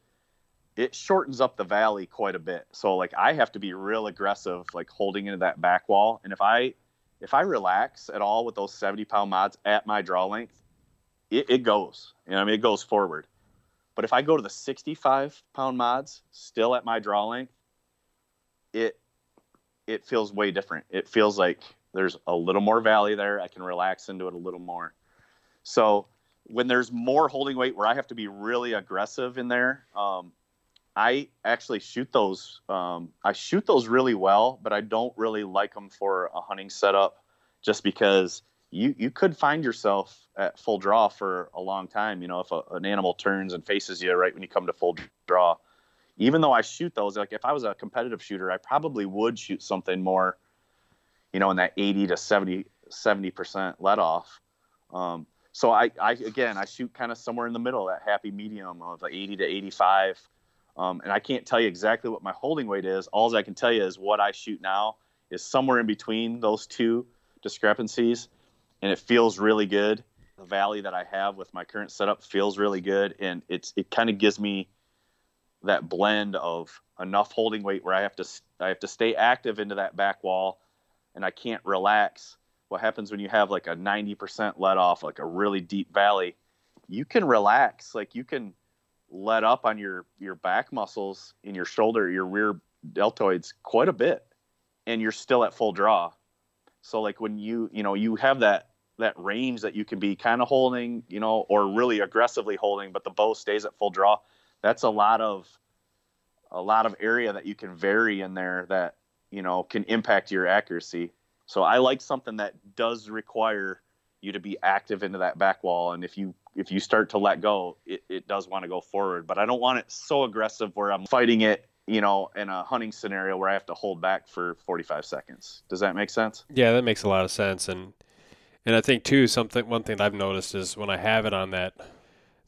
it shortens up the valley quite a bit. So like I have to be real aggressive, like holding into that back wall. And if I if I relax at all with those 70 pound mods at my draw length, it, it goes. You know, I mean it goes forward. But if I go to the 65 pound mods still at my draw length, it it feels way different. It feels like there's a little more valley there. I can relax into it a little more. So when there's more holding weight where I have to be really aggressive in there, um, I actually shoot those. Um, I shoot those really well, but I don't really like them for a hunting setup, just because you you could find yourself at full draw for a long time. You know, if a, an animal turns and faces you right when you come to full draw. Even though I shoot those, like if I was a competitive shooter, I probably would shoot something more, you know, in that 80 to 70 percent let off. Um, so I, I again, I shoot kind of somewhere in the middle, that happy medium of like 80 to 85 um, and I can't tell you exactly what my holding weight is. All I can tell you is what I shoot now is somewhere in between those two discrepancies, and it feels really good. the valley that I have with my current setup feels really good, and it's it kind of gives me that blend of enough holding weight where I have to I have to stay active into that back wall, and I can't relax. What happens when you have like a 90% let off, like a really deep valley? You can relax, like you can let up on your your back muscles in your shoulder, your rear deltoids quite a bit, and you're still at full draw. So like when you you know you have that that range that you can be kind of holding, you know, or really aggressively holding, but the bow stays at full draw. That's a lot of a lot of area that you can vary in there that you know can impact your accuracy. So I like something that does require you to be active into that back wall, and if you if you start to let go, it, it does want to go forward. But I don't want it so aggressive where I'm fighting it you know, in a hunting scenario where I have to hold back for 45 seconds. Does that make sense? Yeah, that makes a lot of sense. And and I think too something one thing I've noticed is when I have it on that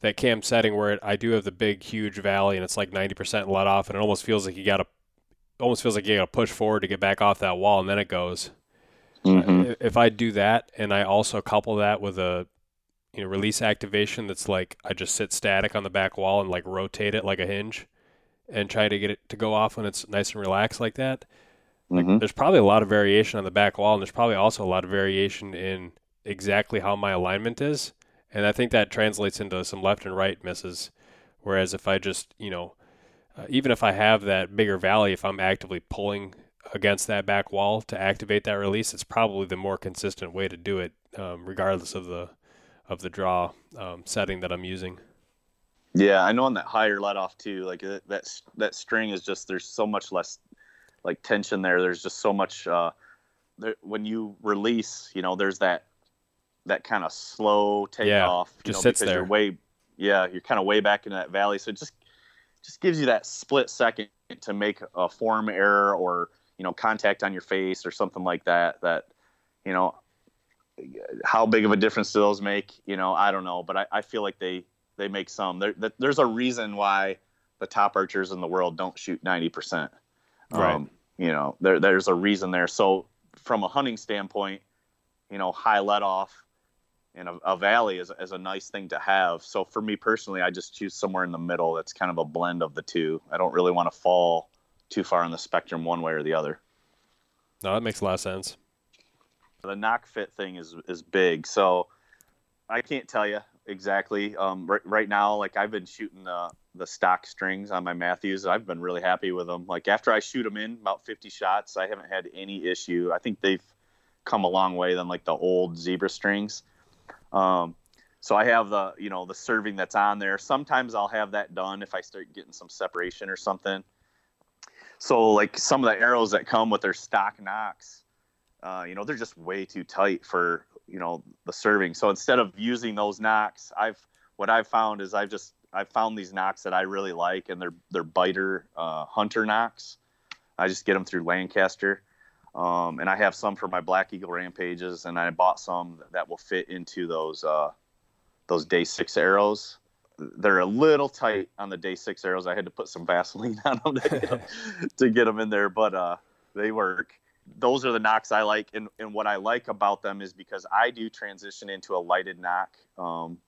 that cam setting where it, I do have the big huge valley and it's like 90% let off and it almost feels like you got to almost feels like you got to push forward to get back off that wall and then it goes. Mm-hmm. If I do that and I also couple that with a you know release activation that's like I just sit static on the back wall and like rotate it like a hinge and try to get it to go off when it's nice and relaxed like that. Like, mm-hmm. There's probably a lot of variation on the back wall and there's probably also a lot of variation in exactly how my alignment is, and I think that translates into some left and right misses. Whereas if I just, you know, uh, even if I have that bigger valley, if I'm actively pulling against that back wall to activate that release, it's probably the more consistent way to do it, um, regardless of the of the draw um, setting that I'm using. Yeah, I know on that higher let off too. Like that that, that string is just there's so much less like tension there. There's just so much. Uh, there, when you release, you know, there's that that kind of slow takeoff. Yeah, just know, sits there. You're way, yeah, you're kind of way back in that valley. So it just just gives you that split second to make a form error or you know contact on your face or something like that. That you know how big of a difference do those make? You know, I don't know, but I, I feel like they they make some. There, there's a reason why the top archers in the world don't shoot ninety percent. Right. Um, you know, there, there's a reason there. So from a hunting standpoint, you know, high let off and a, a, valley is, is a nice thing to have. So for me personally, I just choose somewhere in the middle. That's kind of a blend of the two. I don't really want to fall too far on the spectrum one way or the other. No, that makes a lot of sense. The nock fit thing is is big. So I can't tell you exactly. Um, right, right now, like I've been shooting the the stock strings on my Mathews. I've been really happy with them. Like after I shoot them in about 50 shots, I haven't had any issue. I think they've come a long way than like the old zebra strings. Um, so I have the you know the serving that's on there. Sometimes I'll have that done if I start getting some separation or something. So like some of the arrows that come with their stock nocks, uh, you know, they're just way too tight for you know the serving. So instead of using those nocks, I've what I've found is I've just I've found these nocks that I really like, and they're they're Beiter uh, hunter nocks. I just get them through Lancaster. Um, and I have some for my Black Eagle Rampages, and I bought some that will fit into those uh, those day six arrows. They're a little tight on the day six arrows. I had to put some Vaseline on them to get them, to get them in there, but uh, they work. Those are the nocks I like, and, and what I like about them is because I do transition into a lighted nock, Um,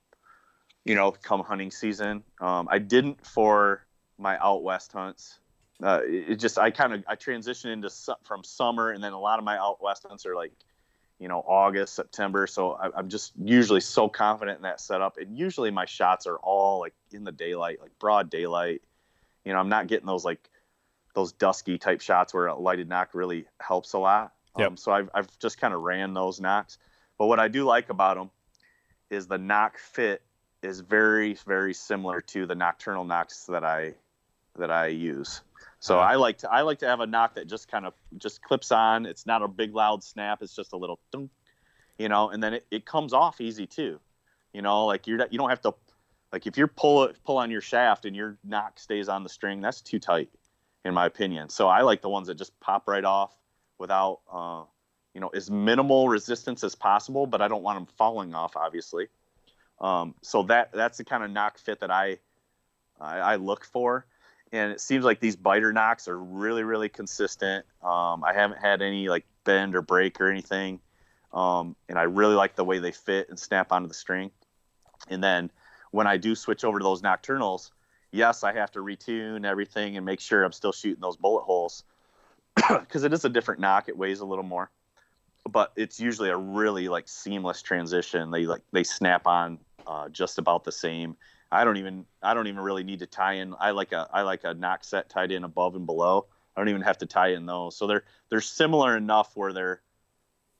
you know, come hunting season. Um, I didn't for my out west hunts uh, it just I kind of I transition into su- from summer, and then a lot of my out west hunts are like, you know, August, September. So I, am just usually so confident in that setup, and usually my shots are all like in the daylight, like broad daylight. You know, I'm not getting those like those dusky type shots where a lighted nock really helps a lot. Yep. Um, so I've I've just kind of ran those nocks. but what I do like about them is the nock fit is very very similar to the Nockturnal nocks that I that I use. So I like to I like to have a nock that just kind of just clips on. It's not a big loud snap. It's just a little, dunk, you know, and then it, it comes off easy too. You know, like you're you don't have to like if you pull it pull on your shaft and your nock stays on the string, that's too tight, in my opinion. So I like the ones that just pop right off without uh, you know as minimal resistance as possible, but I don't want them falling off, obviously. Um, so that that's the kind of nock fit that I I, I look for and it seems like these Beiter nocks are really really consistent. Um, I haven't had any like bend or break or anything. um, and I really like the way they fit and snap onto the string. And then when I do switch over to those Nockturnals, yes, I have to retune everything and make sure I'm still shooting those bullet holes because it is a different nock. It weighs a little more, but it's usually a really like seamless transition. They like they snap on uh, just about the same. I don't even I don't even really need to tie in. I like a I like a nock set tied in above and below. I don't even have to tie in those. So they're they're similar enough where they're,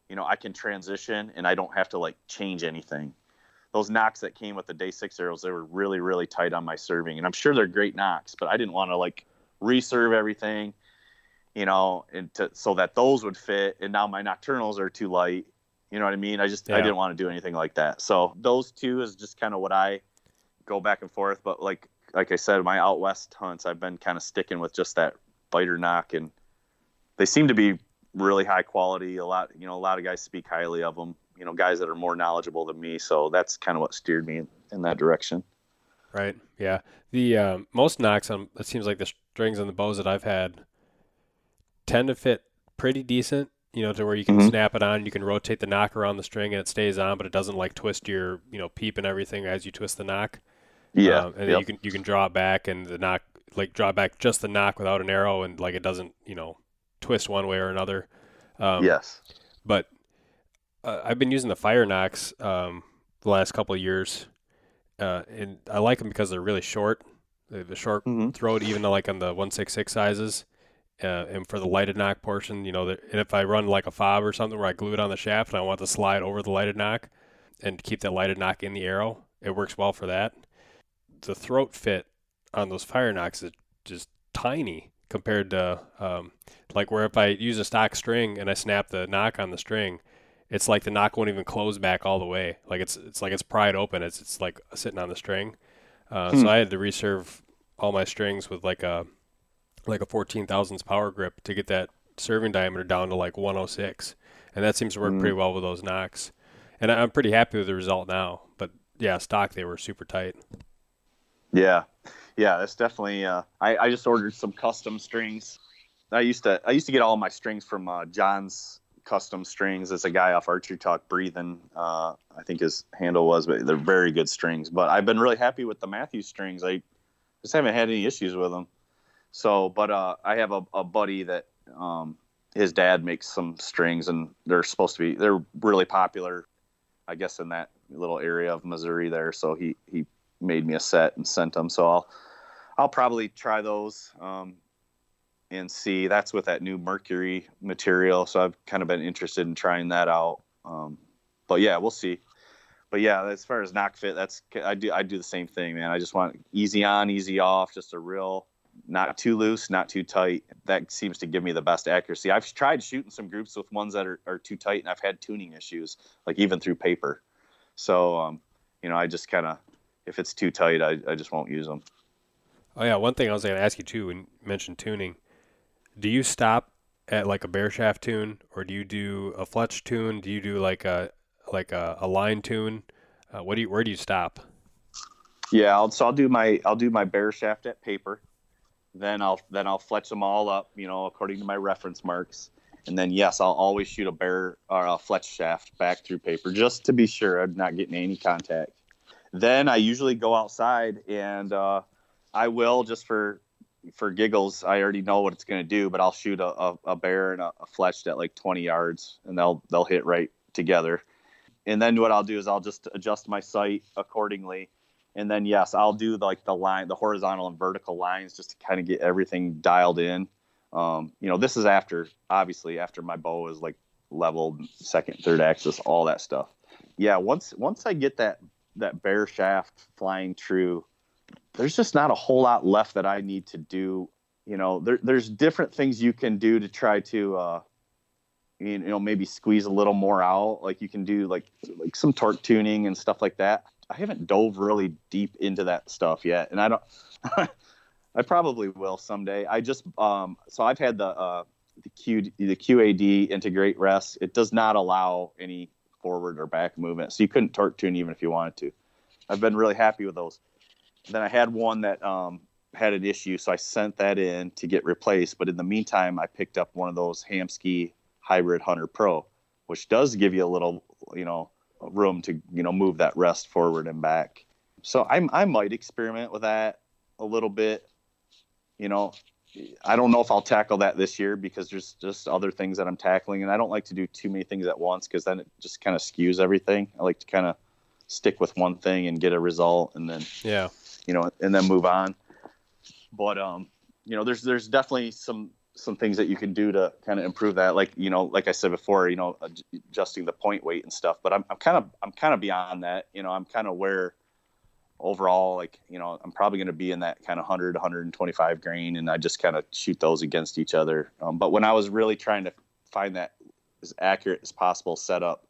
you know, I can transition and I don't have to like change anything. Those nocks that came with the day six arrows, they were really really tight on my serving, and I'm sure they're great nocks, but I didn't want to like reserve everything, you know, and to, so that those would fit. And now my Nockturnals are too light. You know what I mean? I just yeah. I didn't want to do anything like that. So those two is just kind of what I go back and forth. But like like I said, my out west hunts, I've been kind of sticking with just that Beiter nock and they seem to be really high quality. A lot, you know, a lot of guys speak highly of them. You know, guys that are more knowledgeable than me. So that's kind of what steered me in, that direction. Right. Yeah. The um, most nocks on it seems like the strings and the bows that I've had tend to fit pretty decent. You know, to where you can mm-hmm. snap it on, you can rotate the nock around the string and it stays on, but it doesn't like twist your you know peep and everything as you twist the nock. Yeah. Um, and yep. you can you can draw it back and the nock like draw back just the nock without an arrow and like it doesn't you know twist one way or another. Um, yes. But uh, I've been using the FireNocks um, the last couple of years, uh, and I like them because they're really short. The short mm-hmm. throat, even like on the one six six sizes, uh, and for the lighted nock portion, you know, and if I run like a fob or something where I glue it on the shaft and I want to slide over the lighted nock and keep that lighted nock in the arrow, it works well for that. The throat fit on those FireNocks is just tiny compared to um, like where if I use a stock string and I snap the nock on the string, it's like the nock won't even close back all the way. Like it's it's like it's pried open. It's it's like sitting on the string. Uh, hmm. So I had to reserve all my strings with like a like a 14 thousandths power grip to get that serving diameter down to like 106, and that seems to work hmm. pretty well with those nocks. And I'm pretty happy with the result now. But yeah, stock they were super tight. Yeah, yeah, that's definitely. Uh, I I just ordered some custom strings. I used to I used to get all my strings from uh, John's custom strings. It's a guy off Archery Talk Breathing. Uh, I think his handle was, but they're very good strings. But I've been really happy with the Mathews strings. I just haven't had any issues with them. So, but uh, I have a, a buddy that um, his dad makes some strings, and they're supposed to be they're really popular, I guess, in that little area of Missouri there. So he he made me a set and sent them. So I'll I'll probably try those um, and see. That's with that new Mercury material, so I've kind of been interested in trying that out. Um, but yeah, we'll see. But yeah, as far as nock fit, that's I do I do the same thing, man. I just want easy on, easy off, just a real not too loose, not too tight. That seems to give me the best accuracy. I've tried shooting some groups with ones that are, are too tight, and I've had tuning issues, like even through paper. So, um, you know, I just kind of if it's too tight, I, I just won't use them. Oh yeah, one thing I was going to ask you too, when you mentioned tuning, do you stop at like a bare shaft tune, or do you do a Fletch tune? Do you do like a like a, a line tune? Uh, what do you where do you stop? Yeah, I'll, so I'll do my I'll do my bare shaft at paper, then I'll then I'll fletch them all up, you know, according to my reference marks, and then yes, I'll always shoot a bear or a fletch shaft back through paper just to be sure I'm not getting any contact. Then I usually go outside and uh, I will just for for giggles. I already know what it's going to do, but I'll shoot a, a, a bare and a, a fletched at like 20 yards, and they'll they'll hit right together. And then what I'll do is I'll just adjust my sight accordingly. And then yes, I'll do like the line, the horizontal and vertical lines, just to kind of get everything dialed in. Um, you know, this is after obviously after my bow is like leveled, second, third axis, all that stuff. Yeah, once once I get that that bare shaft flying true, there's just not a whole lot left that I need to do. You know, there, there's different things you can do to try to, uh, you know, maybe squeeze a little more out. Like you can do like like some torque tuning and stuff like that. I haven't dove really deep into that stuff yet, and I don't. I probably will someday. I just um, so I've had the uh, the Q the QAD integrate rest. It does not allow any forward or back movement. So you couldn't torque tune even if you wanted to. I've been really happy with those. Then I had one that um, had an issue, so I sent that in to get replaced. But in the meantime, I picked up one of those Hamskea Hybrid Hunter Pro, which does give you a little, you know, room to you know move that rest forward and back. So I I might experiment with that a little bit. You know, I don't know if I'll tackle that this year because there's just other things that I'm tackling, and I don't like to do too many things at once because then it just kind of skews everything. I like to kind of stick with one thing and get a result, and then yeah, you know, and then move on. But um, you know, there's there's definitely some some things that you can do to kind of improve that. Like you know, like I said before, you know, adjusting the point weight and stuff. But I'm I'm kind of I'm kind of beyond that. You know, I'm kind of where overall, like you know, I'm probably going to be in that kind of 100 125 grain, and I just kind of shoot those against each other. Um, but when I was really trying to find that as accurate as possible setup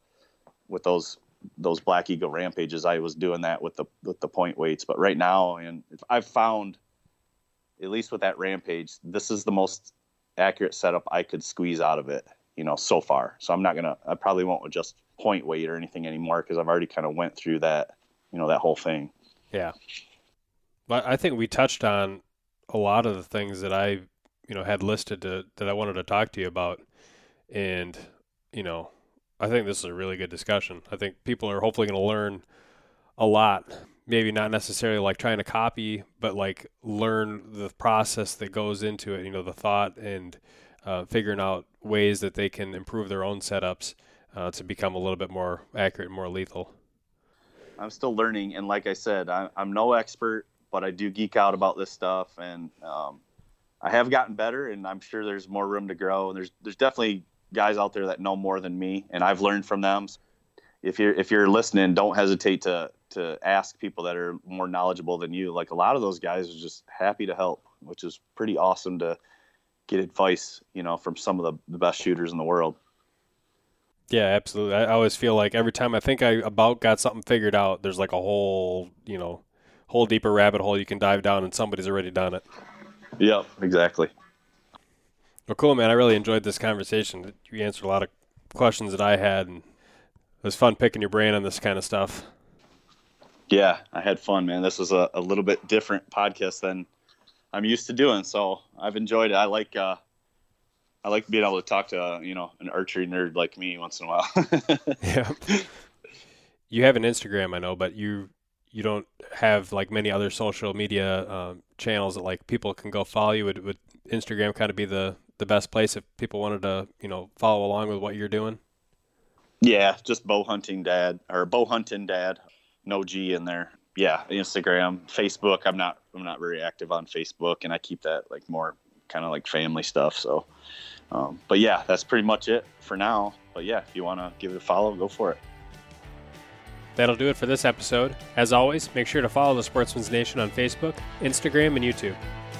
with those those black eagle rampages, I was doing that with the with the point weights. But right now, and I've found at least with that rampage, this is the most accurate setup I could squeeze out of it, you know, so far. So I'm not gonna, I probably won't adjust point weight or anything anymore because I've already kind of went through that, you know, that whole thing. Yeah, but I think we touched on a lot of the things that I, you know, had listed to, that I wanted to talk to you about, and you know, I think this is a really good discussion. I think people are hopefully going to learn a lot maybe not necessarily like trying to copy, but like learn the process that goes into it. You know, the thought and uh, figuring out ways that they can improve their own setups uh, to become a little bit more accurate, and more lethal. I'm still learning, and like I said, I, am no expert, but I do geek out about this stuff, and um, I have gotten better, and I'm sure there's more room to grow. And there's there's definitely guys out there that know more than me, and I've learned from them. If you're if you're listening, don't hesitate to to ask people that are more knowledgeable than you. Like a lot of those guys are just happy to help, which is pretty awesome to get advice, you know, from some of the, the best shooters in the world. Yeah, absolutely. I always feel like every time I think I about got something figured out, there's like a whole, you know, whole deeper rabbit hole you can dive down and somebody's already done it. Yep, exactly. Well, cool, man. I really enjoyed this conversation. You answered a lot of questions that I had, and it was fun picking your brain on this kind of stuff. Yeah, I had fun, man. This was a, a little bit different podcast than I'm used to doing, so I've enjoyed it. I like uh, I like being able to talk to uh, you know an archery nerd like me once in a while. yeah. You have an Instagram, I know, but you you don't have like many other social media um, channels that like people can go follow you. Would, would Instagram kind of be the the best place if people wanted to you know follow along with what you're doing? Yeah, just bow hunting dad or bow hunting dad no G in there. Yeah, Instagram, Facebook. I'm not I'm not very active on Facebook, and I keep that like more kind of like family stuff. So, um, but yeah, that's pretty much it for now. But yeah, if you want to give it a follow, go for it. That'll do it for this episode. As always, make sure to follow the Sportsman's Nation on Facebook, Instagram, and YouTube.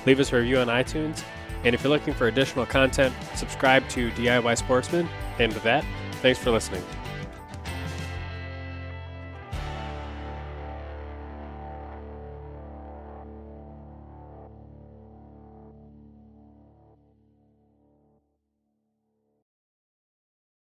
Leave us a review on iTunes. And if you're looking for additional content, subscribe to DIY Sportsman. And with that, thanks for listening.